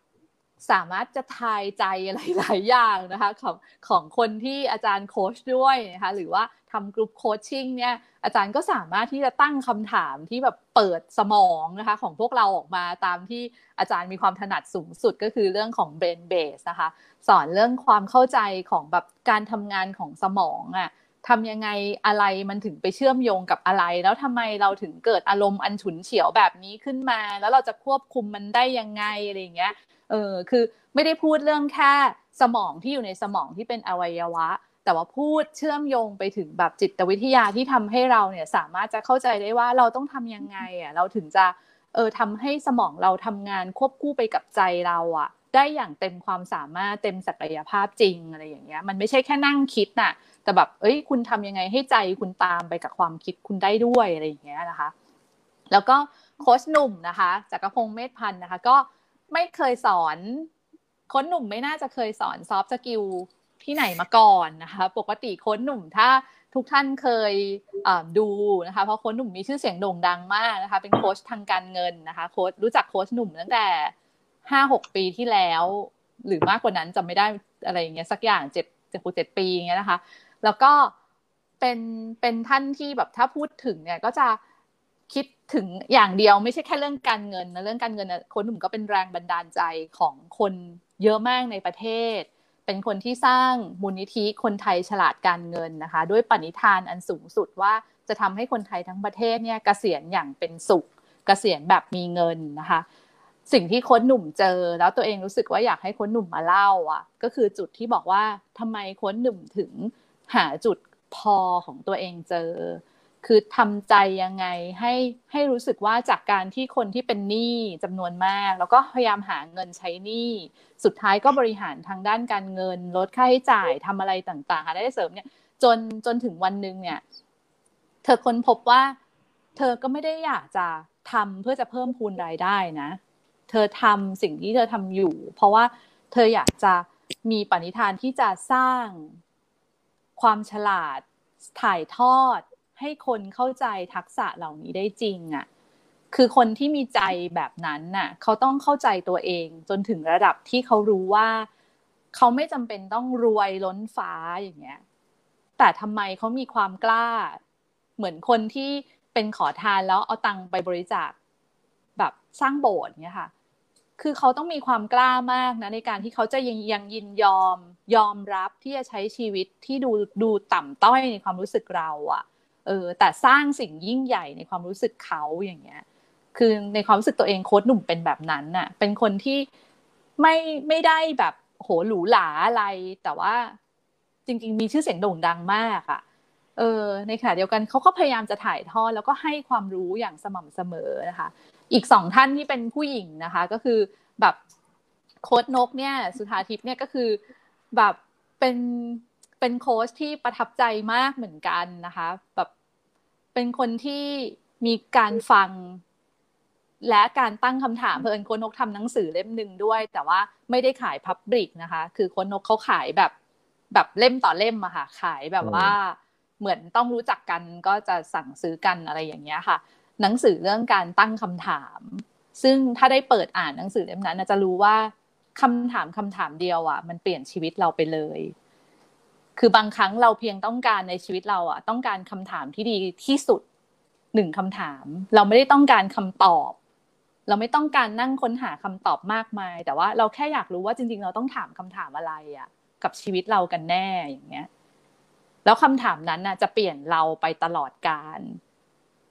สามารถจะทายใจหลาย ๆ อย่างนะคะของของคนที่อาจารย์โค้ชด้วยนะคะหรือว่าทำกลุ่มโคชชิ่งเนี่ยอาจารย์ก็สามารถที่จะตั้งคำถามที่แบบเปิดสมองนะคะของพวกเราออกมาตามที่อาจารย์มีความถนัดสูงสุดก็คือเรื่องของ brain base นะคะสอนเรื่องความเข้าใจของแบบการทำงานของสมองอะ่ะทำยังไงอะไรมันถึงไปเชื่อมโยงกับอะไร แล้วทำไมเราถึงเกิดอารมณ์อันฉุนเฉียวแบบนี้ขึ้นมา แล้วเราจะควบคุมมันได้ยังไงอะไรเงี้ย เออคือไม่ได้พูดเรื่องแค่สมองที่อยู่ในสมองที่เป็นอวัยวะ แต่ว่าพูดเชื่อมโยงไปถึงแบบจิตวิทยาที่ทำให้เราเนี่ยสามารถจะเข้าใจได้ว่าเราต้องทำยังไงอะเราถึงจะเออทำให้สมองเราทำงานควบคู่ไปกับใจเราอะ ได้อย่างเต็มความสามารถเต็มศักยภาพจริงอะไรอย่างเงี้ย มันไม่ใช่แค่นั่งคิดน่ะ แต่แบบเอ้ยคุณทำยังไงให้ใจคุณตามไปกับความคิดคุณได้ด้วยอะไรอย่างเงี้ยนะคะ แล้วก็โค้ชหนุ่มนะคะจักรพงษ์เมษพันธุ์นะคะ ก็ ไม่เคยสอนโค้ชหนุ่มไม่น่าจะเคยสอน soft skill ที่ไหนมาก่อนนะคะ ปกติโค้ชหนุ่มถ้าทุกท่านเคยดูนะคะ เพราะโค้ชหนุ่มมีชื่อเสียงโด่งดังมากนะคะ เป็นโค้ชทางการเงินนะคะ โค้ชรู้จักโค้ชหนุ่มตั้งแต่ห้าหกปีที่แล้ว หรือมากกว่านั้นจำไม่ได้อะไรอย่างเงี้ยสักอย่างเจ็ดเจ็ดเจ็ดปีอย่างเงี้ยนะคะ แล้วก็เป็นเป็นท่านที่แบบถ้าพูดถึงเนี่ยก็จะ คิดถึงอย่างเดียวไม่ใช่แค่เรื่องการเงินนะเรื่องการเงินนะคนหนุ่มก็เป็นแรงบันดาลใจของคนเยอะมากในประเทศ เป็นคนที่สร้างมูลนิธิคนไทยฉลาดการเงินนะคะ ด้วยปณิธานอันสูงสุดว่าจะทำให้คนไทยทั้งประเทศเนี่ยกเกษียณอย่างเป็นสุขกเกษียณแบบมีเงินนะคะ สิ่งที่โค้ชหนุ่มเจอ แล้วตัวเองรู้สึกว่าอยากให้โค้ชหนุ่มมาเล่าอะ ก็คือจุดที่บอกว่าทำไมโค้ชหนุ่มถึงหาจุดพอของตัวเองเจอ คือทำใจยังไงให้ให้รู้สึกว่าจากการที่คนที่เป็นหนี้จำนวนมาก แล้วก็พยายามหาเงินใช้หนี้สุดท้ายก็บริหารทางด้านการเงิน ลดค่าใช้จ่ายทำอะไรต่างๆหาได้เสริมเนี่ย จนจนถึงวันหนึ่งเนี่ย เธอค้นพบว่า เธอก็ไม่ได้อยากจะทำเพื่อจะเพิ่มพูนรายได้นะ เธอทำสิ่งที่เธอทำอยู่ เพราะว่าเธออยากจะมีปณิธานที่จะสร้างความฉลาดถ่ายทอด ให้คนเข้าใจทักษะเหล่านี้ได้จริงอะ่ะคือคนที่มีใจแบบนั้นน่ะเขาต้องเข้าใจตัวเอง จนถึงระดับที่เขารู้ว่าเขาไม่จำเป็นต้องรวยล้นฟ้าอย่างเงี้ย แต่ทำไมเขามีความกล้า เหมือนคนที่เป็นขอทานแล้วเอาตังค์ไปบริจาคแบบสร้างโบสถ์เนี่ยค่ะ คือเขาต้องมีความกล้ามากนะในการที่เขาจะยังยังยินยอมยอมรับที่จะใช้ชีวิตที่ดูดูต่ำต้อยในความรู้สึกเราอะ เออแต่สร้างสิ่งยิ่งใหญ่ในความรู้สึกเขาอย่างเงี้ย คือในความรู้สึกตัวเองโค้ดหนุ่มเป็นแบบนั้นน่ะ เป็นคนที่ไม่ไม่ได้แบบโหหรูหราอะไร แต่ว่าจริง ๆ มีชื่อเสียงโด่งดังมากอะ่ะ เออ ในขณะเดียวกันเขาก็พยายามจะถ่ายทอดแล้วก็ให้ความรู้อย่างสม่ำเสมอนะคะ อีกสองท่านที่เป็นผู้หญิงนะคะ ก็คือแบบโค้ดนกเนี่ย สุธาทิพย์เนี่ยก็คือแบบเป็นเป็นโค้ชที่ประทับใจมากเหมือนกันนะคะ แบบ เป็นคนที่มีการฟัง และการตั้งคำถามเพอิญโคนนกทำหนังสือเล่มหนึ่งด้วย แต่ว่าไม่ได้ขายพับลิกนะคะ คือโคนนกเขาขายแบบแบบเล่มต่อเล่มอะค่ะ ขายแบบว่าเหมือนต้องรู้จักกันก็จะสั่งซื้อกันอะไรอย่างเงี้ยค่ะ หนังสือเรื่องการตั้งคำถาม ซึ่งถ้าได้เปิดอ่านหนังสือเล่มนั้นจะรู้ว่าคำถามคำถามเดียวอะมันเปลี่ยนชีวิตเราไปเลย คือบางครั้งเราเพียงต้องการในชีวิตเราอะต้องการคำถามที่ดีที่สุดหนึ่งคำถาม เราไม่ได้ต้องการคำตอบ เราไม่ต้องการนั่งค้นหาคำตอบมากมาย แต่ว่าเราแค่อยากรู้ว่าจริง ๆ เราต้องถามคำถามอะไรอะกับชีวิตเรากันแน่อย่างเงี้ย แล้วคำถามนั้นน่ะ จะเปลี่ยนเราไปตลอดกาล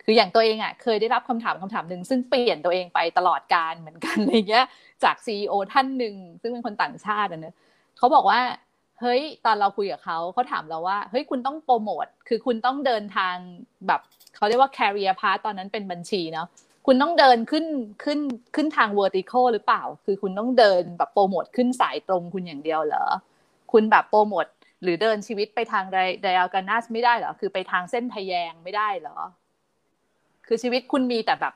คืออย่างตัวเองอะเคยได้รับคำถามคำถามหนึ่งซึ่งเปลี่ยนตัวเองไปตลอดการเหมือนกันอะไรเงี้ย จากซีอท่านหนึ่งซึ่งเป็นคนต่างชาตินะเนะเขาบอกว่า เฮ้ย ตอนเราคุยกับเขาเขาถามเราว่าเฮ้ยคุณต้องโปรโมทคือคุณต้องเดินทางแบบเขาเรียกว่า career path ตอนนั้นเป็นบัญชีเนาะคุณต้องเดินขึ้นขึ้นขึ้นทาง vertical หรือเปล่า คือคุณต้องเดินแบบโปรโมทขึ้นสายตรงคุณอย่างเดียวเหรอคุณแบบโปรโมทหรือเดินชีวิตไปทางไดอัลกานัสไม่ได้เหรอ คือไปทางเส้นทะแยงไม่ได้เหรอ คือชีวิตคุณมีแต่แบบ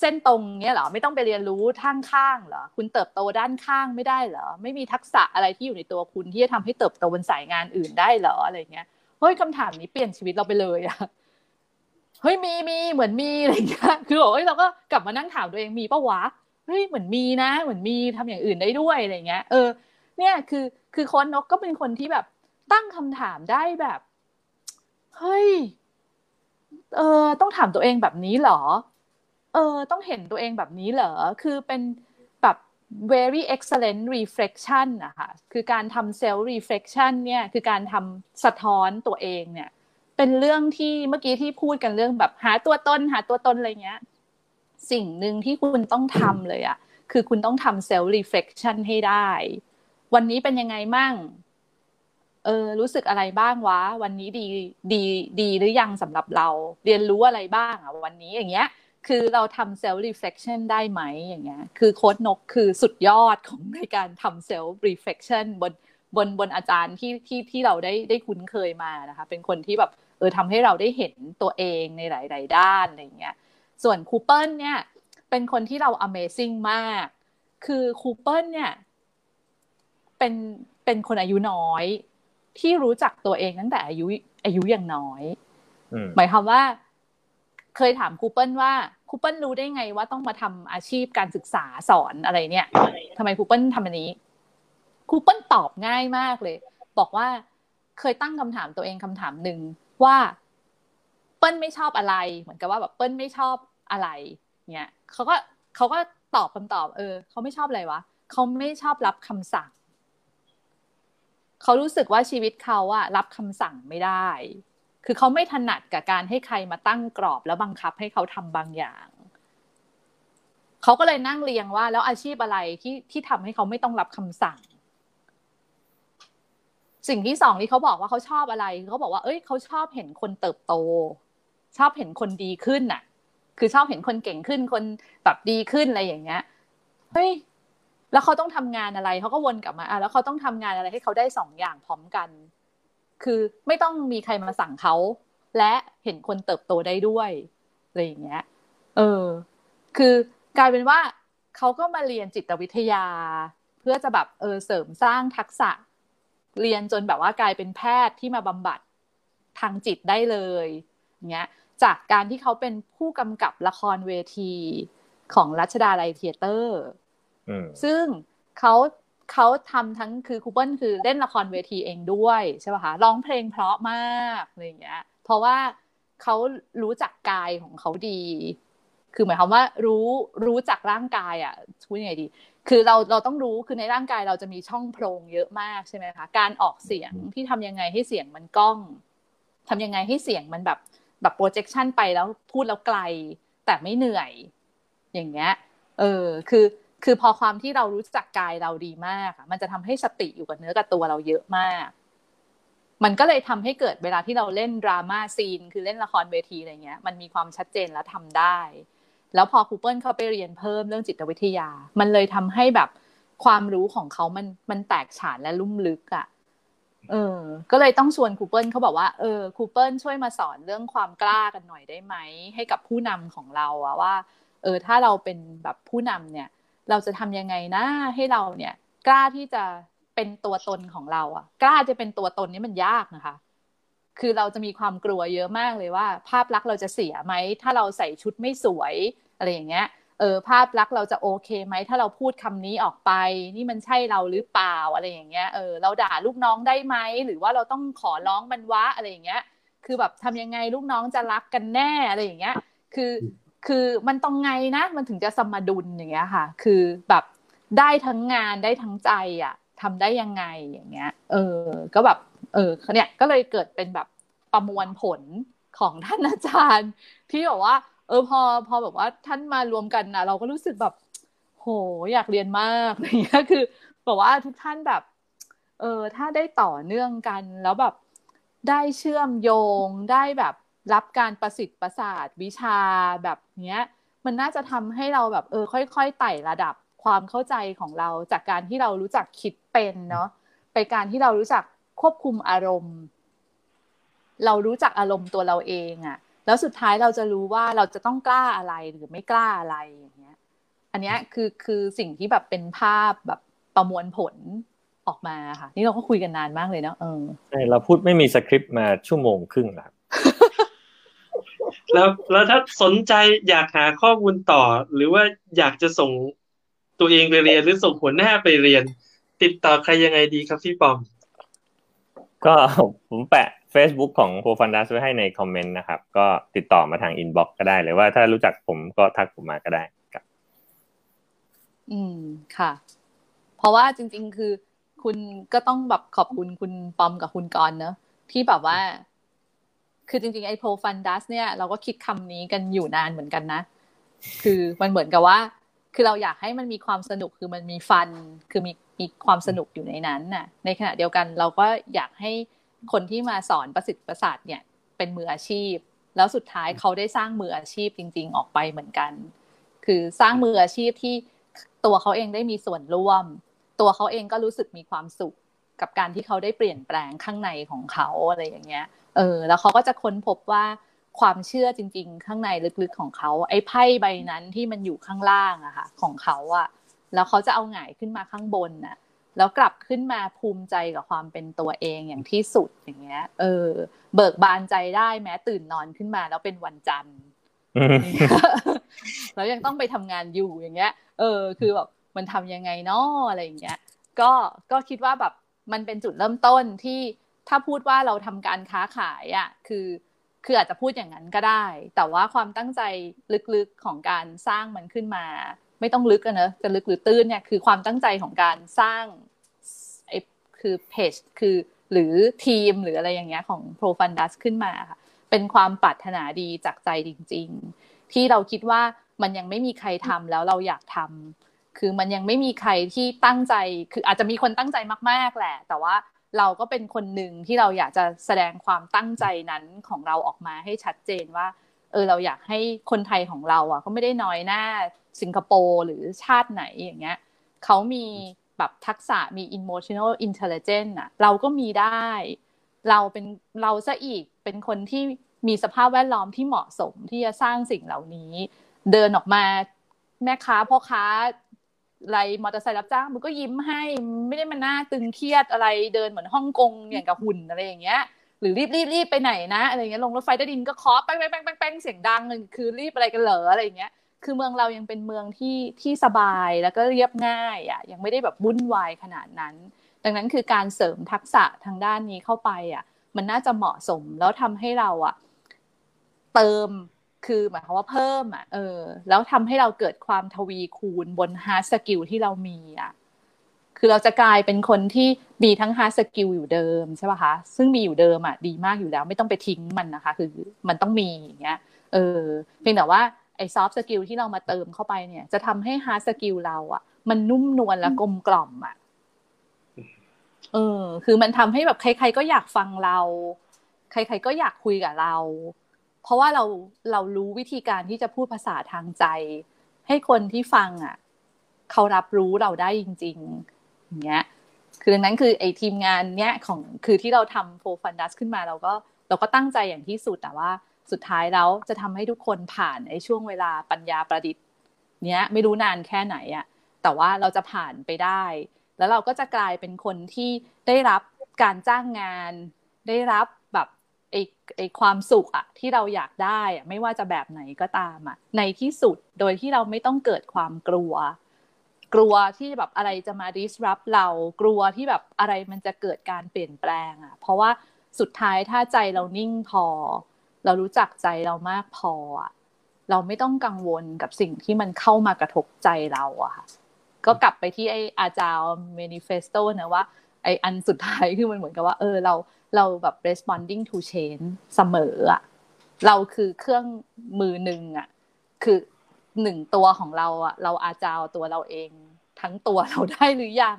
เส้นตรงเนี้ยเหรอไม่ต้องไปเรียนรู้ทางข้างเหรอคุณเติบโตด้านข้างไม่ได้เหรอไม่มีทักษะอะไรที่อยู่ในตัวคุณที่จะทำให้เติบโตบนสายงานอื่นได้เหรออะไรเงี้ยเฮ้ยคำถามนี้เปลี่ยนชีวิตเราไปเลยอะเฮ้ยมีมีเหมือนมีอะไรเงี้ยคือบอกเฮ้ยเราก็กลับมานั่งถามตัวเองมีปะวะเฮ้ยเหมือนมีนะ เหมือนมีทำอย่างอื่นได้ด้วยอะไรเงี้ย เออ เนี่ยคือคือคนนกก็เป็นคนที่แบบตั้งคำถามได้แบบ เฮ้ย เออต้องถามตัวเองแบบนี้เหรอ เออ ต้องเห็นตัวเองแบบนี้เหรอ คือเป็นแบบ very excellent reflection อะคะคือการทำ self reflection เนี่ยคือการทำสะท้อนตัวเองเนี่ย เป็นเรื่องที่เมื่อกี้ที่พูดกันเรื่องแบบหาตัวตนหาตัวตนอะไรเงี้ย สิ่งหนึ่งที่คุณต้องทำเลยอะคือคุณต้องทำ self reflection ให้ได้ วันนี้เป็นยังไงมั่งเออรู้สึกอะไรบ้างวะ วันนี้ดีดีดีหรือยังสำหรับเรา เรียนรู้อะไรบ้างอะวันนี้อย่างเงี้ย คือเราทำ self reflection ได้ไหมอย่างเงี้ย คือโค้ดนกคือสุดยอดของในการทำ self reflection บนบนบนอาจารย์ที่ที่ที่เราได้ได้คุ้นเคยมานะคะ เป็นคนที่แบบเออทำให้เราได้เห็นตัวเองในหลาย ๆ ด้านอะไรเงี้ย ส่วนครูเปิลเนี่ย เป็นคนที่เรา amazing มาก คือครูเปิลเนี่ย เป็นเป็นคนอายุน้อย ที่รู้จักตัวเองตั้งแต่อายุอายุยังน้อย หมายความว่า เคยถามครูเปิลว่าครูเปิลรู้ได้ไงว่าต้องมาทำอาชีพการศึกษาสอนอะไรเนี่ยทำไมครูเปิลทำอันนี้ครูเปิลตอบง่ายมากเลย บอกว่าเคยตั้งคำถามตัวเองคำถามหนึ่งว่า เปิ้ลไม่ชอบอะไร เหมือนกับว่าแบบเปิ้ลไม่ชอบอะไร เนี่ยเขาก็เขาก็ตอบคำตอบ เออเขาไม่ชอบอะไรวะเขาไม่ชอบรับคำสั่งเขารู้สึกว่าชีวิตเขาอะรับคำสั่งไม่ได้ คือเขาไม่ถนัดกับการให้ใครมาตั้งกรอบแล้วบังคับให้เขาทำบางอย่างเขาก็เลยนั่งเรียงว่า แล้วอาชีพอะไรที่ที่ทำให้เขาไม่ต้องรับคำสั่ง สิ่งที่สองที่เขาบอกว่าเขาชอบอะไรเขาบอกว่า เอ้ยเขาชอบเห็นคนเติบโต ชอบเห็นคนดีขึ้นน่ะ คือชอบเห็นคนเก่งขึ้นคนแบบดีขึ้นอะไรอย่างเงี้ยเฮ้ยแล้วเขาต้องทำงานอะไรเขาก็วนกลับมาอะแล้วเขาต้องทำงานอะไรให้เขาได้สองอย่างพร้อมกัน คือไม่ต้องมีใครมาสั่งเขา และเห็นคนเติบโตได้ด้วยอะไรอย่างเงี้ย เออ คือกลายเป็นว่าเขาก็มาเรียนจิตวิทยา เพื่อจะแบบเออเสริมสร้างทักษะ เรียนจนแบบว่ากลายเป็นแพทย์ที่มาบำบัดทางจิตได้เลยเงี้ย จากการที่เขาเป็นผู้กำกับละครเวทีของรัชดาลัยเทเตอร์ ซึ่งเขา เขาทำทั้งคือคูเปิลคือเล่นละครเวทีเองด้วยใช่ป่ะคะร้องเพลงเพราะมากอะไรอย่างเงี้ย เพราะว่าเขารู้จักกายของเขาดี คือหมายความว่ารู้รู้จักร่างกายอะพูดยังไงดี คือเราเราต้องรู้คือในร่างกายเราจะมีช่องโพรงเยอะมากใช่ไหมคะการออกเสียงที่ทำยังไงให้เสียงมันก้องทำยังไงให้เสียงมันแบบแบบโปรเจคชันไปแล้วพูดแล้วไกล แต่ไม่เหนื่อย อย่างเงี้ยเออ คือ คือพอความที่เรารู้จักกายเราดีมากมันจะทำให้สติอยู่กับเนื้อกับตัวเราเยอะมาก มันก็เลยทำให้เกิดเวลาที่เราเล่น drama scene คือเล่นละครเวทีอะไรเงี้ย มันมีความชัดเจนและทำได้ แล้วพอครูเปิลเขาไปเรียนเพิ่มเรื่องจิตวิทยา มันเลยทำให้แบบความรู้ของเขามันมันแตกฉานและลุ่มลึกอะ่ะเออ ก็เลยต้องชวนครูเปิลเขาบอกว่า เออ ครูเปิลช่วยมาสอนเรื่องความกล้ากันหน่อยได้ไหม ให้กับผู้นำของเราอะว่า เออ ถ้าเราเป็นแบบผู้นำเนี่ย เราจะทำยังไงนะให้เราเนี่ย กล้าที่จะเป็นตัวตนของเราอะกล้าจะเป็นตัวตนนี้มันยากนะคะ คือเราจะมีความกลัวเยอะมากเลยว่า ภาพลักษณ์เราจะเสียไหม ถ้าเราใส่ชุดไม่สวยอะไรอย่างเงี้ยเออภาพลักษณ์เราจะโอเคไหม ถ้าเราพูดคำนี้ออกไป นี่มันใช่เราหรือเปล่าอะไรอย่างเงี้ยเออเราด่าลูกน้องได้ไหม หรือว่าเราต้องขอร้องมันวะอะไรอย่างเงี้ย คือแบบทำยังไงลูกน้องจะรักกันแน่อะไรอย่างเงี้ย คือ คือมันต้องไงนะมันถึงจะสมดุลอย่างเงี้ยค่ะ คือแบบได้ทั้งงานได้ทั้งใจอะทำได้ยังไงอย่างเงี้ย เออ ก็แบบ เออเนี่ยก็เลยเกิดเป็นแบบประมวลผลของท่านอาจารย์ ที่บอกว่า เออพอพอแบบว่าท่านมารวมกันนะเราก็รู้สึกแบบ โหอยากเรียนมากอะไรเงี้ยคือบอกว่าทุกท่านแบบ เออถ้าได้ต่อเนื่องกันแล้วแบบได้เชื่อมโยงได้แบบ รับการประสิทธิ์ประสาทวิชาแบบเนี้ย มันน่าจะทำให้เราแบบเออค่อย ๆ ไต่ระดับความเข้าใจของเราจากการที่เรารู้จักคิดเป็นเนาะไปการที่เรารู้จักควบคุมอารมณ์ เรารู้จักอารมณ์ตัวเราเองอะแล้วสุดท้ายเราจะรู้ว่าเราจะต้องกล้าอะไรหรือไม่กล้าอะไรอย่างเงี้ย อันนี้คือคือสิ่งที่แบบเป็นภาพแบบประมวลผลออกมาค่ะ นี่เราก็คุยกันนานมากเลยเนาะเออใช่เราพูดไม่มีสคริปต์มาชั่วโมงครึ่งแล้ว แล้วแล้วถ้าสนใจอยากหาข้อมูลต่อ หรือว่าอยากจะส่งตัวเองไปเรียนหรือส่งหัวหน้าไปเรียน ติดต่อใครยังไงดีครับพี่ปอม ก็ผมแปะ Facebook ของโ o ฟันดัสไว้ให้ในคอมเมนต์นะครับ ก็ติดต่อมาทาง inbox ก็ได้หรือว่าถ้ารู้จักผมก็ทักผมมาก็ได้ครับ อืมค่ะ เพราะว่าจริง ๆ คือ คุณก็ต้องแบบขอบคุณคุณปอมกับคุณกรเนอะที่แบบว่า คือจริงๆไอ้โ o ฟันดัสเนี่ยเราก็คิดคำนี้กันอยู่นานเหมือนกันนะ คือมันเหมือนกับว่า คือเราอยากให้มันมีความสนุกคือมันมีฟัน คือมีมีความสนุกอยู่ในนั้นน่ะ ในขณะเดียวกันเราก็อยากให้คนที่มาสอนประสิทธิ์ประสาทเนี่ย เป็นมืออาชีพ แล้วสุดท้ายเขาได้สร้างมืออาชีพจริง ๆ ออกไปเหมือนกัน คือสร้างมืออาชีพที่ตัวเขาเองได้มีส่วนร่วม ตัวเขาเองก็รู้สึกมีความสุข กับการที่เขาได้เปลี่ยนแปลงข้างในของเขาอะไรอย่างเงี้ย เออ แล้วเขาก็จะค้นพบว่าความเชื่อจริง ๆ ข้างในลึกๆของเขา ไอ้ไพ่ใบนั้นที่มันอยู่ข้างล่างอะค่ะ ของเขาอะแล้วเขาจะเอาหงายขึ้นมาข้างบนน่ะ แล้วกลับขึ้นมาภูมิใจกับความเป็นตัวเองอย่างที่สุดอย่างเงี้ย เออ เบิกบานใจได้แม้ตื่นนอนขึ้นมาแล้วเป็นวันจันทร์แล้วยังต้องไปทำงานอยู่อย่างเงี้ย เออ คือแบบมันทำยังไงเนาะอะไรอย่างเงี้ย ก็ก็คิดว่าแบบ มันเป็นจุดเริ่มต้นที่ถ้าพูดว่าเราทำการค้าขายอะ่ะคือคืออาจจะพูดอย่างนั้นก็ได้ แต่ว่าความตั้งใจลึกๆของการสร้างมันขึ้นมา ไม่ต้องลึกอะเนอะจะลึกหรือตื้นเนี่ยคือความตั้งใจของการสร้างไอ้คือเพจคือหรือทีมหรืออะไรอย่างเงี้ยของ Pro Fundus ขึ้นมาค่ะเป็นความปรารถนาดีจากใจจริง ๆ ที่เราคิดว่ามันยังไม่มีใครทำแล้วเราอยากทำ คือมันยังไม่มีใครที่ตั้งใจ คืออาจจะมีคนตั้งใจมาก ๆ แหละ แต่ว่าเราก็เป็นคนหนึ่งที่เราอยากจะแสดงความตั้งใจนั้นของเราออกมาให้ชัดเจนว่า เออเราอยากให้คนไทยของเราอะเขาไม่ได้น้อยหน้าสิงคโปร์หรือชาติไหนอย่างเงี้ยเขามีแบบทักษะมี emotional intelligence อะเราก็มีได้ เราเป็นเราซะอีกเป็นคนที่มีสภาพแวดล้อมที่เหมาะสมที่จะสร้างสิ่งเหล่านี้ เดินออกมาแม่ค้าพ่อค้า ไรมอเตอร์ไซค์รับจ้างมันก็ยิ้มให้ไม่ได้มาหน้าตึงเครียดอะไรเดินเหมือนฮ่องกงอย่างกับหุ่นอะไรอย่างเงี้ยหรือรีบรีบรีบไปไหนนะอะไรเงี้ยลงรถไฟใต้ดินก็เคาะแป้งแป้งแป้งแป้งเสียงดังคือรีบอะไรกันเหรออะไรเงี้ยคือเมืองเรายังเป็นเมืองที่ที่สบายแล้วก็เรียบง่ายอะยังไม่ได้แบบวุ่นวายขนาดนั้น ดังนั้นคือการเสริมทักษะทางด้านนี้เข้าไปอะ มันน่าจะเหมาะสมแล้วทำให้เราอะ เติม คือหมายความว่าเพิ่มอะเออ แล้วทำให้เราเกิดความทวีคูณบน hard skill ที่เรามีอะคือเราจะกลายเป็นคนที่มีทั้ง hard skill อยู่เดิมใช่ป่ะคะซึ่งมีอยู่เดิมอะดีมากอยู่แล้ว ไม่ต้องไปทิ้งมันนะคะ คือมันต้องมีอย่างเงี้ย เออ เพียงแต่ว่าไอ้ soft skill ที่เรามาเติมเข้าไปเนี่ย จะทำให้ hard skill เราอะ มันนุ่มนวลและกลมกล่อมอะเออ คือมันทำให้แบบใคร ๆ ก็อยากฟังเรา ใคร ๆ ก็อยากคุยกับเรา เพราะว่าเราเรารู้วิธีการที่จะพูดภาษาทางใจ ให้คนที่ฟังอะเขารับรู้เราได้จริง ๆ อย่างเงี้ย คือดังนั้นคือไอ้ทีมงานเนี้ยของคือที่เราทำโฟฟันดัสขึ้นมาเราก็เราก็ตั้งใจอย่างที่สุดแต่ว่าสุดท้ายแล้วจะทำให้ทุกคนผ่านไอ้ช่วงเวลาปัญญาประดิษฐ์ เนี้ยไม่รู้นานแค่ไหนอะแต่ว่าเราจะผ่านไปได้ แล้วเราก็จะกลายเป็นคนที่ได้รับการจ้างงาน ได้รับ ไอ้ไอ้ความสุขอะที่เราอยากได้อะไม่ว่าจะแบบไหนก็ตามอะในที่สุดโดยที่เราไม่ต้องเกิดความกลัว กลัวที่แบบอะไรจะมา disrupt เรากลัวที่แบบอะไรมันจะเกิดการเปลี่ยนแปลงอะเพราะว่าสุดท้ายถ้าใจเรานิ่งพอ เรารู้จักใจเรามากพออะเราไม่ต้องกังวลกับสิ่งที่มันเข้ามากระทบใจเราอะค่ะก็กลับไปที่ไออาจารย์ manifesto นะว่าไออันสุดท้ายคือมันเหมือนกับว่า เออเรา เราแบบ responding to change เสมออะเราคือเครื่องมือหนึ่งอะคือหนึ่งตัวของเราอะเราอาจารย์ตัวเราเอง ทั้งตัวเราได้หรือยัง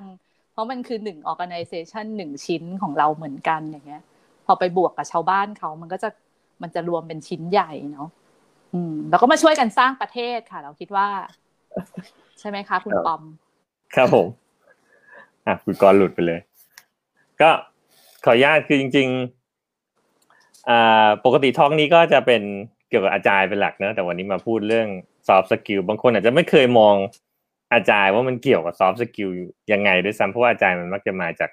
เพราะมันคือหนึ่ง organization หนึ่งชิ้นของเราเหมือนกันอย่างเงี้ย พอไปบวกกับชาวบ้านเขามันก็จะมันจะรวมเป็นชิ้นใหญ่เนาะอืมแล้วก็มาช่วยกันสร้างประเทศค่ะ เราคิดว่า ใช่ไหมคะ คุณปอม ครับผมอะคุณกรหลุดไปเลย ก็ ขออนุญาตคือจริงๆปกติท้องนี้ก็จะเป็นเกี่ยวกับอาจารย์เป็นหลักเนอะแต่วันนี้มาพูดเรื่อง soft skill บางคนอาจจะไม่เคยมองอาจารย์ว่ามันเกี่ยวกับ soft skill ยังไงด้วยซ้ำเพราะว่าอาจารย์มันมักจะมาจาก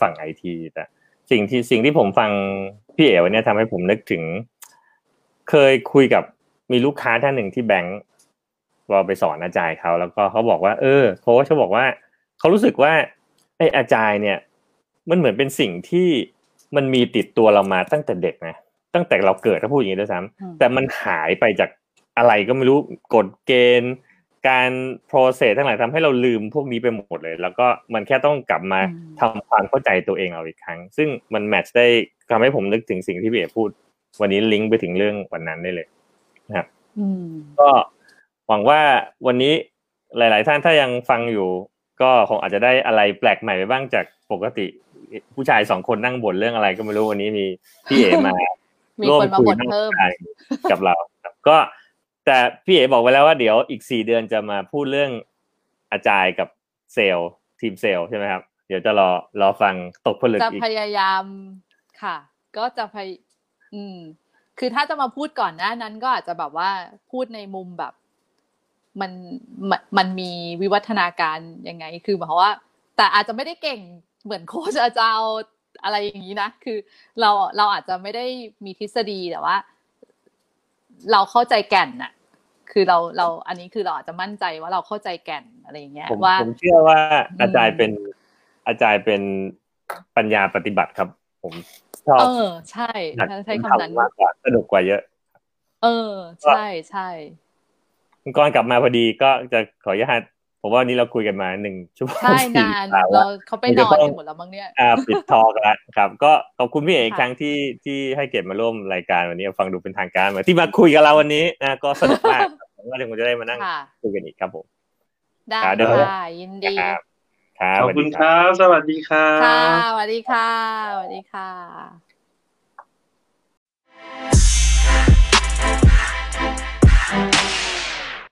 ฝั่งไอทีแต่สิ่งที่สิ่งที่ผมฟังพี่เอ๋วันนี้ทำให้ผมนึกถึง เคยคุยกับมีลูกค้าท่านหนึ่งที่แบงก์เราไปสอนอาจารย์เขาแล้วก็เขาบอกว่า เออโค้ชเขาบอกว่าเขารู้สึกว่าไอ้อาจารย์เนี่ย มันเหมือนเป็นสิ่งที่มันมีติดตัวเรามาตั้งแต่เด็กนะตั้งแต่เราเกิดถ้าพูดอย่างนี้ด้วยซ้อืมำแต่มันหายไปจากอะไรก็ไม่รู้กฎเกณฑ์ การ process ทั้งหลายทำให้เราลืมพวกนี้ไปหมดเลย แล้วก็มันแค่ต้องกลับมาอืมทำความเข้าใจตัวเองเราอีกครั้ง ซึ่งมันแมทช์ได้ทำให้ผมนึกถึงสิ่งที่พี่เอกพูด วันนี้ลิงก์ไปถึงเรื่องวันนั้นได้เลยอืมก็หวังว่าวันนี้หลาย ๆ ท่านถ้ายังฟังอยู่ ก็คงอาจจะได้อะไรแปลกใหม่ไปบ้างจากปกติ ผู้ชายสองคนนั่งบ่นเรื่องอะไรก็ไม่รู้วันนี้มีพี่เอมามีร่วคนมาคุยบ่นนั่งเพิ่มคุยกับเราครับก็แต่พี่เอ๋บอกไว้แล้วว่าเดี๋ยวอีกสี่เดือนจะมาพูดเรื่องอาจารย์กับเซลล์ทีมเซลล์ใช่ไหมครับ เดี๋ยวจะรอรอฟังตกผลึกจะอีกพยายามค่ะ ก็จะพยอืม คือถ้าจะมาพูดก่อนหน้านั้นก็อาจจะแบบว่าพูดในมุมแบบ มันมันมันมีวิวัฒนาการยังไง คือหมายความว่า แต่อาจจะไม่ได้เก่ง เหมือนโค้ชอาจารย์อะไรอย่างนี้นะ คือเราเราอาจจะไม่ได้มีทฤษฎีแต่ว่า เราเข้าใจแก่นน่ะ คือเราเราอันนี้คือเราอาจจะมั่นใจว่าเราเข้าใจแก่นอะไรอย่างเงี้ยผมว่าผมเชื่อว่าอืมอาจารย์เป็นอาจารย์เป็นปัญญาปฏิบัติครับ ผมชอบเออ ใช่อยากถ้าใช้คำนั้นมากกว่าสนุกกว่าเยอะ เออ ใช่ใช่คุณกรณ์กลับมาพอดีก็จะขออนุญาต ผมว่านี้เราคุยกันมาหนึ่งชั่วโมงสี่นานเราเขาไปนอนกันหมดแล้วมั้งเนี่ยอ่าปิดทอกันครับ ก็ขอบคุณพี่เอกครั้งที่ที่ให้เกียมาร่วมรายการวันนี้ฟังดูเป็นทางการมาที่มาคุยกับเราวันนี้นะก็สนุกมากว่าเดี๋ยวจะได้มานั่งคุยกันอีกครับผมได้ค่ะยินดีครับขอบคุณครับ สวัสดีค่ะสวัสดีค่ะสวัสดีค่ะ